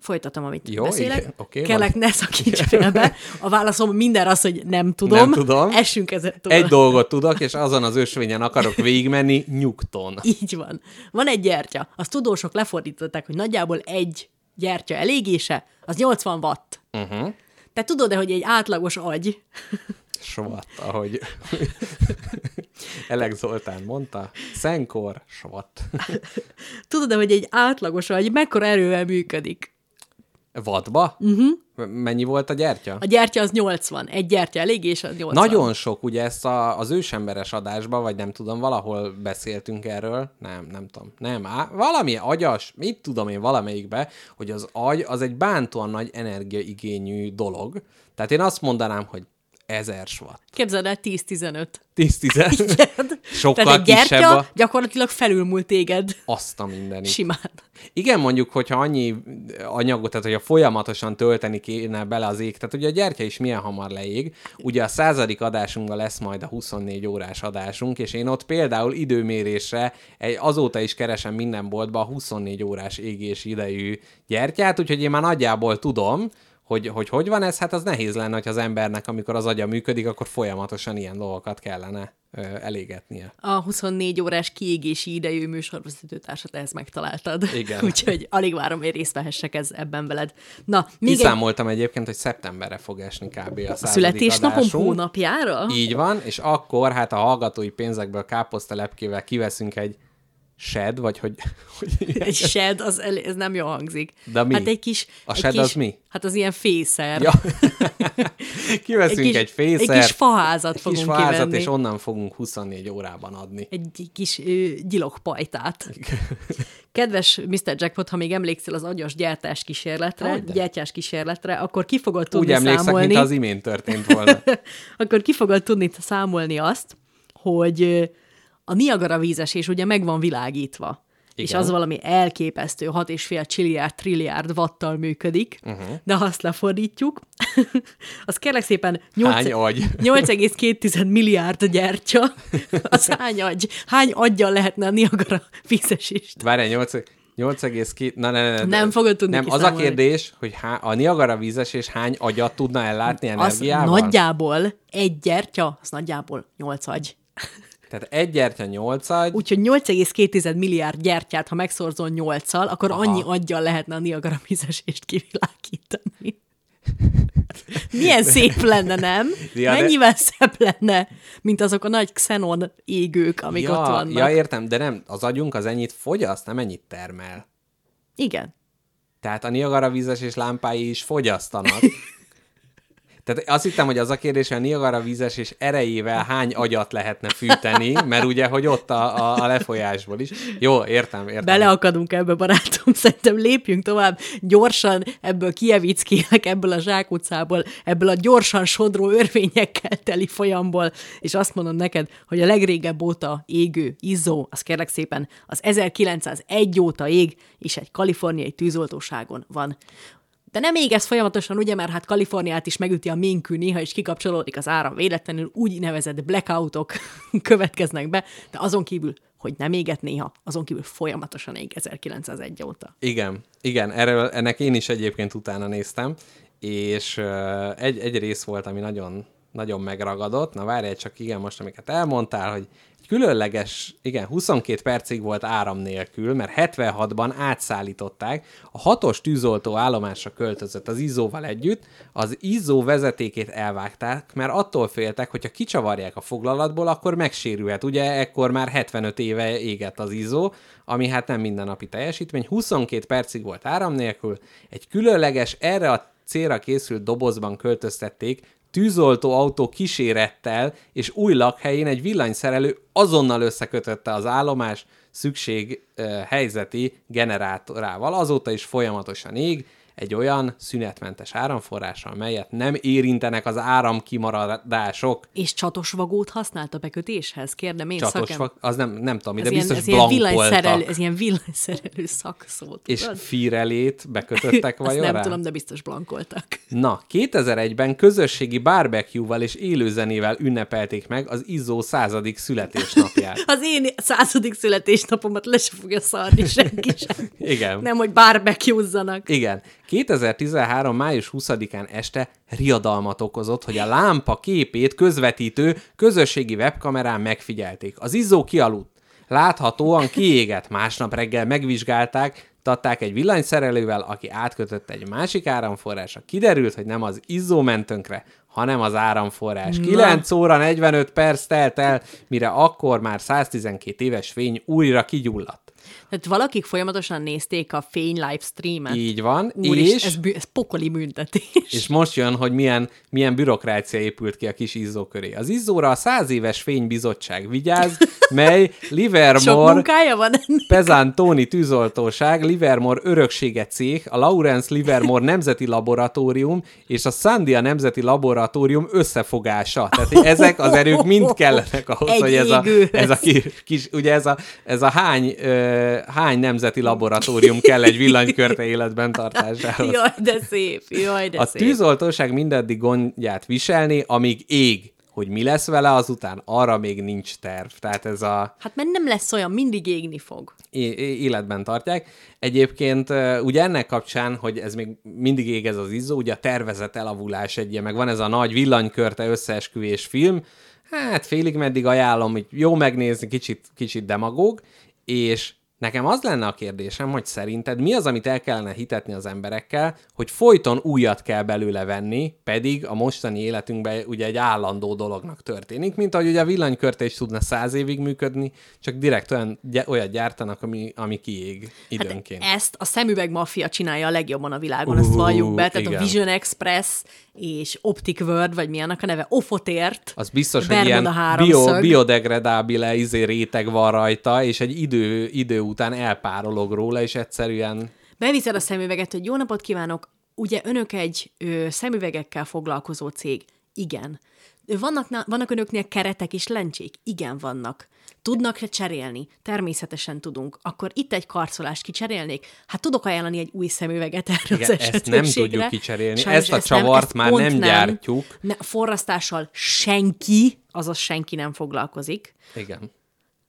Folytatom, amit Jó, beszélek. igen, oké, Kellek, van. ne szakíts félbe. A válaszom minden az, hogy nem tudom. Nem tudom. Essünk ezen túl. Egy dolgot tudok, és azon az ösvényen akarok végigmenni, nyugton. Így van. Van egy gyertya. Azt tudósok lefordították, hogy nagyjából egy gyertya elégése, az 80 watt. Uh-huh. Te tudod-e, hogy egy átlagos agy, Svat, ahogy Elek Zoltán mondta, szenkor, svat. tudod-e, hogy egy átlagos agy mekkora erővel működik? Vadba? Uh-huh. Mennyi volt a gyertya? A gyertya az 80. Egy gyertya elégés az 80. Nagyon sok, ugye ezt a, az ősemberes adásban, vagy nem tudom, valahol beszéltünk erről, nem, nem tudom, nem, á, valami agyas, mit tudom én valamelyikbe, hogy az agy az egy bántóan nagy energiaigényű dolog. Tehát én azt mondanám, hogy ezer watt. Képzeld el, 10-15. 10-10. Sokkal Tehát egy gyertya kisebb a... gyakorlatilag felülmúlt téged Azt a mindenit. simán. Igen, mondjuk, hogyha annyi anyagot, tehát hogyha folyamatosan tölteni kéne bele az ég, tehát ugye a gyertya is milyen hamar leég. Ugye a századik adásunkban lesz majd a 24 órás adásunk, és én ott például időmérésre egy, azóta is keresem minden boltban a 24 órás égés idejű gyertyát, úgyhogy én már nagyjából tudom, hogy, hogy hogy van ez, hát az nehéz lenne, hogy az embernek, amikor az agya működik, akkor folyamatosan ilyen dolgokat kellene ö, elégetnie. A 24 órás kiégési idejű műsorvezetőtársat ehhez megtaláltad. Igen. Úgyhogy alig várom, hogy részt vehessek ez, ebben veled. Na, még egy Kiszámoltam egyébként, hogy szeptemberre fog esni kb. a századik születésnapom hónapjára? Így van, és akkor hát a hallgatói pénzekből káposztelepkével kiveszünk egy shed, vagy hogy... hogy Egy shed, az el, ez nem jól hangzik. De mi? Hát egy kis... A egy shed kis, az mi? Hát az ilyen fészer. ja. Kiveszünk egy, kis- egy fészer, egy kis faházat egy fogunk kis faházat, kivenni. és onnan fogunk 24 órában adni. Egy kis ö, gyilokpajtát. Kedves Mr. Jackpot, ha még emlékszel az agyas gyártás kísérletre, Hogyne. gyártás kísérletre, akkor ki fogod tudni Úgy emlékszek, számolni. mint az imént történt volna. akkor ki fogod tudni számolni azt, hogy a Niagara vízesés ugye meg van világítva. És Igen. az valami elképesztő 6,5 csilliárd, trilliárd watttal működik, uh-huh. de ha azt lefordítjuk, az kérlek szépen 8, Hány agy? 8,2 milliárd gyertya, az hány agy? Hány aggyal lehetne a Niagara vízesést? Várj, 8, 8,2... Na, ne, ne, ne, Nem fogod tudni Nem, az a kiszámolni. kérdés, hogy há, a Niagara vízes és hány agyat tudna ellátni Az energiával? nagyjából egy gyertya, az nagyjából 8 agy. Tehát egy gyertya 8 agy, Úgyhogy 8,2 milliárd gyertyát, ha megszorzol 8-szal, akkor Aha. annyi aggyal lehetne a Niagara vízesést kivilágítani. Milyen szép lenne, nem? Ja, de- Mennyivel szebb lenne, mint azok a nagy xenon égők, amik ja, ott vannak. Ja, értem, de nem, az agyunk az ennyit fogyaszt, nem ennyit termel. Igen. Tehát a Niagara vízes és lámpái is fogyasztanak. Tehát azt hittem, hogy az a kérdés, hogy a Niagara vízes és erejével hány agyat lehetne fűteni, mert ugye, hogy ott a, a, a lefolyásból is. Jó, értem, értem. Beleakadunk ebbe, barátom. Szerintem lépjünk tovább gyorsan ebből Kievickének, ebből a zsákutcából, ebből a gyorsan sodró örvényekkel teli folyamból, és azt mondom neked, hogy a legrégebb óta égő izzó, az kérlek szépen az 1901 óta ég, és egy kaliforniai tűzoltóságon van. De nem ég ez folyamatosan, ugye, mert hát Kaliforniát is megüti a ménkű néha, és kikapcsolódik az áram véletlenül, úgy nevezett blackoutok következnek be, de azon kívül, hogy nem éget néha, azon kívül folyamatosan ég 1901 óta. Igen, igen, erről, ennek én is egyébként utána néztem, és egy, egy rész volt, ami nagyon, nagyon megragadott. Na várjál csak, igen, most amiket elmondtál, hogy különleges, igen, 22 percig volt áram nélkül, mert 76-ban átszállították, a hatos tűzoltó állomásra költözött az izzóval együtt, az izzó vezetékét elvágták, mert attól féltek, hogyha kicsavarják a foglalatból, akkor megsérülhet. Ugye ekkor már 75 éve égett az izzó, ami hát nem mindennapi teljesítmény. 22 percig volt áram nélkül, egy különleges, erre a célra készült dobozban költöztették, tűzoltó autó kísérettel és új lakhelyén egy villanyszerelő azonnal összekötötte az állomás szükség helyzeti generátorával. Azóta is folyamatosan ég, egy olyan szünetmentes áramforrással, melyet nem érintenek az áramkimaradások. És csatosvagót használt a bekötéshez? Kérdem én Csatos, szakem. az nem, nem tudom, de biztos ilyen blankoltak. ez ilyen villanyszerelő szakszó, És tudod? firelét bekötöttek vajon nem rá? tudom, de biztos blankoltak. Na, 2001-ben közösségi barbecue-val és élőzenével ünnepelték meg az Izzó századik születésnapját. Az én századik születésnapomat le se fogja szarni senki sem. Igen. Nem, hogy barbecue-zzanak. Igen. 2013. május 20-án este riadalmat okozott, hogy a lámpa képét közvetítő közösségi webkamerán megfigyelték. Az izzó kialudt. Láthatóan kiégett. Másnap reggel megvizsgálták, tatták egy villanyszerelővel, aki átkötött egy másik áramforrásra. Kiderült, hogy nem az izzó ment tönkre, hanem az áramforrás. 9 óra 45 perc telt el, mire akkor már 112 éves fény újra kigyulladt. Tehát valakik folyamatosan nézték a fény livestreamet. Így van, Úr, és... és... Ez, bű- ez pokoli büntetés. És most jön, hogy milyen, milyen bürokrácia épült ki a kis izzó köré. Az izzóra a száz éves fénybizottság vigyáz, mely Livermore van ennek. Pezantoni tűzoltóság, Livermore öröksége cég, a Lawrence Livermore Nemzeti Laboratórium és a Sandia Nemzeti Laboratórium összefogása. Tehát ezek az erők mind kellenek ahhoz, Egy hogy ez a, ez a kis, kis, ugye ez a, ez a hány, ö, hány nemzeti laboratórium kell egy villanykörte életben tartásához. Jaj, de szép, jaj, de A szép. tűzoltóság mindaddig gondját viselni, amíg ég. Hogy mi lesz vele azután, arra még nincs terv. Tehát ez a Hát mert nem lesz olyan, mindig égni fog. é- életben tartják. Egyébként ugye ennek kapcsán, hogy ez még mindig ég ez az izzó, ugye a tervezett elavulás egy ilyen, meg van ez a nagy villanykörte összeesküvés film, hát félig meddig ajánlom, hogy jó megnézni, kicsit, kicsit demagóg, és Nekem az lenne a kérdésem, hogy szerinted mi az, amit el kellene hitetni az emberekkel, hogy folyton újat kell belőle venni, pedig a mostani életünkben ugye egy állandó dolognak történik, mint ahogy ugye a villanykörte is tudna száz évig működni, csak direkt olyan, olyat gyártanak, ami, ami kiég időnként. Hát ezt a szemüveg maffia csinálja a legjobban a világon, ezt valljuk be. Tehát igen. a Vision Express és Optic World, vagy mi annak a neve, Ofotért. Az biztos, hogy ilyen bio, biodegradábile izé réteg van rajta, és egy idő, idő után elpárolog róla, és egyszerűen Beviszed a szemüveget, hogy jó napot kívánok, ugye önök egy ö, szemüvegekkel foglalkozó cég? Igen. Vannak, na- vannak önöknél keretek és lencsék? Igen, vannak. Tudnak-e cserélni? Természetesen tudunk. Akkor itt egy karcolást kicserélnék? Hát tudok ajánlani egy új szemüveget erre Igen, az ezt nem tudjuk kicserélni. Sajnos Ezt a ezt csavart ezt már pont nem gyártjuk. Ne, forrasztással senki, azaz senki nem foglalkozik. igen.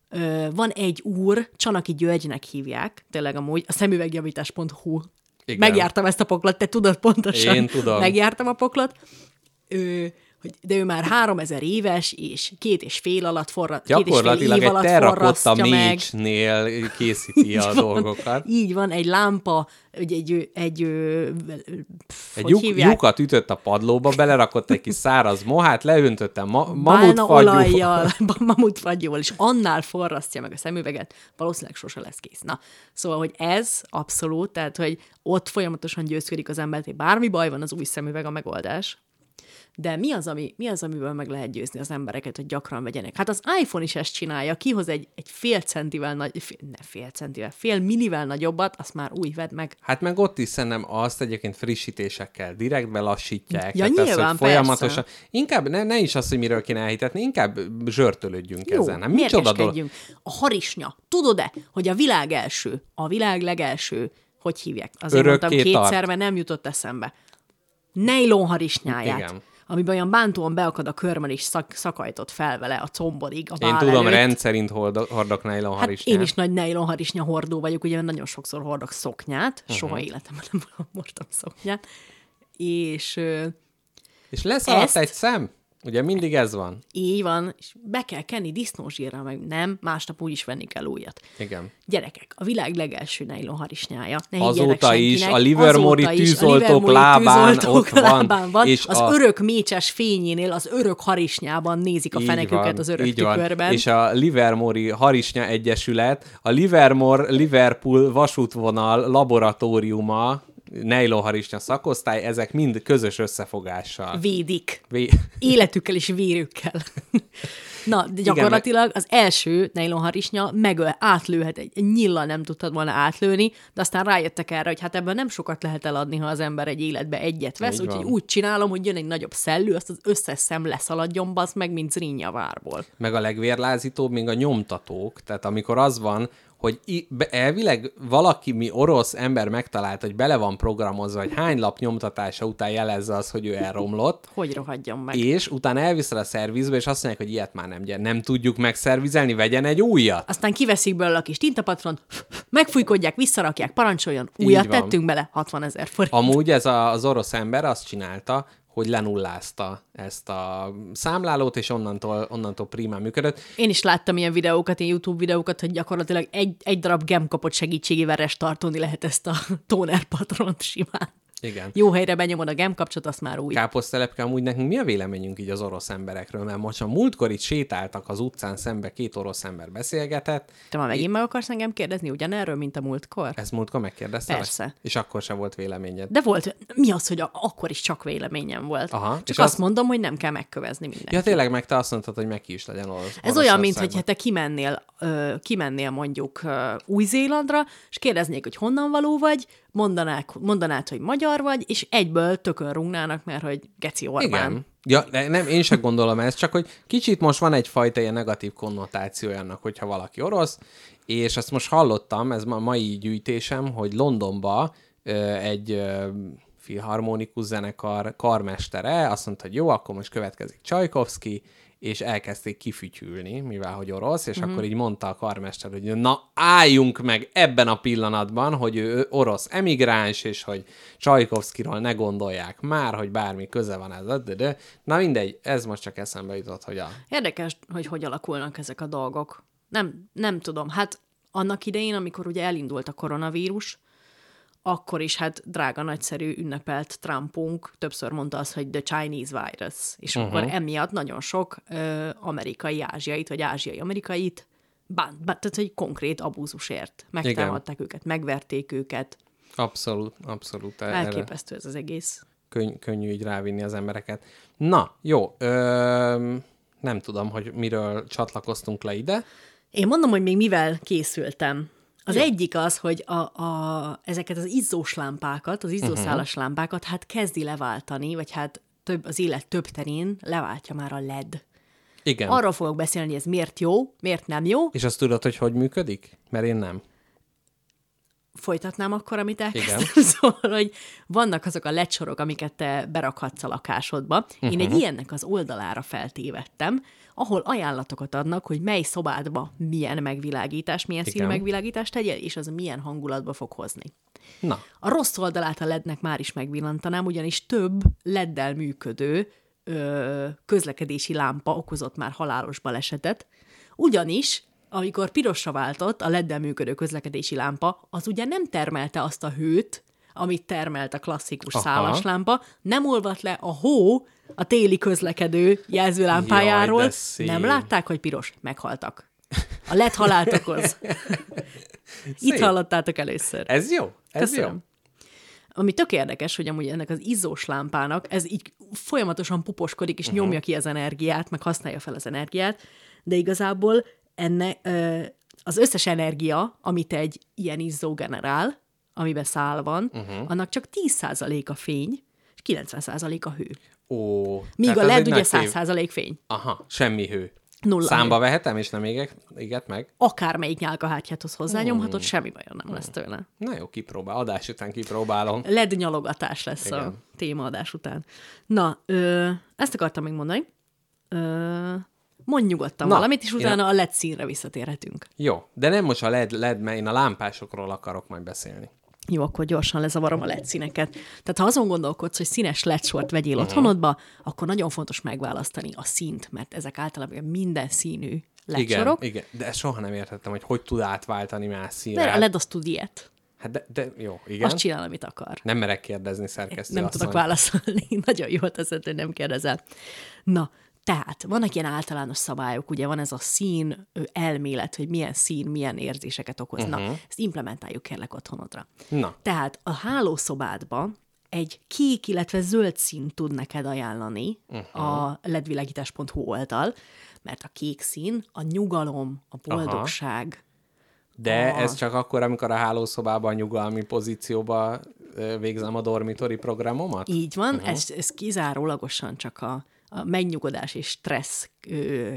Ö, van egy úr, Csanaki Györgynek hívják, tényleg amúgy, a szemüvegjavítás.hu. Igen. Megjártam ezt a poklat, te tudod pontosan. Én tudom. Megjártam a poklat. Ö, hogy, de ő már három ezer éves, és két és fél alatt forra, két és fél Gyakorlatilag év egy alatt terrakotta mécsnél készíti a dolgokat. Így van, egy lámpa, egy, egy, egy, Egy lyuk, lyukat ütött a padlóba, belerakott egy kis száraz mohát, leöntötte ma- Bálna mamutfagyú. olajjal, mamutfagyóval, és annál forrasztja meg a szemüveget, valószínűleg sose lesz kész. Na, szóval, hogy ez abszolút, tehát, hogy ott folyamatosan győzködik az embert, hogy bármi baj van, az új szemüveg a megoldás. De mi az, ami, mi az, amiből meg lehet győzni az embereket, hogy gyakran vegyenek? Hát az iPhone is ezt csinálja, kihoz egy, egy fél centivel nagy, fél, ne fél centivel, fél millivel nagyobbat, azt már új vedd meg. Hát meg ott is szerintem azt egyébként frissítésekkel direkt belassítják. Ja, az, nyilván, hogy folyamatosan. Inkább ne, ne is az, hogy miről kéne elhitetni, inkább zsörtölődjünk Jó, ezen. Hát micsoda dolog. A harisnya. Tudod-e, hogy a világ első, a világ legelső, hogy hívják? Azért Örökké mondtam kétszer, tart. mert nem jutott eszembe. Nejlon harisnyáját. Igen. Amiben olyan bántóan beakad a körmön, és szak, szakajtott fel vele a comborig, a Én tudom, előtt. rendszerint hordok, hordok nylon Hát én is nagy nejlon harisnya hordó vagyok, ugye nagyon sokszor hordok szoknyát, Mhm. soha életemben nem hordtam szoknyát, és És lesz alatt egy szem? Ugye mindig ez van. Így van, és be kell kenni disznózsírra, meg nem, másnap úgy is venni kell újat. Igen. Gyerekek, a világ legelső nejlon harisnyája. Ne Azóta is, a a tűzoltók lábán tűzoltók ott van, lábán van. és az a- örök mécses fényénél, az örök harisnyában nézik a Így feneküket van, az örök így van. tükörben. És a Livermore Harisnya Egyesület, a Livermore Liverpool vasútvonal laboratóriuma, nejlonharisnya szakosztály, ezek mind közös összefogással. Védik. Vé- Életükkel és vérükkel. Na, de gyakorlatilag az első nejlonharisnya megöl, átlőhet, egy nyillal nem tudtad volna átlőni, de aztán rájöttek erre, hogy hát ebben nem sokat lehet eladni, ha az ember egy életbe egyet vesz, úgyhogy úgy csinálom, hogy jön egy nagyobb szellő, azt az összes szem leszaladjon, bazd meg, mint Zrinja várból. meg a legvérlázítóbb még a nyomtatók, tehát amikor az van, hogy elvileg valaki, mi orosz ember megtalált, hogy bele van programozva, hogy hány lap nyomtatása után jelezze az, hogy ő elromlott, Hogy rohadjon meg? és utána elviszel a szervizbe, és azt mondják, hogy ilyet már nem, nem tudjuk megszervizelni, vegyen egy újat. Aztán kiveszik belőle a kis tintapatron, megfújkodják, visszarakják, parancsoljon, újat tettünk bele, 60 ezer forint. Amúgy ez a, az orosz ember azt csinálta, hogy lenullázta ezt a számlálót, és onnantól, onnantól primán működött. Én is láttam ilyen videókat, ilyen YouTube videókat, hogy gyakorlatilag egy, egy darab gemkapot segítségével restartolni lehet ezt a toner patront simán. Igen. Jó helyre benyomod a gemkapcsot, azt már új. Káposztelepke, amúgy nekünk mi a véleményünk így az orosz emberekről? Mert most a múltkor itt sétáltak az utcán szembe, két orosz ember beszélgetett, Te már megint meg akarsz engem kérdezni ugyanerről, mint a múltkor? ezt múltkor megkérdezte? Persze. És akkor sem volt véleményed. De volt, mi az, hogy a, akkor is csak véleményem volt. Aha, csak és azt azt- mondom, hogy nem kell megkövezni mindent. Ja, tényleg, meg te azt mondtad, hogy meg ki is legyen orosz. Ez olyan, mint hogyha te kimennél, ö, kimennél mondjuk Új-Zélandra, és kérdeznék, hogy honnan való vagy, mondanák, mondanád, hogy magyar vagy, és egyből tökön rungnának, mert hogy Geci Orbán. Igen. Ja, nem, én sem gondolom ezt, csak hogy kicsit most van egyfajta ilyen negatív konnotáció annak, hogyha valaki orosz, és ezt most hallottam, ez ma mai gyűjtésem, hogy Londonba egy filharmonikus zenekar karmestere azt mondta, hogy jó, akkor most következik Csajkovszki, és elkezdték kifütyülni, mivel hogy orosz, és mm-hmm. akkor így mondta a karmester, hogy na álljunk meg ebben a pillanatban, hogy ő orosz emigráns, és hogy Csajkovszkiról ne gondolják már, hogy bármi köze van ez. De, de. Na mindegy, ez most csak eszembe jutott, hogy a... Érdekes, hogy hogy alakulnak ezek a dolgok. Nem, nem tudom. Hát annak idején, amikor ugye elindult a koronavírus, akkor is hát drága, nagyszerű ünnepelt Trumpunk többször mondta azt, hogy the Chinese virus. És uh-huh. akkor emiatt nagyon sok ö, amerikai ázsiait, vagy ázsiai amerikait bán, bán, tehát egy konkrét abúzusért. Megtámadták őket, megverték őket. Abszolút, abszolút. erre Elképesztő ez az egész. Könny- könnyű így rávinni az embereket. Na, jó. Ö, nem tudom, hogy miről csatlakoztunk le ide. Én mondom, hogy még mivel készültem. Az Jó. egyik az, hogy a, a, ezeket az izzós lámpákat, az izzószálas uh-huh. lámpákat hát kezdi leváltani, vagy hát több, az élet több terén leváltja már a LED. Igen. Arról fogok beszélni, hogy ez miért jó, miért nem jó. És azt tudod, hogy hogy működik? Mert én nem. Folytatnám akkor, amit elkezdtem. Igen. Szóval, hogy vannak azok a LED sorok, amiket te berakhatsz a lakásodba. Uh-huh. Én egy ilyennek az oldalára feltévettem, ahol ajánlatokat adnak, hogy mely szobádba milyen megvilágítás, milyen színű Igen. megvilágítást tegyél, és az milyen hangulatba fog hozni. Na, A rossz oldalát a lednek már is megvillantanám, ugyanis több leddel működő ö, közlekedési lámpa okozott már halálos balesetet, ugyanis amikor pirosra váltott a leddel működő közlekedési lámpa, az ugye nem termelte azt a hőt, amit termelt a klasszikus Aha. szálas lámpa, nem olvadt le a hó a téli közlekedő jelzőlámpájáról. Jaj, nem látták, hogy piros? Meghaltak. A led halált okoz. Itt hallottátok először. ez jó. Ez Köszönöm. jó. Ami tök érdekes, hogy amúgy ennek az izzós lámpának ez így folyamatosan puposkodik, és uh-huh. nyomja ki az energiát, meg használja fel az energiát, de igazából enne, ö, az összes energia, amit egy ilyen izzó generál, amiben szál van, uh-huh. annak csak 10% a fény, és 90% a hő. Ó, Míg a LED ugye tév- 100% fény. Aha, semmi hő. Nulla Számba hő. vehetem, és nem éget, éget meg? Akármelyik nyálkahártyáthoz hozzányomhatod, semmi bajom nem lesz tőle. Na jó, kipróbál. Adás után kipróbálom. LED nyalogatás lesz Igen. a témaadás után. Na, ö, ezt akartam még mondani. Ö, mondj nyugodtan Na, valamit, és utána a LED színre visszatérhetünk. Jó, de nem most a LED, LED, mert én a lámpásokról akarok majd beszélni. Jó, akkor gyorsan lezavarom a LED színeket. Tehát ha azon gondolkodsz, hogy színes LED sort vegyél uh-huh. otthonodba, akkor nagyon fontos megválasztani a színt, mert ezek általában minden színű LED Igen, sorok. igen, de ezt soha nem értettem, hogy hogy tud átváltani más színre. Mert a LED az tud ilyet. Hát de, de jó, igen. Azt csinál, amit akar. Nem merek kérdezni szerkesztő Nem asszony. tudok válaszolni. Nagyon jól teszed, hogy nem kérdezel. Na, tehát vannak ilyen általános szabályok, ugye van ez a szín elmélet, hogy milyen szín, milyen érzéseket okoz. Uh-huh. Na, ezt implementáljuk kérlek otthonodra. Na. Tehát a hálószobádba egy kék, illetve zöld szín tud neked ajánlani uh-huh. a ledvilágítás.hu oldal, mert a kék szín a nyugalom, a boldogság, De Ah. ez csak akkor, amikor a hálószobában nyugalmi pozícióba végzem a dormitori programomat? Így van, uh-huh. ez, ez kizárólagosan csak a, a megnyugodás és stressz ö,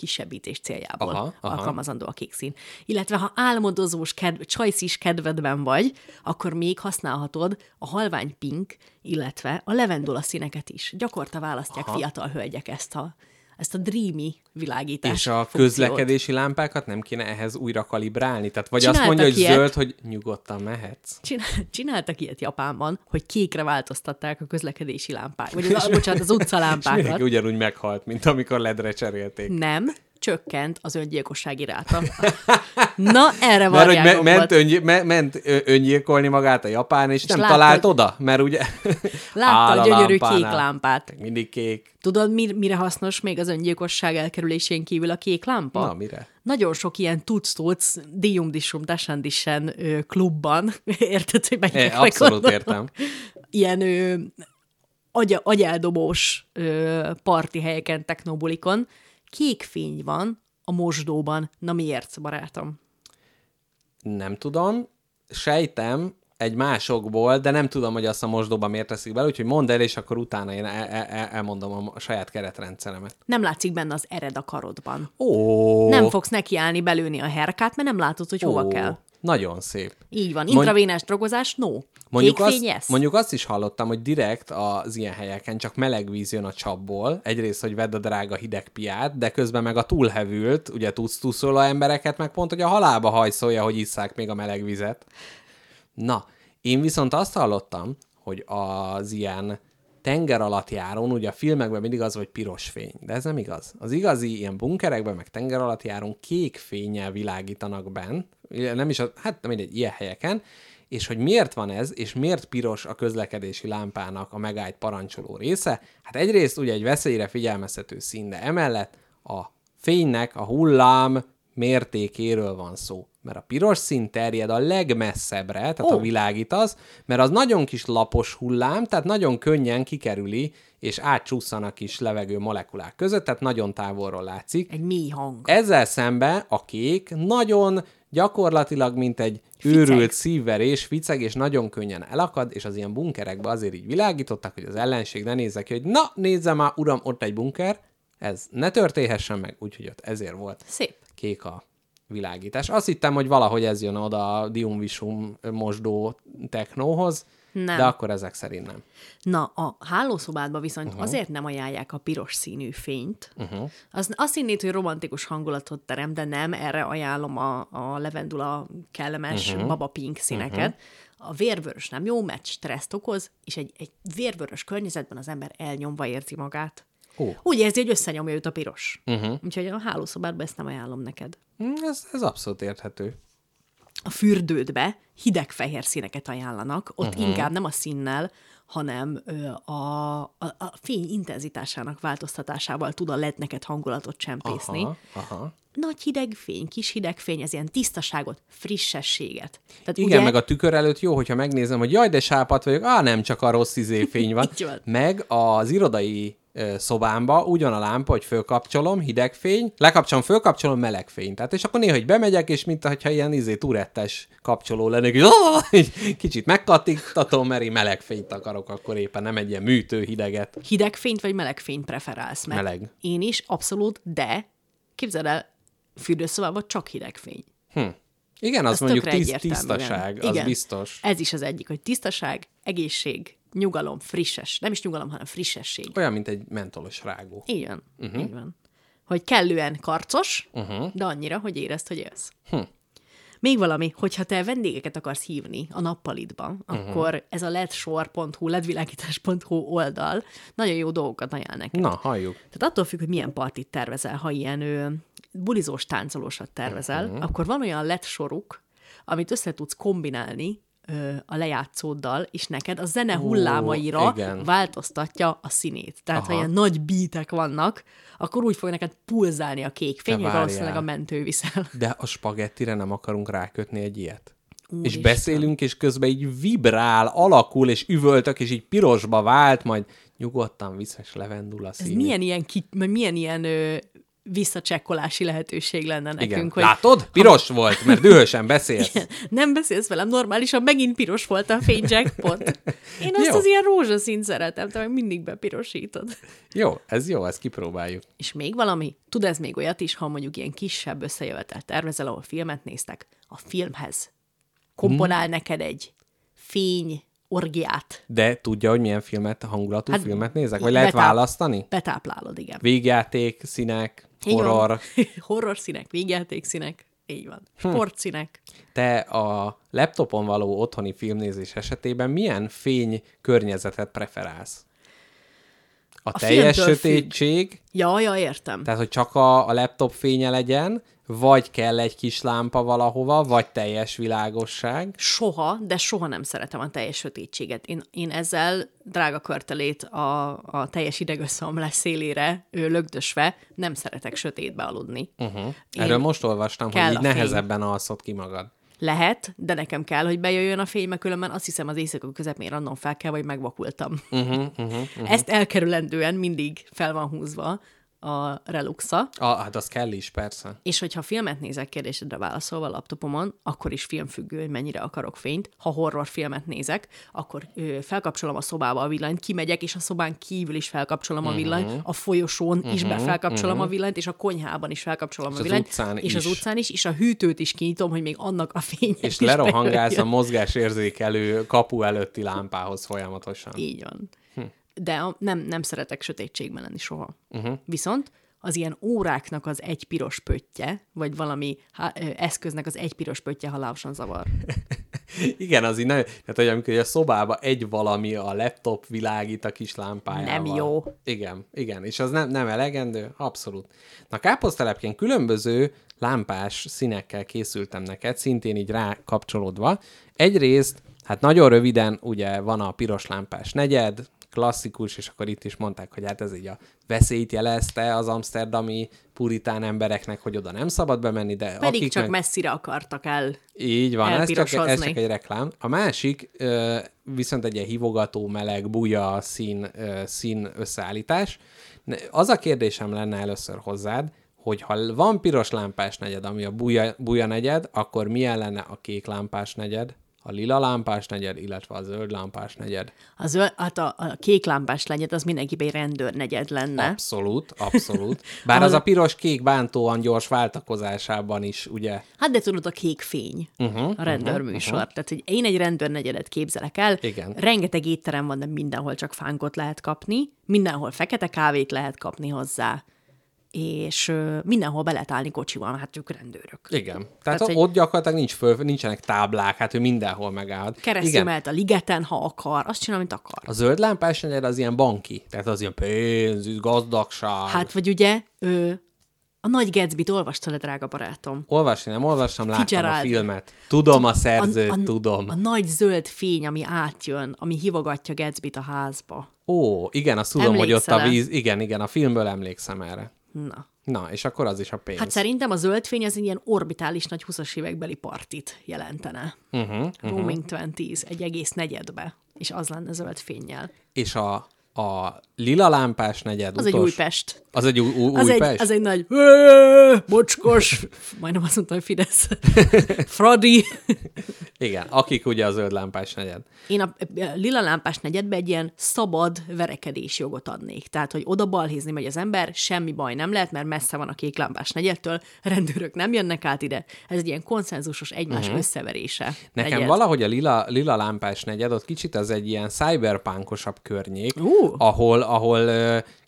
kisebbítés céljából Aha, aha, alkalmazandó a kék szín. Illetve ha álmodozós, kedv, csajszis kedvedben vagy, akkor még használhatod a halvány pink, illetve a levendula színeket is. Gyakorta választják aha. fiatal hölgyek ezt a, ezt a dreamy világítás És a funkciót. közlekedési lámpákat nem kéne ehhez újra kalibrálni? Tehát vagy Csináltak azt mondja, hogy ilyet. zöld, hogy nyugodtan mehetsz. Csinál, csináltak ilyet Japánban, hogy kékre változtatták a közlekedési lámpák, vagy az, bocsánat, az utcalámpákat. Mindenki ugyanúgy meghalt, mint amikor ledre cserélték. Nem, csökkent az öngyilkossági ráta. Na, erre Mert hogy me- ment, öngy- me- ment öngyilkolni magát a japán, és, és nem látta, talált hogy- oda, mert ugye Látta a gyönyörű kék lámpánál. lámpát. Mindig kék. Tudod, mi- mire hasznos még az öngyilkosság elkerülésén kívül a kék lámpa? Na, mire? Nagyon sok ilyen tudsz-tudsz, dium-disum, dasandisen klubban, érted, hogy melyikre É, abszolút értem. Ilyen ö, agy, agyeldobós ö, parti helyeken, technobulikon, kék fény van a mosdóban. Na miért, barátom? Nem tudom, sejtem egy másokból, de nem tudom, hogy azt a mosdóba miért teszik bele, úgyhogy mondd el, és akkor utána én el, el, elmondom a, a saját keretrendszeremet. Nem látszik benne az ered a karodban. Ó, Nem fogsz nekiállni belőni a herkát, mert nem látod, hogy hova ó, kell. Nagyon szép. Így van. Intravénás drogozás, no. Mondjuk Kék azt, yes. mondjuk azt is hallottam, hogy direkt az ilyen helyeken csak meleg víz jön a csapból. Egyrészt, hogy vedd a drága hideg piát, de közben meg a túlhevült, ugye tudsz tuszoló embereket, meg pont, hogy a halálba hajszolja, hogy isszák még a meleg vizet. Na, én viszont azt hallottam, hogy az ilyen tenger alatt járón, ugye a filmekben mindig az, hogy piros fény, de ez nem igaz. Az igazi ilyen bunkerekben, meg tenger alatt járón kék fényel világítanak benn, nem is, a, hát nem mindegy, ilyen helyeken, és hogy miért van ez, és miért piros a közlekedési lámpának a megállt parancsoló része? Hát egyrészt ugye egy veszélyre figyelmeztető szín, de emellett a fénynek a hullám mértékéről van szó. Mert a piros szín terjed a legmesszebbre, tehát oh. A világítasz, mert az nagyon kis lapos hullám, tehát nagyon könnyen kikerüli, és átcsúszan a kis levegő molekulák között, tehát nagyon távolról látszik. Egy mély hang. Ezzel szemben a kék nagyon gyakorlatilag, mint egy őrült szívverés, ficeg, és nagyon könnyen elakad, és az ilyen bunkerekbe azért így világítottak, hogy az ellenség ne nézze ki, hogy na, nézze már, uram, ott egy bunker, ez ne történhessen meg, úgyhogy ott ezért volt Szép. kék a világítás. Azt hittem, hogy valahogy ez jön oda a diumvisum mosdó technóhoz, Nem. de akkor ezek szerint nem. Na, a hálószobádban viszont uh-huh. azért nem ajánlják a piros színű fényt. Uh-huh. Az, azt hinnéd, hogy romantikus hangulatot terem, de nem, erre ajánlom a, a levendula kellemes uh-huh. baba pink színeket. Uh-huh. A vérvörös nem jó, mert stresszt okoz, és egy, egy vérvörös környezetben az ember elnyomva érzi magát. Ó. Úgy érzi, hogy összenyomja őt a piros. Uh-huh. Úgyhogy a hálószobádban ezt nem ajánlom neked. Hm, Ez, ez abszolút érthető. A fürdődbe hideg-fehér színeket ajánlanak, ott uh-huh. inkább nem a színnel, hanem a, a, a fény intenzitásának változtatásával tud a LED neked hangulatot csempészni. Aha, aha. Nagy hideg fény, kis hideg fény, ez ilyen tisztaságot, frissességet. Tehát Igen, ugye... meg a tükör előtt jó, hogyha megnézem, hogy jaj, de sápat vagyok, á, nem, csak a rossz izé fény van. Van. meg az irodai szobámba ugyan a lámpa, hogy fölkapcsolom, hideg fény, lekapcsolom, fölkapcsolom, meleg fény. Tehát és akkor néha, hogy bemegyek, és mint hogyha ilyen izé turettes kapcsoló lennék, "Ah!" így kicsit megkattintatom, mert én meleg fényt akarok, akkor éppen nem egy ilyen műtő hideget. hideg fényt vagy meleg fényt preferálsz? Mert Meleg. Én is, abszolút, de képzeld el, fürdőszobában csak hideg fény. Igen, az Ez mondjuk tiszt, tisztaság, az Igen. biztos. Ez is az egyik, hogy tisztaság, egészség, nyugalom, frisses. Nem is nyugalom, hanem frissesség. Olyan, mint egy mentolos rágó. Van. Uh-huh. Így van. Hogy kellően karcos, uh-huh. de annyira, hogy érezd, hogy élsz. Hm. Még valami, hogyha te vendégeket akarsz hívni a nappalitba, uh-huh. akkor ez a ledshore.hu, ledvilágítás.hu oldal nagyon jó dolgokat ajánl neked. Na, halljuk. Tehát attól függ, hogy milyen partit tervezel, ha ilyen ö, bulizós táncolósat tervezel, uh-huh. akkor van olyan led soruk, amit össze tudsz kombinálni ö, a lejátszóddal, és neked a zene hullámaira igen. változtatja a színét. Tehát, Aha. ha ilyen nagy bítek vannak, akkor úgy fog neked pulzálni a kék fény, hogy valószínűleg a mentő viszel. De a spagettire nem akarunk rákötni egy ilyet. és Úristen. beszélünk, és közben így vibrál, alakul, és üvöltök, és így pirosba vált, majd nyugodtan vissza, levendul a Ez szín. milyen ilyen, ki, milyen ilyen ö, visszacsekkolási lehetőség lenne nekünk, Igen. hogy Látod? Piros volt, mert dühösen beszélsz. nem beszélsz velem normálisan, megint piros volt a fény jackpot. Én azt Jó. az ilyen rózsaszínt szeretem, te meg mindig bepirosítod. Jó, ez jó, ezt kipróbáljuk. És még valami? Tud ez még olyat is, ha mondjuk ilyen kisebb összejövetel tervezel, ahol filmet néztek, a filmhez komponál Hmm. neked egy fény orgiát. De tudja, hogy milyen filmet, hangulatú Hát, filmet nézek? Vagy lehet betáp- választani? Betáplálod, igen. Végjáték, színek, Így van. horror. horror színek, végjáték színek, így van. Hm. Sportszínek. Te a laptopon való otthoni filmnézés esetében milyen fény környezetet preferálsz? A, A teljes függ. sötétség, Ja, ja, értem. tehát hogy csak a, a laptop fénye legyen, vagy kell egy kis lámpa valahova, vagy teljes világosság. Soha, de soha nem szeretem a teljes sötétséget. Én, én ezzel drága körtelét a, a teljes idegösszom szélére ő lögdösve nem szeretek sötétbe aludni. Uh-huh. Én- Erről most olvastam, hogy így nehezebben alszod ki magad. Lehet, de nekem kell, hogy bejöjjön a fény, mert különben azt hiszem az éjszaka közepén rannom fel kell, vagy megvakultam. Uh-huh, uh-huh, uh-huh. Ezt elkerülendően mindig fel van húzva a reluxa, Ah, hát az kell is, persze. és hogyha filmet nézek kérdésedre válaszolva a laptopomon, akkor is filmfüggő, hogy mennyire akarok fényt. Ha horrorfilmet nézek, akkor ö, felkapcsolom a szobába a villanyt, kimegyek, és a szobán kívül is felkapcsolom a villanyt, Mhm. a folyosón uh-huh, is be felkapcsolom uh-huh. a villanyt, és a konyhában is felkapcsolom a az villanyt, utcán és az is. utcán is, és a hűtőt is kinyitom, hogy még annak a fénye És lerohangálsz a mozgásérzékelő kapu előtti lámpához folyamatosan. Így van. De a, nem, nem szeretek sötétségben lenni soha. Uh-huh. Viszont az ilyen óráknak az egy piros pöttye, vagy valami há, eszköznek az egy piros pöttye halálosan zavar. Igen, az így nagyon, tehát hogy amikor a szobába egy valami a laptop világít a kis lámpájával. Nem jó. Igen, igen, és az nem, nem elegendő, abszolút. Na káposztelepként különböző lámpás színekkel készültem neked, szintén így rákapcsolódva. Egyrészt, hát nagyon röviden ugye van a piros lámpás negyed, klasszikus, és akkor itt is mondták, hogy hát ez így a veszélyt jelezte az amsterdami puritán embereknek, hogy oda nem szabad bemenni, de Pedig akik csak meg... messzire akartak el. Így van, ez csak, ez csak egy reklám. A másik viszont egy ilyen hívogató, meleg, buja szín, szín összeállítás. Az a kérdésem lenne először hozzád, hogy ha van piros lámpás negyed, ami a buja, buja negyed, akkor milyen lenne a kék lámpás negyed, a lila lámpás negyed, illetve a zöld lámpás negyed? A, zöld, hát a, a kék lámpás legyed, az mindenképpen egy rendőrnegyed lenne. Abszolút, abszolút. Bár Ahol- az a piros-kék bántóan gyors váltakozásában is, ugye? Hát de tudod, a kék fény, uh-huh, a rendőrműsor. Uh-huh. Tehát, hogy én egy rendőrnegyedet képzelek el, Igen. rengeteg étterem van, de mindenhol csak fánkot lehet kapni, mindenhol fekete kávét lehet kapni hozzá, és mindenhol be lehet állni kocsival, hát ők rendőrök. Igen. Tehát, Tehát, ott gyakorlatilag nincs föl, nincsenek táblák, hát ő mindenhol megáll. Keresztül Igen. mehet a ligeten, ha akar, azt csinál, amit akar. A zöld lámpás az ilyen banki, tehát az ilyen pénz, gazdagság. Hát, vagy ugye, ö, a Nagy Gatsby-t olvastad drága barátom? Olvasni nem olvastam, láttam Fitzgerald. a filmet. Tudom a szerzőt, a, a, tudom. A nagy zöld fény, ami átjön, ami hivogatja Gatsby-t a házba. Ó, igen, azt tudom, hogy ott a víz, igen, igen, a filmből emlékszem erre. Na. Na, és akkor az is a pénz. Hát szerintem a zöld fény az ilyen orbitális nagy 20-as évekbeli partit jelentene. Uh-huh, Roaming 20 egy egész negyedbe, és az lenne zöld fényjel. És a, a lila lámpás negyed Az utos, egy Újpest. Az egy új, új, Az egy, Újpest? az egy nagy "Ö, bocskos, majdnem azt mondtam, hogy Fidesz. Fradi. Igen, akik ugye a zöld lámpás negyed. Én a lila lámpás negyedbe egy ilyen szabad verekedés jogot adnék. Tehát, hogy oda balhézni megy az ember, semmi baj nem lehet, mert messze van a kék lámpás negyedtől, rendőrök nem jönnek át ide. Ez egy ilyen konszenzusos egymás uh-huh. összeverése. Nekem negyed. valahogy a lila, lila lámpás negyed, ott kicsit az egy ilyen cyberpunkosabb környék, Hú. ahol, ahol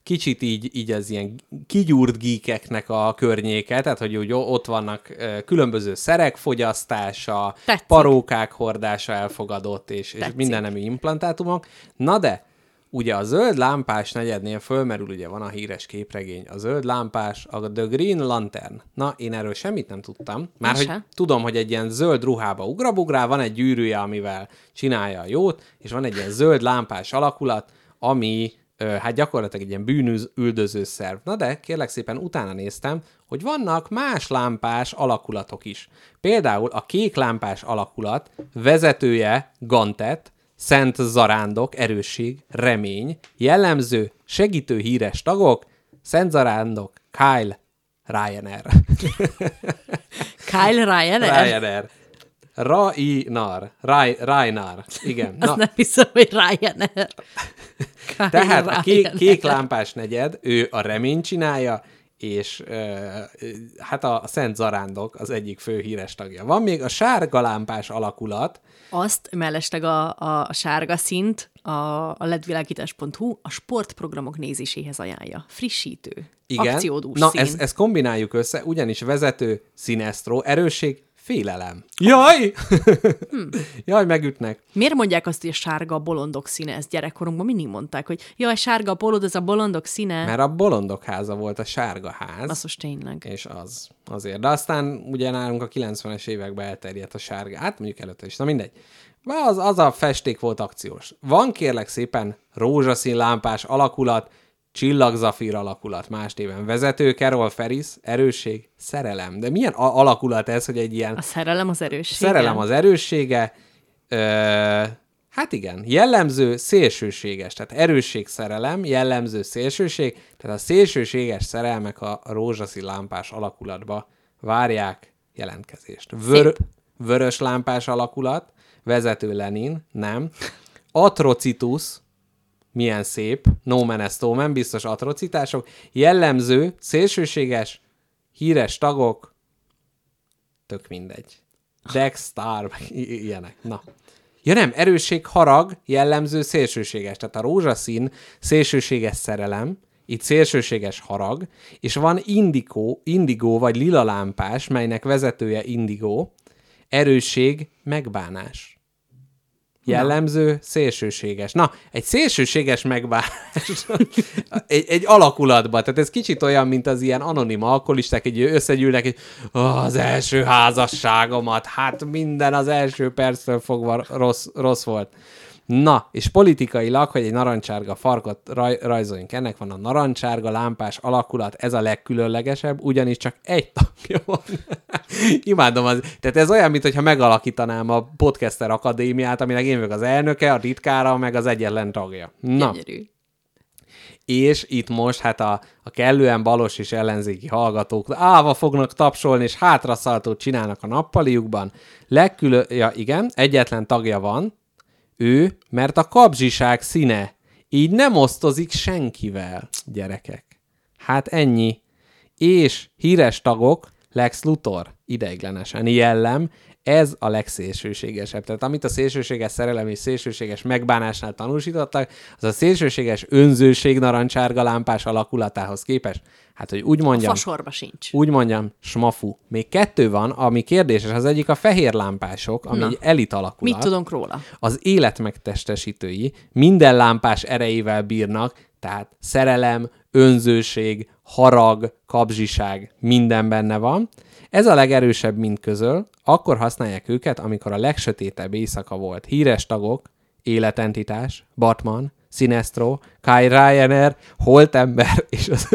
kicsit így, így az ilyen kigyúrt geekeknek a környéke, tehát hogy úgy ott vannak különböző szerek fogyasztása, Tetszik. parókák hordása elfogadott, és, és Tetszik. minden nemű implantátumok. Na de, ugye a zöld lámpás negyednél fölmerül, ugye van a híres képregény, a zöld lámpás, a The Green Lantern. Na, én erről semmit nem tudtam. Már hogy tudom, hogy egy ilyen zöld ruhába ugrabugrál, van egy gyűrűje, amivel csinálja a jót, és van egy ilyen zöld lámpás alakulat, ami hát gyakorlatilag egy ilyen bűnüldöző szerv. Na de, kérlek szépen utána néztem, hogy vannak más lámpás alakulatok is. Például a kék lámpás alakulat vezetője Gantet, Szent Zarándok, erősség, remény, jellemző, segítő híres tagok, Szent Zarándok, Kyle, Ryanair. Kyle Ryan? Ryanair. Rainar. Rai- Rainar. Igen. Azt nem hiszem, hogy Ryan. Tehát a kék, kék lámpás negyed, ő a remény csinálja, és ö, hát a Szent Zarándok az egyik fő híres tagja. Van még a sárga lámpás alakulat, Azt mellesleg a, a, a sárga szint a, a ledvilágítás.hu a sportprogramok nézéséhez ajánlja. Frissítő. igen. Akciódús Na, szín. ezt, ezt kombináljuk össze, ugyanis vezető, színesztró, erősség, félelem. Jaj! Hmm. Jaj, megütnek. Miért mondják azt, hogy a sárga a bolondok színe? Ezt gyerekkorunkban mindig mondták, hogy jaj, sárga a polod, ez a bolondok színe. Mert a bolondok háza volt a sárga ház. Basszus, tényleg. És az, azért. De aztán ugye nálunk a 90-es években elterjedt a sárga. Hát mondjuk előtte is. Na mindegy. Az, az a festék volt akciós. Van kérlek szépen rózsaszín lámpás alakulat, csillagzafír alakulat más néven. Vezető Carol Ferris, erősség, szerelem. De milyen a- alakulat ez, hogy egy ilyen A szerelem az erősség. szerelem az erőssége, ö, hát igen, jellemző szélsőséges, tehát erősség szerelem, jellemző szélsőség, tehát a szélsőséges szerelmek a rózsaszín lámpás alakulatba várják jelentkezést. Vör, vörös lámpás alakulat, vezető Lenin, nem. Atrocitus, milyen szép, no man no man, biztos atrocitások, jellemző, szélsőséges, híres tagok, tök mindegy. Dex, Star, ilyenek. Na. Ja nem, erősség, harag, jellemző, szélsőséges. Tehát a rózsaszín szélsőséges szerelem, itt szélsőséges harag, és van indikó, indigó vagy lila lámpás, melynek vezetője indigó, erősség, megbánás. Jellemző, szélsőséges. Na, egy szélsőséges megbánás egy, egy alakulatba. Tehát ez kicsit olyan, mint az ilyen anonim alkoholisták, egy összegyűlnek, hogy "Ó, az első házasságomat, hát minden az első perctől fogva rossz, rossz volt. Na, és politikailag, hogy egy narancsárga farkot raj, rajzoljunk, ennek van a narancsárga lámpás alakulat, ez a legkülönlegesebb, ugyanis csak egy tagja van. Imádom az. Tehát ez olyan, mintha megalakítanám a Podcaster Akadémiát, aminek én vagyok az elnöke, a titkára, meg az egyetlen tagja. Na, Gyönyörű. és itt most hát a, a kellően balos és ellenzéki hallgatók állva fognak tapsolni, és hátraszaltót csinálnak a nappaliukban. Legkülön... Ja, igen, egyetlen tagja van, ő, mert a kabzsiság színe. Így nem osztozik senkivel, gyerekek. Hát ennyi. És híres tagok, Lex Luthor, ideiglenesen jellem, ez a legszélsőségesebb. Tehát amit a szélsőséges szerelem és szélsőséges megbánásnál tanúsítottak, az a szélsőséges önzőség narancsárga lámpás alakulatához képest. Hát, hogy úgy mondjam, Fasorba sincs. úgy mondjam, smafu. Még kettő van, ami kérdéses. Az egyik a fehér lámpások, ami Na. egy elit alakulat. Mit tudunk róla? Az élet megtestesítői minden lámpás erejével bírnak, tehát szerelem, önzőség, harag, kabzsiság, minden benne van. Ez a legerősebb mind közöl, akkor használják őket, amikor a legsötétebb éjszaka volt. Híres tagok, életentitás, Batman, Sinestro, Kai Ryanair, Holtember és az,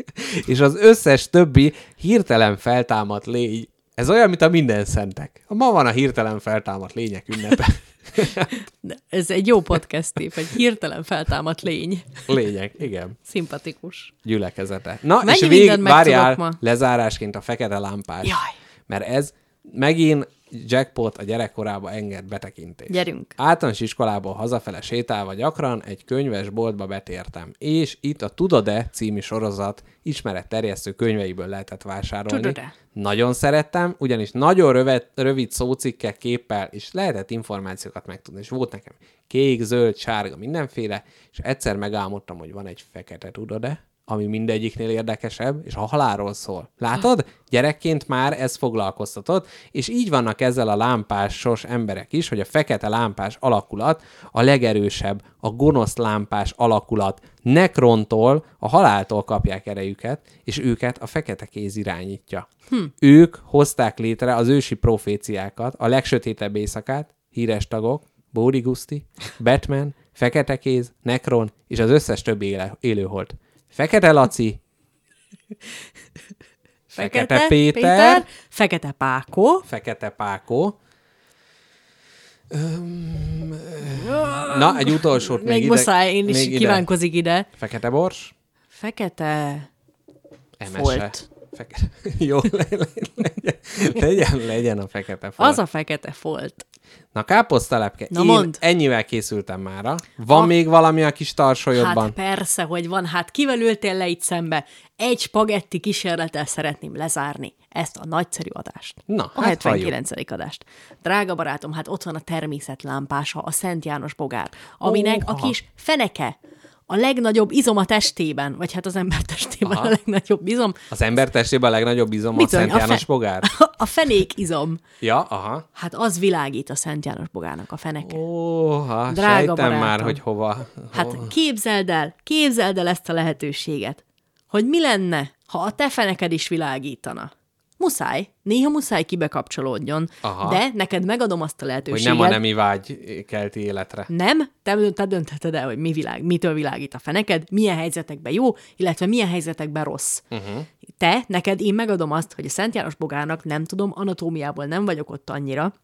és az összes többi hirtelen feltámadt lény. Ez olyan, mint a minden szentek. Ma van a hirtelen feltámadt lények ünnepe. Ez egy jó podcast tép, egy hirtelen feltámadt lény. Lények, igen. Szimpatikus. Gyülekezete. Na, Mennyi és vég, mindent megtudok várjál ma? lezárásként a fekete lámpás. Jaj. Mert ez megint jackpot a gyerekkorába enged betekintést. Gyerünk. Általános iskolából hazafele sétálva gyakran egy könyvesboltba betértem, és itt a Tudod-e című sorozat ismeretterjesztő könyveiből lehetett vásárolni. Tudod-e? Nagyon szerettem, ugyanis nagyon rövid, rövid szócikkek képpel, és lehetett információkat megtudni, és volt nekem kék, zöld, sárga, mindenféle, és egyszer megálmodtam, hogy van egy fekete, tudod-e? Ami mindegyiknél érdekesebb, és a halálról szól. Látod? Gyerekként már ez foglalkoztatott, és így vannak ezzel a lámpásos emberek is, hogy a fekete lámpás alakulat a legerősebb, a gonosz lámpás alakulat Nekrontól, a haláltól kapják erejüket, és őket a fekete kéz irányítja. Hm. Ők hozták létre az ősi proféciákat, a legsötétebb éjszakát, híres tagok, Bódi Guszti, Batman, Fekete Kéz, Nekron és az összes többi éle, élőholt. Fekete Laci, Fekete Péter, Péter Fekete Pákó, Fekete Pákó. Na, egy utolsót még, még ide. muszáj, én is még ide. kívánkozik ide. Fekete Bors. Fekete Emese. Folt. Fekete. Jó, le, le, legyen, legyen, legyen a fekete folt. Az a fekete folt. Na, káposztelepke. Na, Én mondd. ennyivel készültem mára. Van A- még valami a kis tarsolyodban? Hát persze, hogy van. Hát kivel ültél le itt szembe? Egy spagetti kísérlettel szeretném lezárni ezt a nagyszerű adást. Na, a hát 79. adást. Drága barátom, hát ott van a természet lámpása, a Szent János bogár, aminek a Óha. kis feneke a legnagyobb izom a testében, vagy hát az ember testében Aha. a legnagyobb izom, Az ember testében a legnagyobb izom a Mit tudom, Szent a János fe- bogár? a fenék izom. Ja, aha. Hát az világít a Szent János bogárnak a feneke. Óha, Drága sejtem barátom. már, hogy hova. Hát képzeld el, képzeld el ezt a lehetőséget, hogy mi lenne, ha a te feneked is világítana. Muszáj, néha muszáj kibekapcsolódjon, Aha. de neked megadom azt a Hogy lehetőséget. nem a nemi vágy kelti életre. Nem, te, te döntheted el, hogy mi világ, mitől világít a feneked, milyen helyzetekben jó, illetve milyen helyzetekben rossz. Uh-huh. Te, neked én megadom azt, hogy a Szent János bogárnak nem tudom, anatómiából nem vagyok ott annyira,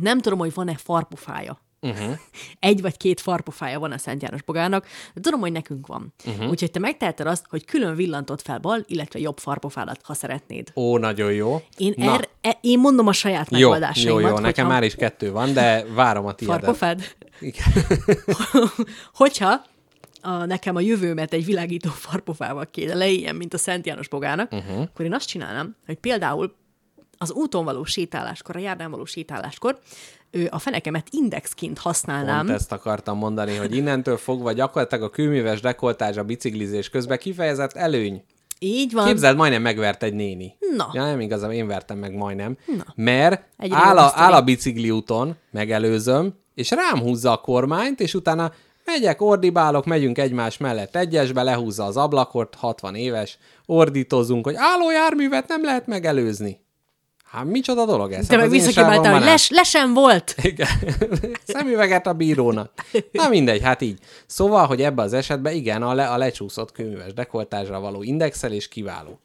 nem tudom, hogy van-e farpofája. Uh-huh. Egy vagy két farpofája van a Szent János bogárnak, de tudom, hogy nekünk van. Uh-huh. Úgyhogy te megteheted azt, hogy külön villantott fel bal, illetve jobb farpofádat, ha szeretnéd. Ó, nagyon jó. Én, Na, er, e, én mondom a saját jó, megoldásaimat. jó, jó, nekem már is kettő van, de várom a tiédet. Farpofád? Igen. hogyha a, nekem a jövőmet egy világító farpofával kéne leéljen, mint a Szent János bogának, uh-huh. akkor én azt csinálnám, hogy például az úton való sétáláskor, a járdán való sétáláskor a fenekemet indexként használnám. Pont ezt akartam mondani, hogy innentől fogva gyakorlatilag a kőműves dekoltázs a biciklizés közben kifejezett előny. Így van. Képzeld, majdnem megvert egy néni. Na. Ja, nem igazán, én vertem meg majdnem. Na. Mert Egyre áll a áll a bicikli úton, megelőzöm, és rám húzza a kormányt, és utána megyek, ordibálok, megyünk egymás mellett egyesbe, lehúzza az ablakot, 60 éves, ordítozunk, hogy álló járművet nem lehet megelőzni. Hát micsoda dolog ez? Te Hát meg visszakibáltál, hogy les, lesen volt. igen. Szemüveget a bírónak. Na mindegy, hát így. Szóval, hogy ebbe az esetben igen, a, le, a lecsúszott kőműves dekoltázsra való indexelés kiváló.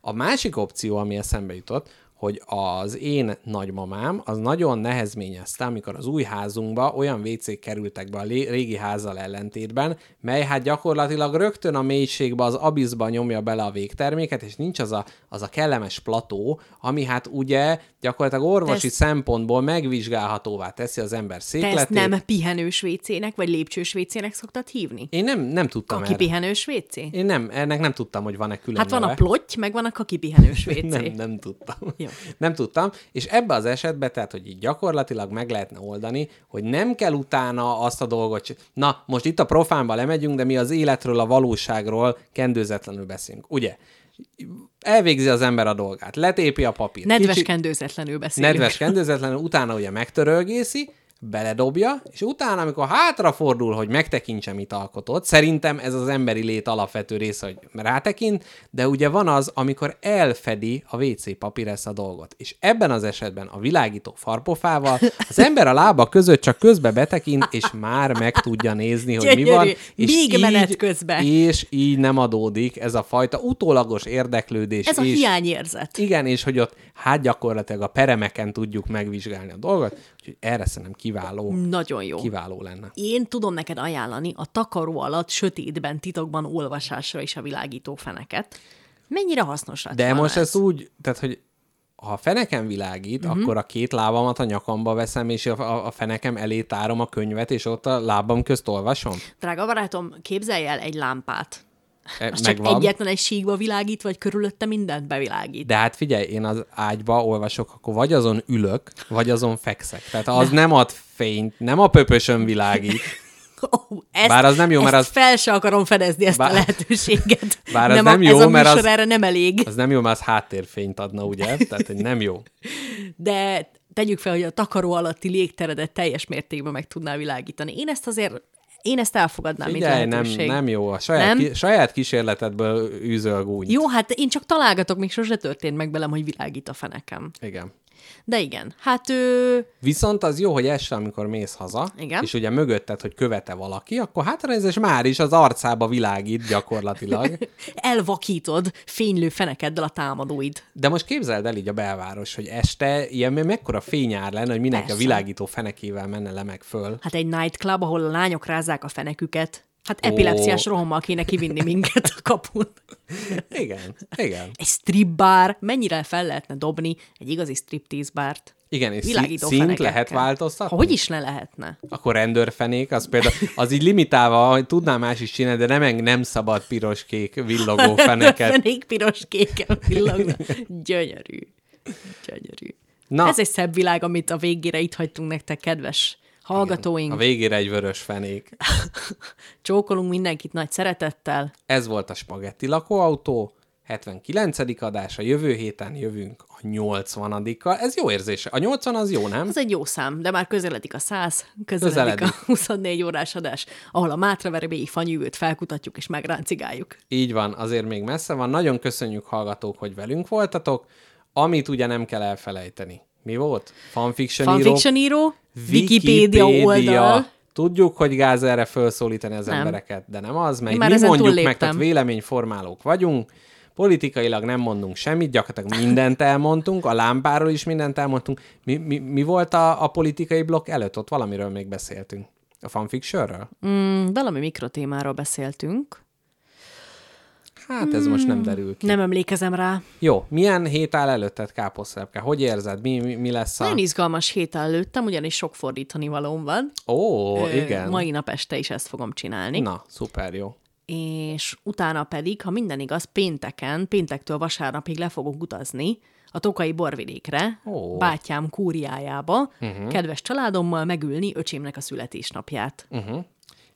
A másik opció, ami eszembe jutott, hogy az én nagymamám az nagyon nehezményezte, amikor az új házunkba olyan WC kerültek be a régi házzal ellentétben, mely hát gyakorlatilag rögtön a mélységbe, az abiszba nyomja bele a végterméket, és nincs az a, az a kellemes plató, ami hát ugye gyakorlatilag orvosi ezt- szempontból megvizsgálhatóvá teszi az ember Te székletét. ezt nem pihenős vécének, vagy lépcsős vécének szoktad hívni? Én nem, nem tudtam Kaki erre. pihenős vécé? Én nem, ennek nem tudtam, hogy van-e külön Hát van neve. a plotty, meg van a kaki pihenős vécé. Nem, nem tudtam. Jó. Nem tudtam, és ebbe az esetben, tehát, hogy így gyakorlatilag meg lehetne oldani, hogy nem kell utána azt a dolgot, na, most itt a profánba lemegyünk, de mi az életről, a valóságról kendőzetlenül beszélünk, ugye? Elvégzi az ember a dolgát, letépi a papírt. Nedves kicsi- kendőzetlenül beszélünk. nedves kendőzetlenül, utána ugye megtörölgészi, beledobja, és utána, amikor hátrafordul, hogy megtekintse, mit alkotott, szerintem ez az emberi lét alapvető része, hogy rátekint, de ugye van az, amikor elfedi a WC papír ezt a dolgot. És ebben az esetben a világító farpofával az ember a lába között csak közbe betekint, és már meg tudja nézni, hogy mi van. Gyönyörű. És Még menet közben. És így nem adódik ez a fajta utólagos érdeklődés. Ez a és, hiányérzet. igen, és hogy ott hát gyakorlatilag a peremeken tudjuk megvizsgálni a dolgot, úgyhogy erre szerintem kiváló, Nagyon jó. kiváló lenne. Én tudom neked ajánlani a takaró alatt sötétben titokban olvasásra is a világító feneket. Mennyire hasznos lett De most ez úgy, tehát hogy ha a fenekem világít, uh-huh. akkor a két lábamat a nyakamba veszem, és a, a, a fenekem elé tárom a könyvet, és ott a lábam közt olvasom? Drága barátom, képzelj el egy lámpát. Az csak egyetlen egy síkba világít, vagy körülötte mindent bevilágít. De hát figyelj, én az ágyba olvasok, akkor vagy azon ülök, vagy azon fekszek. Tehát az nem ad fényt, nem a pöpösön világít. Oh, ezt, Bár az nem jó, mert az- fel se akarom fedezni ezt Bár- a lehetőséget. Bár az nem, nem jó, ez a mert az- erre nem elég. Az nem jó, mert az háttérfényt adna, ugye? Tehát hogy nem jó. De tegyük fel, hogy a takaró alatti légteredet teljes mértékben meg tudná világítani. Én ezt azért, én ezt elfogadnám, Figyelj, mint nem, lehetőség. nem jó. A saját, Nem? Ki, saját kísérletedből űzöl gúnyt. Jó, hát én csak találgatok, még sose történt meg velem, hogy világít a fenekem. Igen. De igen, hát ő... Viszont az jó, hogy este, amikor mész haza, Igen. és ugye mögötted, hogy követe valaki, akkor hátranéz, és már is az arcába világít gyakorlatilag. elvakítod fénylő fenekeddel a támadóid. De most képzeld el így a belváros, hogy este ilyen me- mekkora fényár lenne, hogy mindenki Persze. a világító fenekével menne le meg föl. Hát egy nightclub, ahol a lányok rázzák a feneküket. Hát epilepsziás Ó. rohammal kéne kivinni minket a kapun. Igen, igen. Egy strip bar, mennyire fel lehetne dobni egy igazi striptease bárt? Igen, és Világító színt fenekekkel. lehet változtatni? Hogy is ne lehetne? Akkor rendőrfenék, az például, az így limitálva, hogy tudnám más is csinálni, de nem, nem szabad piros-kék villogó feneket. Fenék piros kéken villognak. Gyönyörű. Gyönyörű. Na. Ez egy szebb világ, amit a végére itt hagytunk nektek, kedves hallgatóink. A végére egy vörös fenék. Csókolunk mindenkit nagy szeretettel. Ez volt a Spagetti lakóautó, 79. adás, a jövő héten jövünk a 80-kal. Ez jó érzés. A 80 az jó, nem? Ez egy jó szám, de már közeledik a 100, közeledik, Közeledik. a 24 órás adás, ahol a Mátraverbéi fanyűvőt felkutatjuk és megráncigáljuk. Így van, azért még messze van. Nagyon köszönjük hallgatók, hogy velünk voltatok. Amit ugye nem kell elfelejteni. Mi volt? Fanfiction, Fanfiction író, Wikipédia oldal. Tudjuk, hogy gáz erre felszólítani az Nem. embereket, de nem az, mert mi mondjuk meg, túlléptem. tehát véleményformálók vagyunk, politikailag nem mondunk semmit, gyakorlatilag mindent elmondtunk, a lámpáról is mindent elmondtunk. Mi, mi, mi volt a, a politikai blokk előtt? Ott valamiről még beszéltünk. A fanfictionről? Mm, valami mikrotémáról beszéltünk. Hát ez most nem derül ki. Nem emlékezem rá. Jó, milyen hét áll előtted, káposztelepke? Hogy érzed? Mi, mi, mi lesz a... Nagyon izgalmas hét előttem, ugyanis sok fordítani valóm van. Ó, Ö, igen. Mai nap este is ezt fogom csinálni. Na, szuper jó. és utána pedig, ha minden igaz, pénteken, péntektől vasárnapig le fogok utazni a Tokai borvidékre, Ó. bátyám kúriájába, uh-huh. kedves családommal megülni öcsémnek a születésnapját. Uh-huh.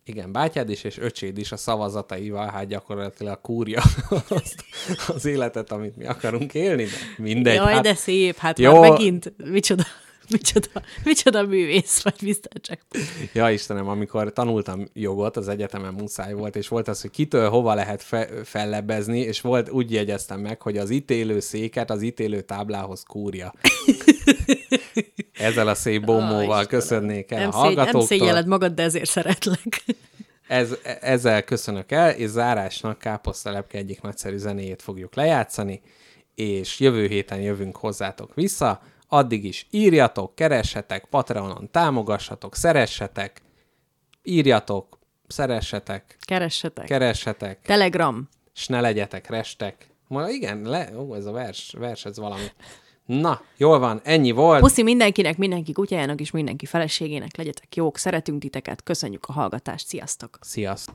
Igen, bátyád is és öcséd is a szavazataival, hát gyakorlatilag kúrja azt, az életet, amit mi akarunk élni, de mindegy. Jaj, hát, de szép, hát Jó. Már megint, micsoda, micsoda, micsoda művész vagy, biztos csak. Ja Istenem, amikor tanultam jogot, az egyetemen muszáj volt, és volt az, hogy kitől hova lehet fe- fellebbezni, és volt, úgy jegyeztem meg, hogy az ítélő széket az ítélő táblához kúrja. Ezzel a szép bombóval köszönnék el Nem, a szégy, nem hallgatóktól. szégyeled magad, de ezért szeretlek. Ez, ezzel köszönök el, és zárásnak Káposztelepke egyik nagyszerű zenéjét fogjuk lejátszani, és jövő héten jövünk hozzátok vissza. Addig is írjatok, keressetek, Patreonon támogassatok, szeressetek, írjatok, szeressetek, Keressetek. keressetek, Telegram. s ne legyetek restek. Ma igen, le, ó, ez a vers, vers, ez valami. Na, jól van, ennyi volt. Puszi mindenkinek, mindenki kutyájának és mindenki feleségének. Legyetek jók, szeretünk titeket, köszönjük a hallgatást, sziasztok! Sziasztok!